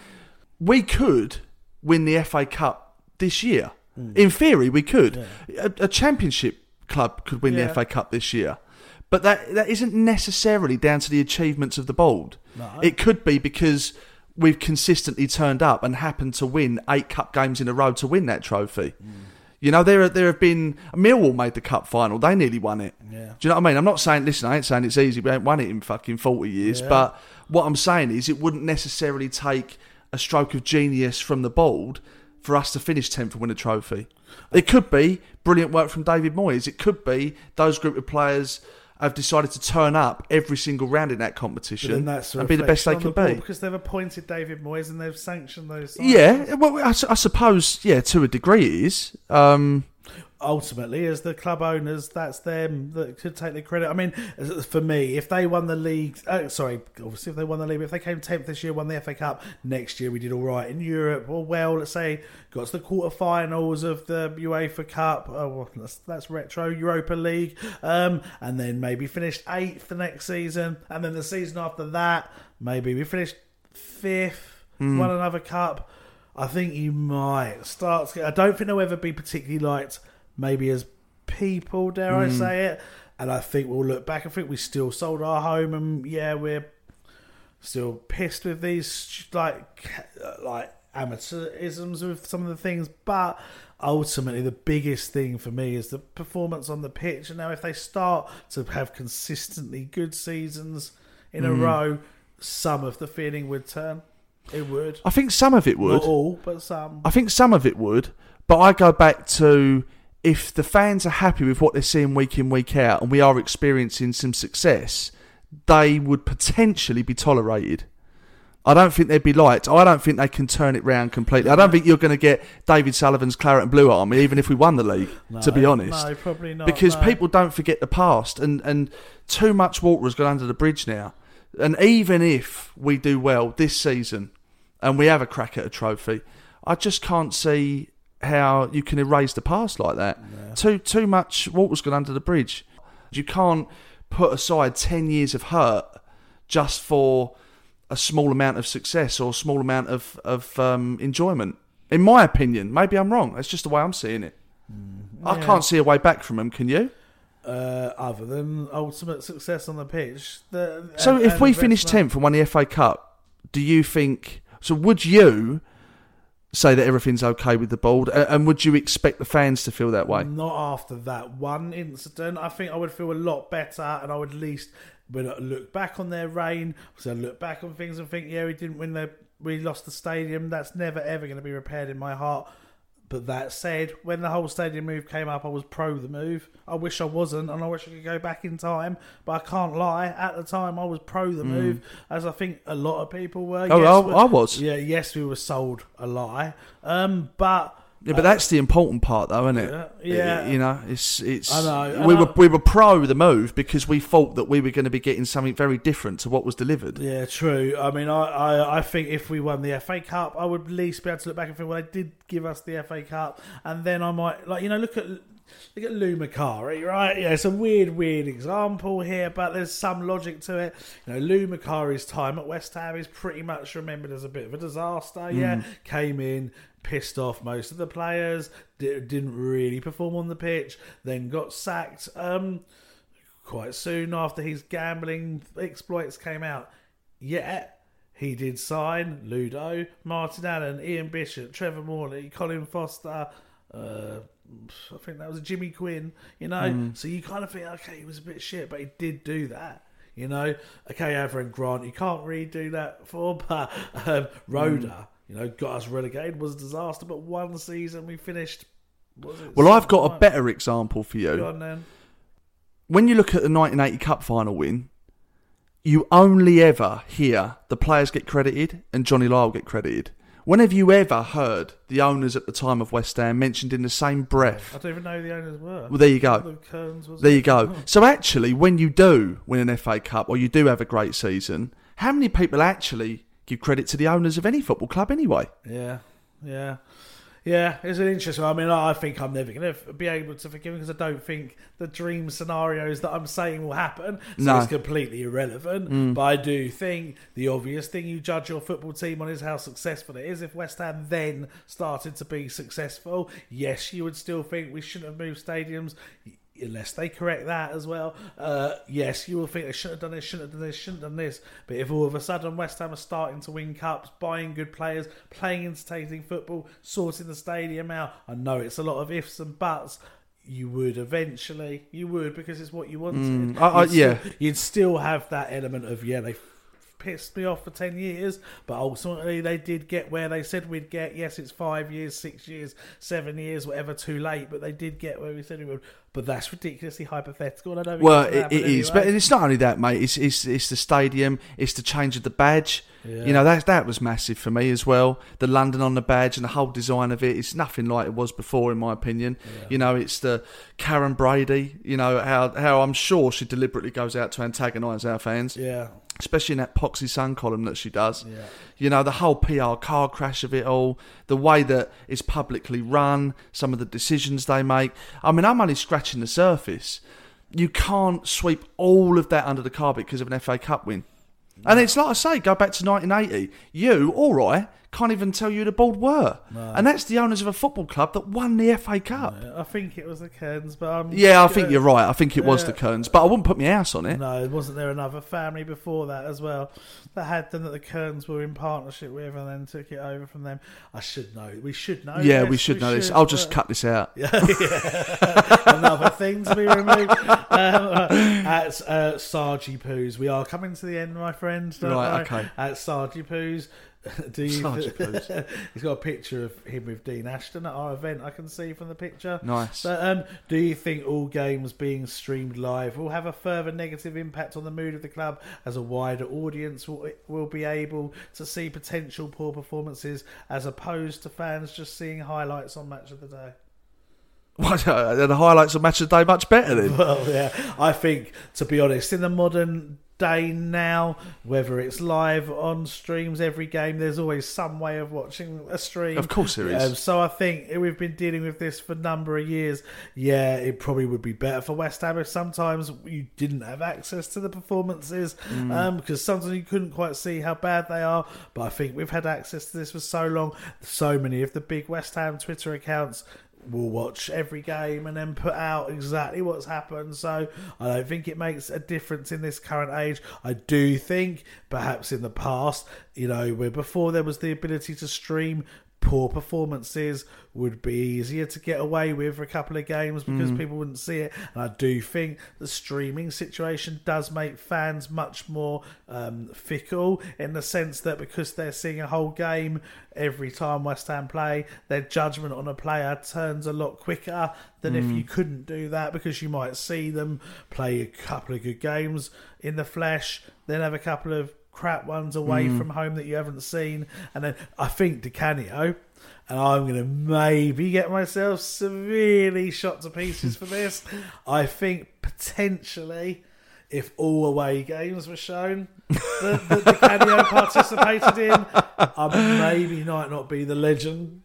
we could win the FA Cup this year. Mm. In theory, we could. A, a championship club could win Yeah. the FA Cup this year. But that that isn't necessarily down to the achievements of the bold. No. It could be because we've consistently turned up and happened to win eight cup games in a row to win that trophy. Mm. You know, there there have been Millwall made the cup final. They nearly won it. Yeah. Do you know what I mean? I'm not saying listen, I ain't saying it's easy. We ain't won it in fucking forty years. Yeah. But what I'm saying is, it wouldn't necessarily take a stroke of genius from the board for us to finish tenth and win a trophy. It could be brilliant work from David Moyes. It could be those group of players have decided to turn up every single round in that competition then that's a and be the best they can the be. because they've appointed David Moyes and they've sanctioned those. signings. Yeah, well, I suppose, yeah, to a degree it is. Um, ultimately, as the club owners, that's them that could take the credit. I mean, for me, if they won the league, uh, sorry, obviously if they won the league, if they came tenth this year, won the FA Cup next year, we did all right in Europe. Or well, let's say got to the quarterfinals of the UEFA Cup. Oh, well, that's, that's retro Europa League, um, and then maybe finished eighth the next season, and then the season after that, maybe we finished fifth, Mm. won another cup. I think you might start. I don't think they'll ever be particularly liked, maybe as people, dare I Mm. say it. And I think we'll look back. I think we still sold our home, and yeah, we're still pissed with these like like amateurisms with some of the things. But ultimately, the biggest thing for me is the performance on the pitch. And now, if they start to have consistently good seasons in a Mm. row, some of the feeling would turn. It would. I think some of it would. Not all, but some. I think some of it would, but I go back to if the fans are happy with what they're seeing week in, week out, and we are experiencing some success, they would potentially be tolerated. I don't think they'd be liked. I don't think they can turn it round completely. I don't think you're going to get David Sullivan's Claret and Blue Army, even if we won the league, to be honest. no, probably not, Because no. people don't forget the past, and, and too much water has gone under the bridge now. And even if we do well this season and we have a crack at a trophy, I just can't see how you can erase the past like that. Too too much water's gone under the bridge. You can't put aside ten years of hurt just for a small amount of success or a small amount of of um, enjoyment. In my opinion, maybe I'm wrong. That's just the way I'm seeing it. I Yeah. can't see a way back from them. Can you? Uh, other than ultimate success on the pitch. The, So and- if and we finish tenth and won the FA Cup, do you think? So would you say that everything's okay with the board, and would you expect the fans to feel that way? Not after that one incident. I think I would feel a lot better, and I would at least when I look back on their reign, so I look back on things and think, yeah, we didn't win the, we lost the stadium. That's never ever going to be repaired in my heart. But that said, when the whole stadium move came up, I was pro the move. I wish I wasn't, and I wish I could go back in time. But I can't lie. At the time, I was pro the Mm. move, as I think a lot of people were. Oh, I- I was. Yeah, yes, we were sold a lie. Um, but Yeah, but that's the important part, though, isn't it? Yeah, yeah. You know, it's it's. I know, We and were we were pro the move because we thought that we were going to be getting something very different to what was delivered. Yeah, true. I mean, I, I, I think if we won the FA Cup, I would at least be able to look back and think, well, they did give us the FA Cup, and then I might, like, you know, look at look at Lou Macari, right? Yeah, it's a weird, weird example here, but there's some logic to it. You know, Lou Macari's time at West Ham is pretty much remembered as a bit of a disaster. Yeah, Mm. came in. Pissed off most of the players, di- didn't really perform on the pitch, then got sacked. Um, quite soon after his gambling exploits came out. Yet he did sign Ludo, Martin Allen, Ian Bishop, Trevor Morley, Colin Foster. Uh, I think that was Jimmy Quinn. You know, Mm. so you kind of think, okay, he was a bit shit, but he did do that. You know, okay, Avram Grant, you can't really do that for, but um, Roeder, you know, got us relegated, was a disaster. But one season we finished. what Was it Well, I've got a better example for you. Go on then. when you look at the 1980 Cup final win, you only ever hear the players get credited and Johnny Lyall get credited. When have you ever heard the owners at the time of West Ham mentioned in the same breath? I don't even know who the owners were. Well, there you go. The Cearns, was There it? you go. Oh. So actually, when you do win an FA Cup or you do have a great season, how many people actually give credit to the owners of any football club anyway? Yeah, yeah, yeah. It's an interesting. I mean, I think I'm never going to be able to forgive him because I don't think the dream scenarios that I'm saying will happen. So No. it's completely irrelevant. Mm. But I do think the obvious thing you judge your football team on is how successful it is. If West Ham then started to be successful, yes, you would still think we shouldn't have moved stadiums. Unless they correct that as well, uh, yes, you will think they should have done this, shouldn't have done this, shouldn't have done this. But if all of a sudden West Ham are starting to win cups, buying good players, playing entertaining football, sorting the stadium out, I know it's a lot of ifs and buts. You would eventually, you would because it's what you wanted. Mm, I- I- You'd still- yeah. you'd still have that element of yeah, they pissed me off for 10 years, but ultimately they did get where they said we'd get. Yes, it's five years, six years, seven years, whatever, too late, but they did get where we said we would. But that's ridiculously hypothetical, I don't Well, it, it happen is, but it's not only that, mate. It's it's it's the stadium. It's the change of the badge. Yeah. You know that that was massive for me as well. The London on the badge and the whole design of it. It's nothing like it was before, in my opinion. Yeah. You know, it's the Karren Brady. You know how how I'm sure she deliberately goes out to antagonise our fans. Yeah. Especially in that Poxy Sun column that she does. Yeah. You know, the whole PR car crash of it all, the way that it's publicly run, some of the decisions they make. I mean, I'm only scratching the surface. You can't sweep all of that under the carpet because of an FA Cup win. And it's like I say, go back to 1980. You, all right, can't even tell you who the board were. No. And that's the owners of a football club that won the FA Cup. I think it was the Cearns, but um, Yeah, I think you're right. I think it was the Cearns, but I wouldn't put my house on it. No, wasn't there another family before that as well that had them that the Cearns were in partnership with and then took it over from them? I should know. We should know. yeah, this, we should know this. I'll just but- cut this out. Yeah, yeah. another thing to be removed. Um, at uh, Sargy Poos, we are coming to the end, my friend. Right, worry. okay. At Sargy Poos. Do you. He's got a picture of him with Dean Ashton at our event. I can see from the picture. Nice. But um, do you think all games being streamed live will have a further negative impact on the mood of the club, as a wider audience will, will be able to see potential poor performances, as opposed to fans just seeing highlights on Match of the Day? the highlights of match of the day much better then. Well, yeah, I think to be honest, in the modern day now, whether it's live on streams every game, there's always some way of watching a stream. Of course there is. Um, so I think we've been dealing with this for a number of years. Yeah, it probably would be better for West Ham if sometimes you didn't have access to the performances Mm. um, because sometimes you couldn't quite see how bad they are. But I think we've had access to this for so long. So many of the big West Ham Twitter accounts will watch every game and then put out exactly what's happened. So I don't think it makes a difference in this current age. I do think perhaps in the past, you know, where before there was the ability to stream poor performances would be easier to get away with for a couple of games because Mm. people wouldn't see it. And I do think the streaming situation does make fans much more um, fickle in the sense that because they're seeing a whole game every time West Ham play, their judgment on a player turns a lot quicker than if Mm. you couldn't do that because you might see them play a couple of good games in the flesh, then have a couple of crap ones away Mm. from home that you haven't seen, and then I think Di Canio, and I'm going to maybe get myself severely shot to pieces for this. I think potentially, if all away games were shown that, that Di Canio participated in, I maybe might not be the legend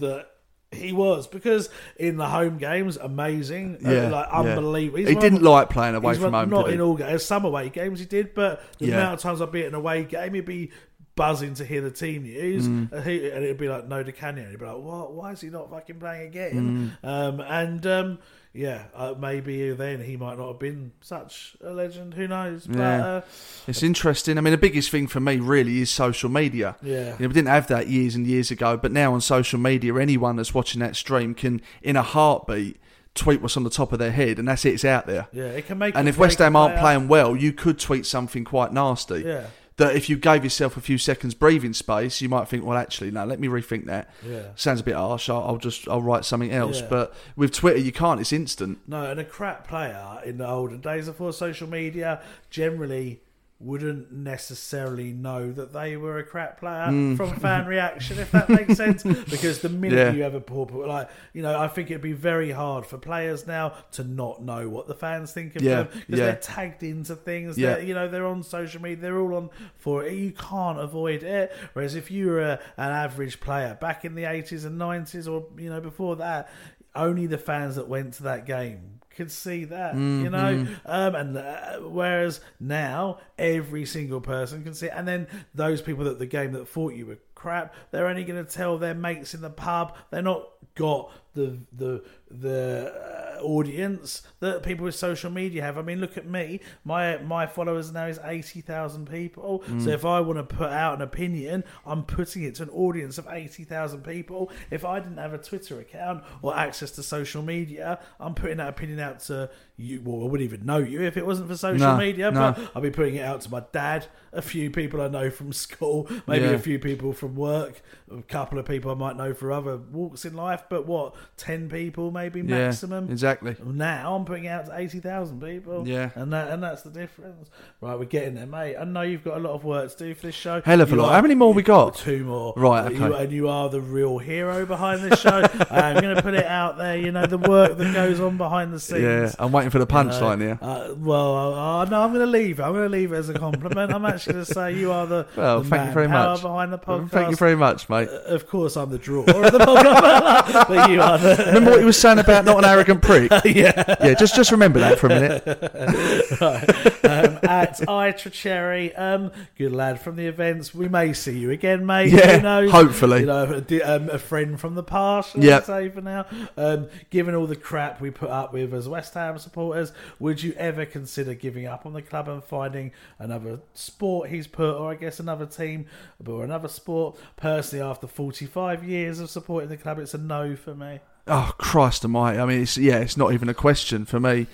that. He was because in the home games, amazing, uh, Yeah, like unbelievable. He's He didn't of- like playing away from home, Not in all games. Some away games he did, but the Yeah. amount of times I'd be at an away game, he'd be buzzing to hear the team news, Mm. and, he, and it'd be like no Di Canio. He'd be like, "What? Why is he not fucking playing again?" Mm. Um, and um, yeah, uh, maybe then he might not have been such a legend. Who knows? But, Yeah, uh, it's interesting. I mean, the biggest thing for me really is social media. Yeah. You know, we didn't have that years and years ago, but now on social media, anyone that's watching that stream can, in a heartbeat, tweet what's on the top of their head, and that's it. It's out there. Yeah, it can make And if West Ham aren't player. playing well, you could tweet something quite nasty. Yeah. That if you gave yourself a few seconds breathing space, you might think, well, actually, no, let me rethink that. Yeah. Sounds a bit harsh. I'll, I'll just I'll write something else. Yeah. But with Twitter, you can't. It's instant. No, and a crap player in the olden days before social media generally wouldn't necessarily know that they were a crap player Mm. from fan reaction, if that makes sense. Because the minute Yeah. you have a poor, like you know, I think it'd be very hard for players now to not know what the fans think of Yeah, them because yeah. they're tagged into things. Yeah. That, you know, they're on social media, they're all on for it. You can't avoid it. Whereas if you were a, an average player back in the eighties and nineties, or you know before that, only the fans that went to that game could see that, you know. Mhm. Um, and uh, whereas now every single person can see, it. and then those people that the game that thought you were crap, they're only going to tell their mates in the pub. They're not got the the the uh, audience that people with social media have. I mean, look at me. My my followers now is eighty thousand people. Mm. So if I want to put out an opinion, I'm putting it to an audience of eighty thousand people. If I didn't have a Twitter account or access to social media, I'm putting that opinion out to you. Well, I wouldn't even know you if it wasn't for social No, media. no. But I'll be putting it out to my dad, a few people I know from school, maybe Yeah. a few people from work, a couple of people I might know for other walks in life. But what, ten people maybe Yeah, maximum? exactly. Now I'm putting out to eighty thousand people. Yeah. and that and that's the difference. Right, we're getting there, mate. I know you've got a lot of work to do for this show. Hell of a You lot. are- How many more we got? Two more. Right, You- okay. and you are the real hero behind this show. I'm going to put it out there. You know the work that goes on behind the scenes. Yeah, I'm waiting for the You know, punchline here. Uh, well, uh, no, I'm going to leave it. I'm going to leave it as a compliment. I'm actually going to say you are the, Well, the thank you very much. behind the podcast. Thank you very much, mate. Uh, of course, I'm the drawer of the podcast, but you Remember what you were saying about not an arrogant prick? yeah, yeah. Just just remember that for a minute. right. um, at Itracherry, um, good lad from the events. We may see you again, mate. Yeah, Who knows? hopefully. You know, a, um, a friend from the past. Shall Yep. Say for now. Um, given all the crap we put up with as West Ham supporters, would you ever consider giving up on the club and finding another sport he's put, or I guess another team, or another sport? Personally, after 45 years of supporting the club, it's a no for me. Oh Christ Almighty! I mean, it's yeah, it's not even a question for me.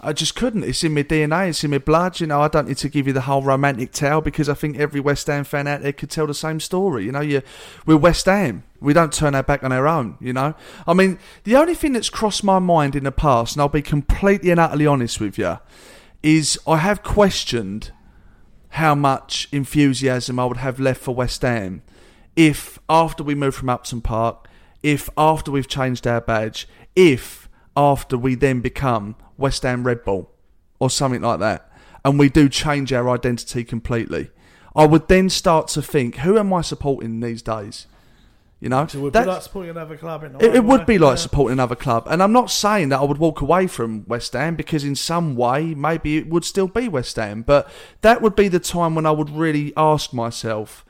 I just couldn't. It's in my DNA. It's in my blood. You know, I don't need to give you the whole romantic tale because I think every West Ham fan out there could tell the same story. You know, you we're West Ham. We don't turn our back on our own. You know, I mean, the only thing that's crossed my mind in the past, and I'll be completely and utterly honest with you, is I have questioned how much enthusiasm I would have left for West Ham if after we moved from Upton Park, if after we've changed our badge, if after we then become West Ham Red Bull or something like that, and we do change our identity completely, I would then start to think, who am I supporting these days? You know, So it would be like supporting another club it, it would be like yeah. supporting another club, and I'm not saying that I would walk away from West Ham because in some way maybe it would still be West Ham, but that would be the time when I would really ask myself,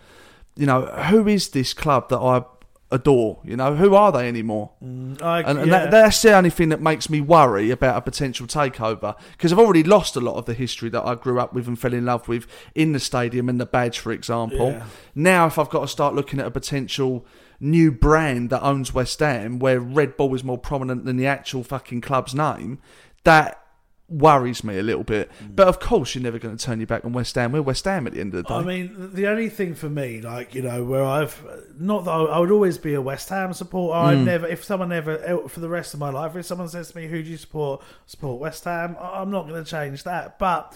you know, who is this club that I adore? You know, who are they anymore? Mm, I- and and yeah. that, that's the only thing that makes me worry about a potential takeover because I've already lost a lot of the history that I grew up with and fell in love with in the stadium and the badge, for example. Yeah. Now, if I've got to start looking at a potential new brand that owns West Ham, where Red Bull is more prominent than the actual fucking club's name, that worries me a little bit. Mm. But of course, you're never going to turn your back on West Ham. We're West Ham at the end of the day. I mean, the only thing for me, like you know, where I've not that I, I would always be a West Ham supporter. I Mm. never, if someone ever for the rest of my life, if someone says to me, "Who do you support?" Support West Ham. I- I'm not going to change that. But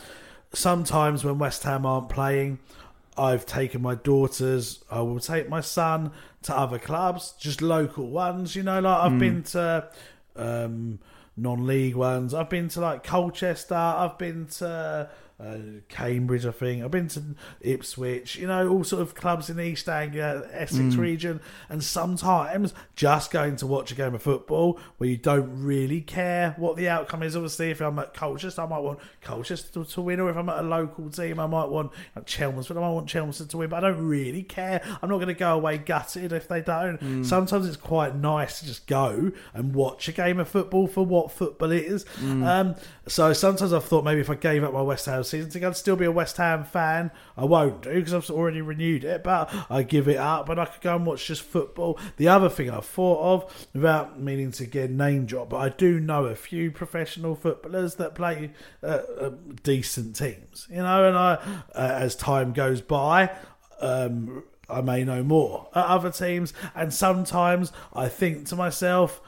sometimes when West Ham aren't playing, I've taken my daughters. I will take my son to other clubs, just local ones. You know, like I've Mm. been to. Um, non-league ones. I've been to like Colchester. I've been to uh, Cambridge. I think I've been to Ipswich. You know, all sort of clubs in the East Anglia, Essex Mm. region. And sometimes just going to watch a game of football where you don't really care what the outcome is. Obviously, if I'm at Colchester, I might want Colchester to, win, or if I'm at a local team, I might want like, Chelmsford. I might want Chelmsford to win, but I don't really care. I'm not going to go away gutted if they don't. Mm. Sometimes it's quite nice to just go and watch a game of football for what football is. Mm. Um, so sometimes I've thought maybe if I gave up my West Ham season ticket, I'd still be a West Ham fan. I won't do because I've already renewed it, but I give it up and I could go and watch just football. The other thing I've thought of, without meaning to get name drop, but I do know a few professional footballers that play uh, uh, decent teams, you know, and I, uh, as time goes by, um, I may know more at other teams, and sometimes I think to myself,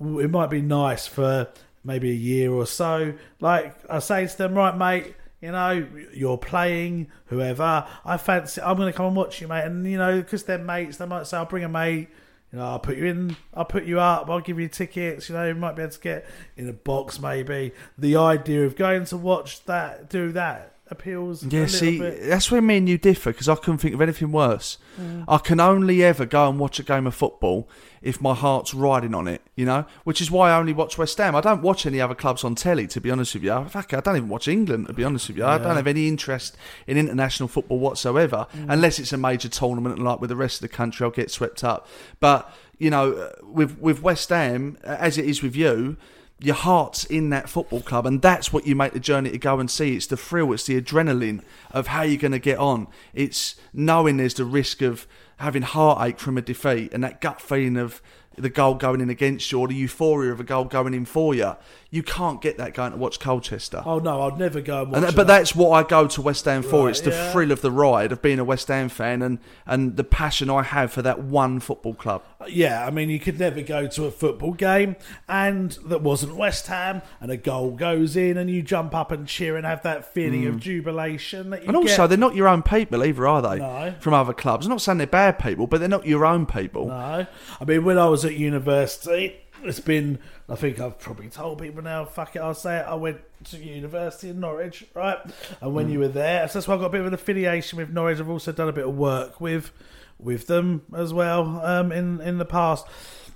it might be nice for maybe a year or so. Like I say to them, right, mate, you know, you're playing, whoever. I fancy, I'm going to come and watch you, mate. And you know, because they're mates, they might say, I'll bring a mate. You know, I'll put you in, I'll put you up, I'll give you tickets. You know, you might be able to get in a box, maybe. The idea of going to watch that, do that, appeals. Yeah, see, bit. that's where me and you differ because I couldn't think of anything worse. Mm. I can only ever go and watch a game of football if my heart's riding on it, you know? Which is why I only watch West Ham. I don't watch any other clubs on telly, to be honest with you. Fuck, I don't even watch England, to be honest with you. I don't have any interest in international football whatsoever, Mm. unless it's a major tournament and like with the rest of the country, I'll get swept up. But, you know, with, with West Ham, as it is with you, your heart's in that football club, and that's what you make the journey to go and see. It's the thrill, it's the adrenaline of how you're going to get on. It's knowing there's the risk of having heartache from a defeat and that gut feeling of the goal going in against you or the euphoria of a goal going in for you. You can't get that going to watch Colchester. Oh no, I'd never go and watch. And that- but that's what I go to West Ham for. Right, it's the yeah. thrill of the ride of being a West Ham fan and, and the passion I have for that one football club. Yeah, I mean, you could never go to a football game and that wasn't West Ham, and a goal goes in, and you jump up and cheer and have that feeling of Mm. jubilation. That you And also, get. they're not your own people either, are they? No. From other clubs. I'm not saying they're bad people, but they're not your own people. No, I mean, when I was at university, it's been. I think I've probably told people now. Fuck it, I'll say it. I went to university in Norwich, right? And when Mm. you were there, so that's why I got a bit of an affiliation with Norwich. I've also done a bit of work with with them as well um, in in the past.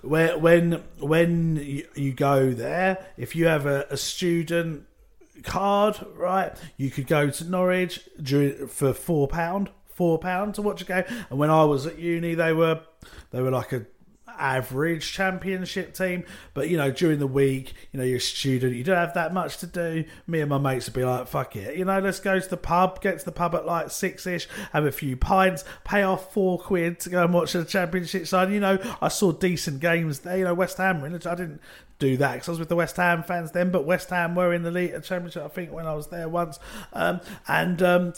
Where when when you, you go there, if you have a, a student card, right, you could go to Norwich during, for four pound, four pound to watch a game. And when I was at uni, they were they were like a average championship team. But you know, during the week, you know, you're a student, you don't have that much to do. Me and my mates would be like, fuck it, you know, let's go to the pub, get to the pub at like six ish, have a few pints, pay off four quid to go and watch the championship side. You know, I saw decent games there. You know, West Ham. I didn't do that because I was with the West Ham fans then, but West Ham were in the league championship. I think when I was there once, um, and. Um,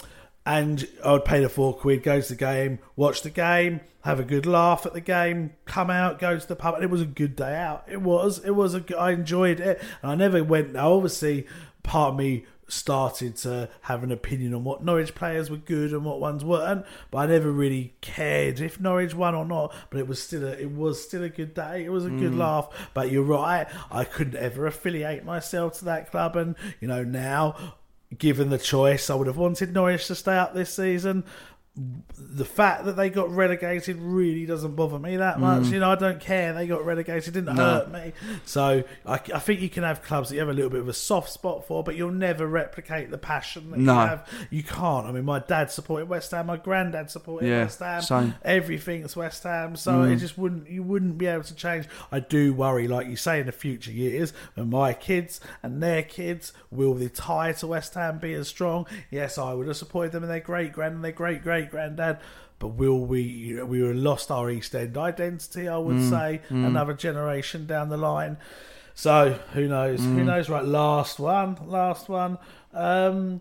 and I would pay the four quid, go to the game, watch the game, have a good laugh at the game, come out, go to the pub, and it was a good day out. It was, it was a, good- I enjoyed it, and I never went. Now, obviously, part of me started to have an opinion on what Norwich players were good and what ones weren't, but I never really cared if Norwich won or not. But it was still a, it was still a good day. It was a good Mm. laugh. But you're right, I couldn't ever affiliate myself to that club, and you know now. Given the choice, I would have wanted Norwich to stay up this season. The fact that they got relegated really doesn't bother me that much. Mm. You know, I don't care. They got relegated, it didn't No. hurt me. So I, I think you can have clubs that you have a little bit of a soft spot for, but you'll never replicate the passion that No. you have. You can't. I mean, my dad supported West Ham. My granddad supported Yeah, West Ham. same. Everything's West Ham. So Mm. it just wouldn't. You wouldn't be able to change. I do worry, like you say, in the future years, when my kids and their kids will the tie to West Ham be as strong? Yes, I would have supported them and their great grand and their great great granddad. But will we? We lost our East End identity. I would Mm, say mm. another generation down the line. So who knows? Who Mm. knows? Right, last one, last one. Um,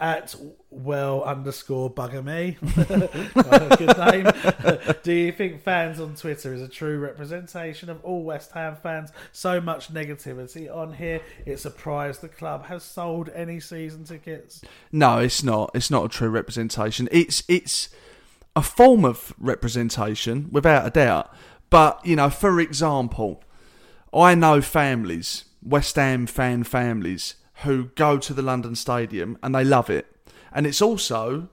at well underscore bugger me. Good name. Do you think fans on Twitter is a true representation of all West Ham fans? So much negativity on here. It's surprised the club has sold any season tickets. No, it's not. It's not a true representation. It's it's a form of representation, without a doubt. But you know, for example, I know families, West Ham fan families, who go to the London Stadium and they love it, and it's also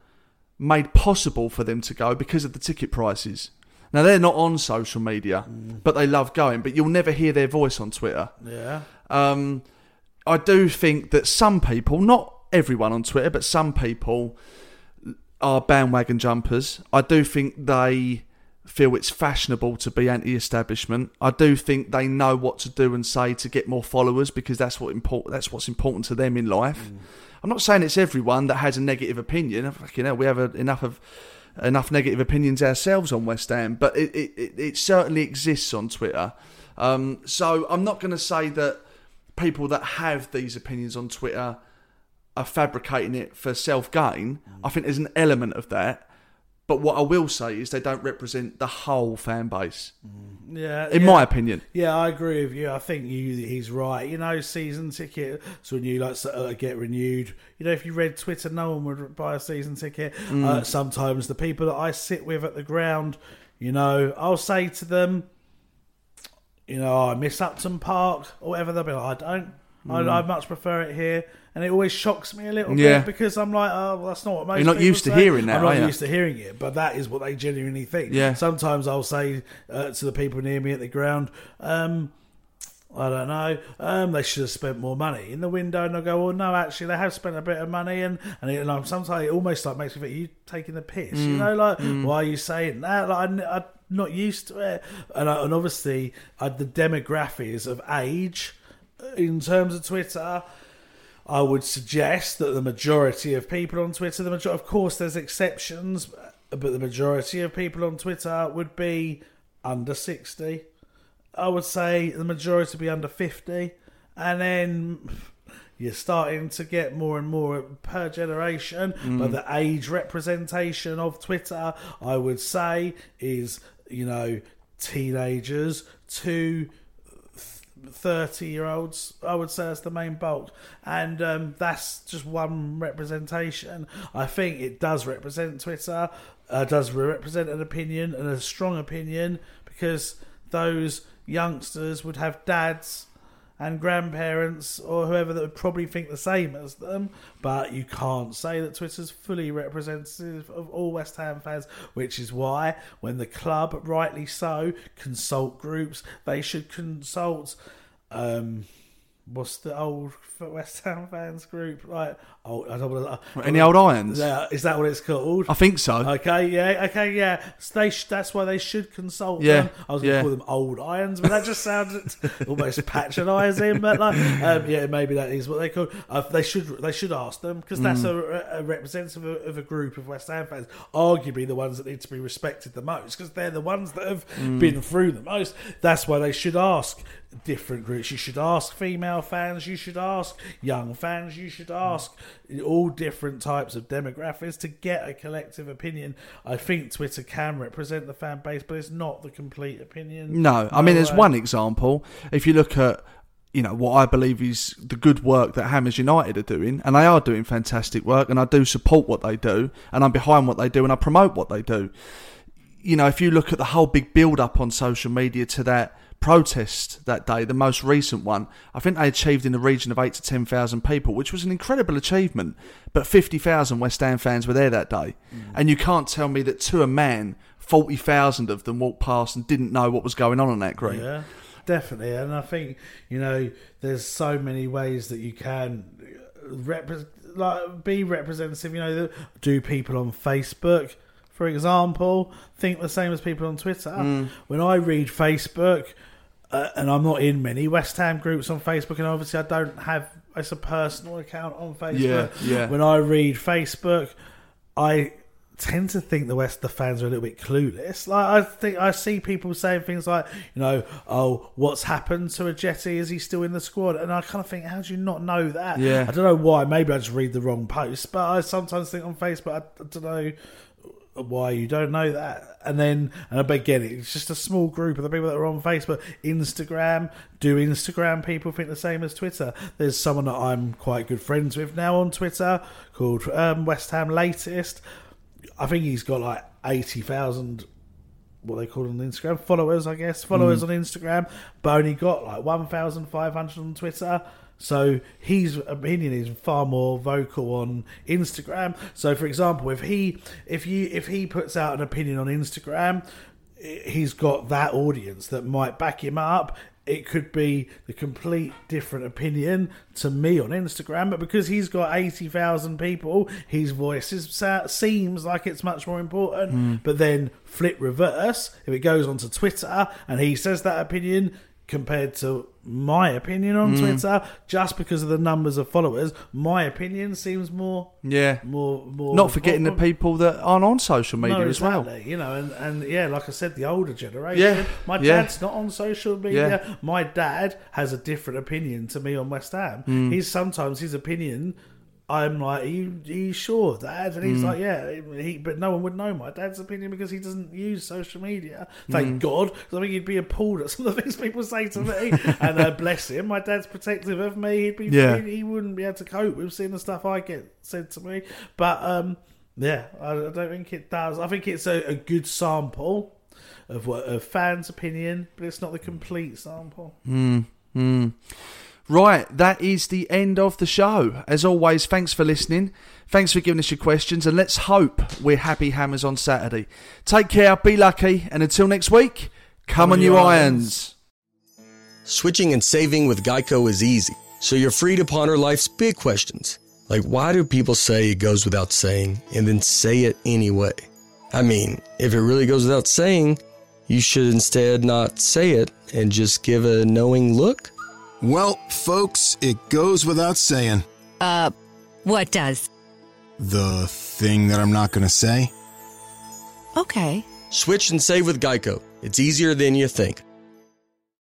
made possible for them to go because of the ticket prices. Now they're not on social media, but they love going. But you'll never hear their voice on Twitter. Yeah. Um, I do think that some people, not everyone on Twitter, but some people are bandwagon jumpers. I do think they feel it's fashionable to be anti-establishment. I do think they know what to do and say to get more followers because that's what important. That's what's important to them in life. I'm not saying it's everyone that has a negative opinion. Fucking hell, we have a, enough of enough negative opinions ourselves on West Ham, but it it, it, certainly exists on Twitter. Um, so I'm not going to say that people that have these opinions on Twitter are fabricating it for self gain. I think there's an element of that. But what I will say is they don't represent the whole fan base. Yeah, In yeah. my opinion. Yeah, I agree with you. I think you he's right. You know, season ticket. So when you like of get renewed, you know, if you read Twitter, no one would buy a season ticket. Mm. Uh, sometimes the people that I sit with at the ground, you know, I'll say to them, you know, "Oh, I miss Upton Park or whatever. They'll be like, I don't. Mm. I, I much prefer it here. And it always shocks me a little Yeah. bit because I'm like, oh, well, that's not what most You're not used to say. hearing that, I'm not you? used to hearing it, but that is what they genuinely think. Yeah. Sometimes I'll say uh, to the people near me at the ground, um, I don't know, um, they should have spent more money in the window. And I go, well, no, actually, they have spent a bit of money. And, and, it, and I'm, sometimes it almost like makes me think, you taking the piss, you Mm. know, like, Mm. why are you saying that? Like, I'm, I'm not used to it. And, I, and obviously, uh, the demographics of age in terms of Twitter. I would suggest that the majority of people on Twitter, the major- of course, there's exceptions, but the majority of people on Twitter would be under 60. I would say the majority would be under 50. And then you're starting to get more and more per generation. Mm. But the age representation of Twitter, I would say, is, you know, teenagers to 30 year olds i would say that's the main bulk. And um, that's just one representation. I think it does represent twitter uh, does represent an opinion and a strong opinion because those youngsters would have dads and grandparents or whoever that would probably think the same as them but you can't say that twitter's fully representative of all west ham fans which is why when the club rightly so consult groups they should consult um what's the old West Ham fans group? Like, oh, I don't want to. Any old irons? Yeah, is that what it's called? I think so. Okay, yeah, okay, yeah. So they sh- that's why they should consult Yeah, them. I was going to yeah. call them old irons, but that just sounds almost patronising. But like, um, yeah, maybe that is what they call. Uh, they should they should ask them because that's Mm. a, a representative of, of a group of West Ham fans, arguably the ones that need to be respected the most because they're the ones that have Mm. been through the most. That's why they should ask different groups. You should ask female fans. You should ask young fans. You should ask all different types of demographics to get a collective opinion. I think Twitter can represent the fan base, but it's not the complete opinion. No, I mean, there's one example. If you look at, you know what I believe is the good work that Hammers United are doing, and they are doing fantastic work, and I do support what they do, and I'm behind what they do, and I promote what they do. You know, if you look at the whole big build up on social media to that protest that day, the most recent one, I think they achieved in the region of eight to ten thousand people, which was an incredible achievement. But fifty thousand West Ham fans were there that day, mm. and you can't tell me that to a man, forty thousand of them walked past and didn't know what was going on on that green. Yeah, definitely. And I think you know, there's so many ways that you can represent, like be representative. You know, do people on Facebook for example, think the same as people on Twitter. Mm. When I read Facebook, uh, and I'm not in many West Ham groups on Facebook, and obviously I don't have as a personal account on Facebook. Yeah, yeah. When I read Facebook, I tend to think the West the fans are a little bit clueless. Like I think I see people saying things like, you know, oh, what's happened to Ajeti? Is he still in the squad? And I kind of think, how do you not know that? Yeah. I don't know why. Maybe I just read the wrong post, but I sometimes think on Facebook, I, I don't know why you don't know that. And then and again it's just a small group of the people that are on facebook. Instagram do instagram people think the same as twitter? There's someone that i'm quite good friends with now on twitter called um, west ham latest. I think he's got like 80000 what they call on instagram followers i guess followers mm. on instagram but only got like 1500 on twitter so his opinion is far more vocal on Instagram. So, for example, if he if you if he puts out an opinion on Instagram, he's got that audience that might back him up. It could be the complete different opinion to me on Instagram, but because he's got eighty thousand people, his voice is, seems like it's much more important. Mm. But then flip reverse, if it goes onto Twitter and he says that opinion, compared to my opinion on mm. Twitter, just because of the numbers of followers, my opinion seems more yeah more more not forgetting the people that aren't on social media no, as well. You know, and, and yeah, like I said, the older generation. Yeah, my yeah. dad's not on social media. Yeah. My dad has a different opinion to me on West Ham. Mm. He's sometimes his opinion I'm like, are you, are you sure, Dad? And he's Mm. like, yeah. He, but no one would know my dad's opinion because he doesn't use social media. Thank Mm. God, because I think he'd be appalled at some of the things people say to me. and uh, bless him, my dad's protective of me. He'd be, Yeah. he, he wouldn't be able to cope with seeing the stuff I get said to me. But um, yeah, I, I don't think it does. I think it's a, a good sample of what of fans' opinion, but it's not the complete sample. Mm. Right, that is the end of the show. As always, thanks for listening. Thanks for giving us your questions, and let's hope we're happy hammers on Saturday. Take care, be lucky, and until next week, come, on, you irons. Switching and saving with Geico is easy, so you're free to ponder life's big questions. Like, why do people say it goes without saying and then say it anyway? I mean, if it really goes without saying, you should instead not say it and just give a knowing look? Well, folks, it goes without saying. Uh, what does? The thing that I'm not going to say? Okay. Switch and save with Geico. It's easier than you think.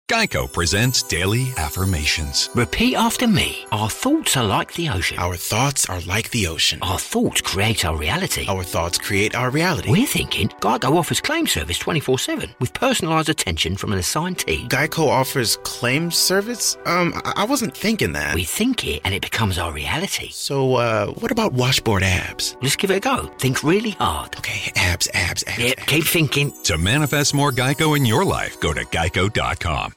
Geico presents Daily Affirmations. Repeat after me. Our thoughts are like the ocean. Our thoughts are like the ocean. Our thoughts create our reality. Our thoughts create our reality. We're thinking Geico offers claim service 24 7 with personalised attention from an assigned team. Geico offers claim service? Um, I-, I wasn't thinking that. We think it and it becomes our reality. So, uh, what about washboard abs? Just give it a go. Think really hard. Okay, abs, abs, abs. Yep, abs. keep thinking. To manifest more Geico in your life, go to geico.com.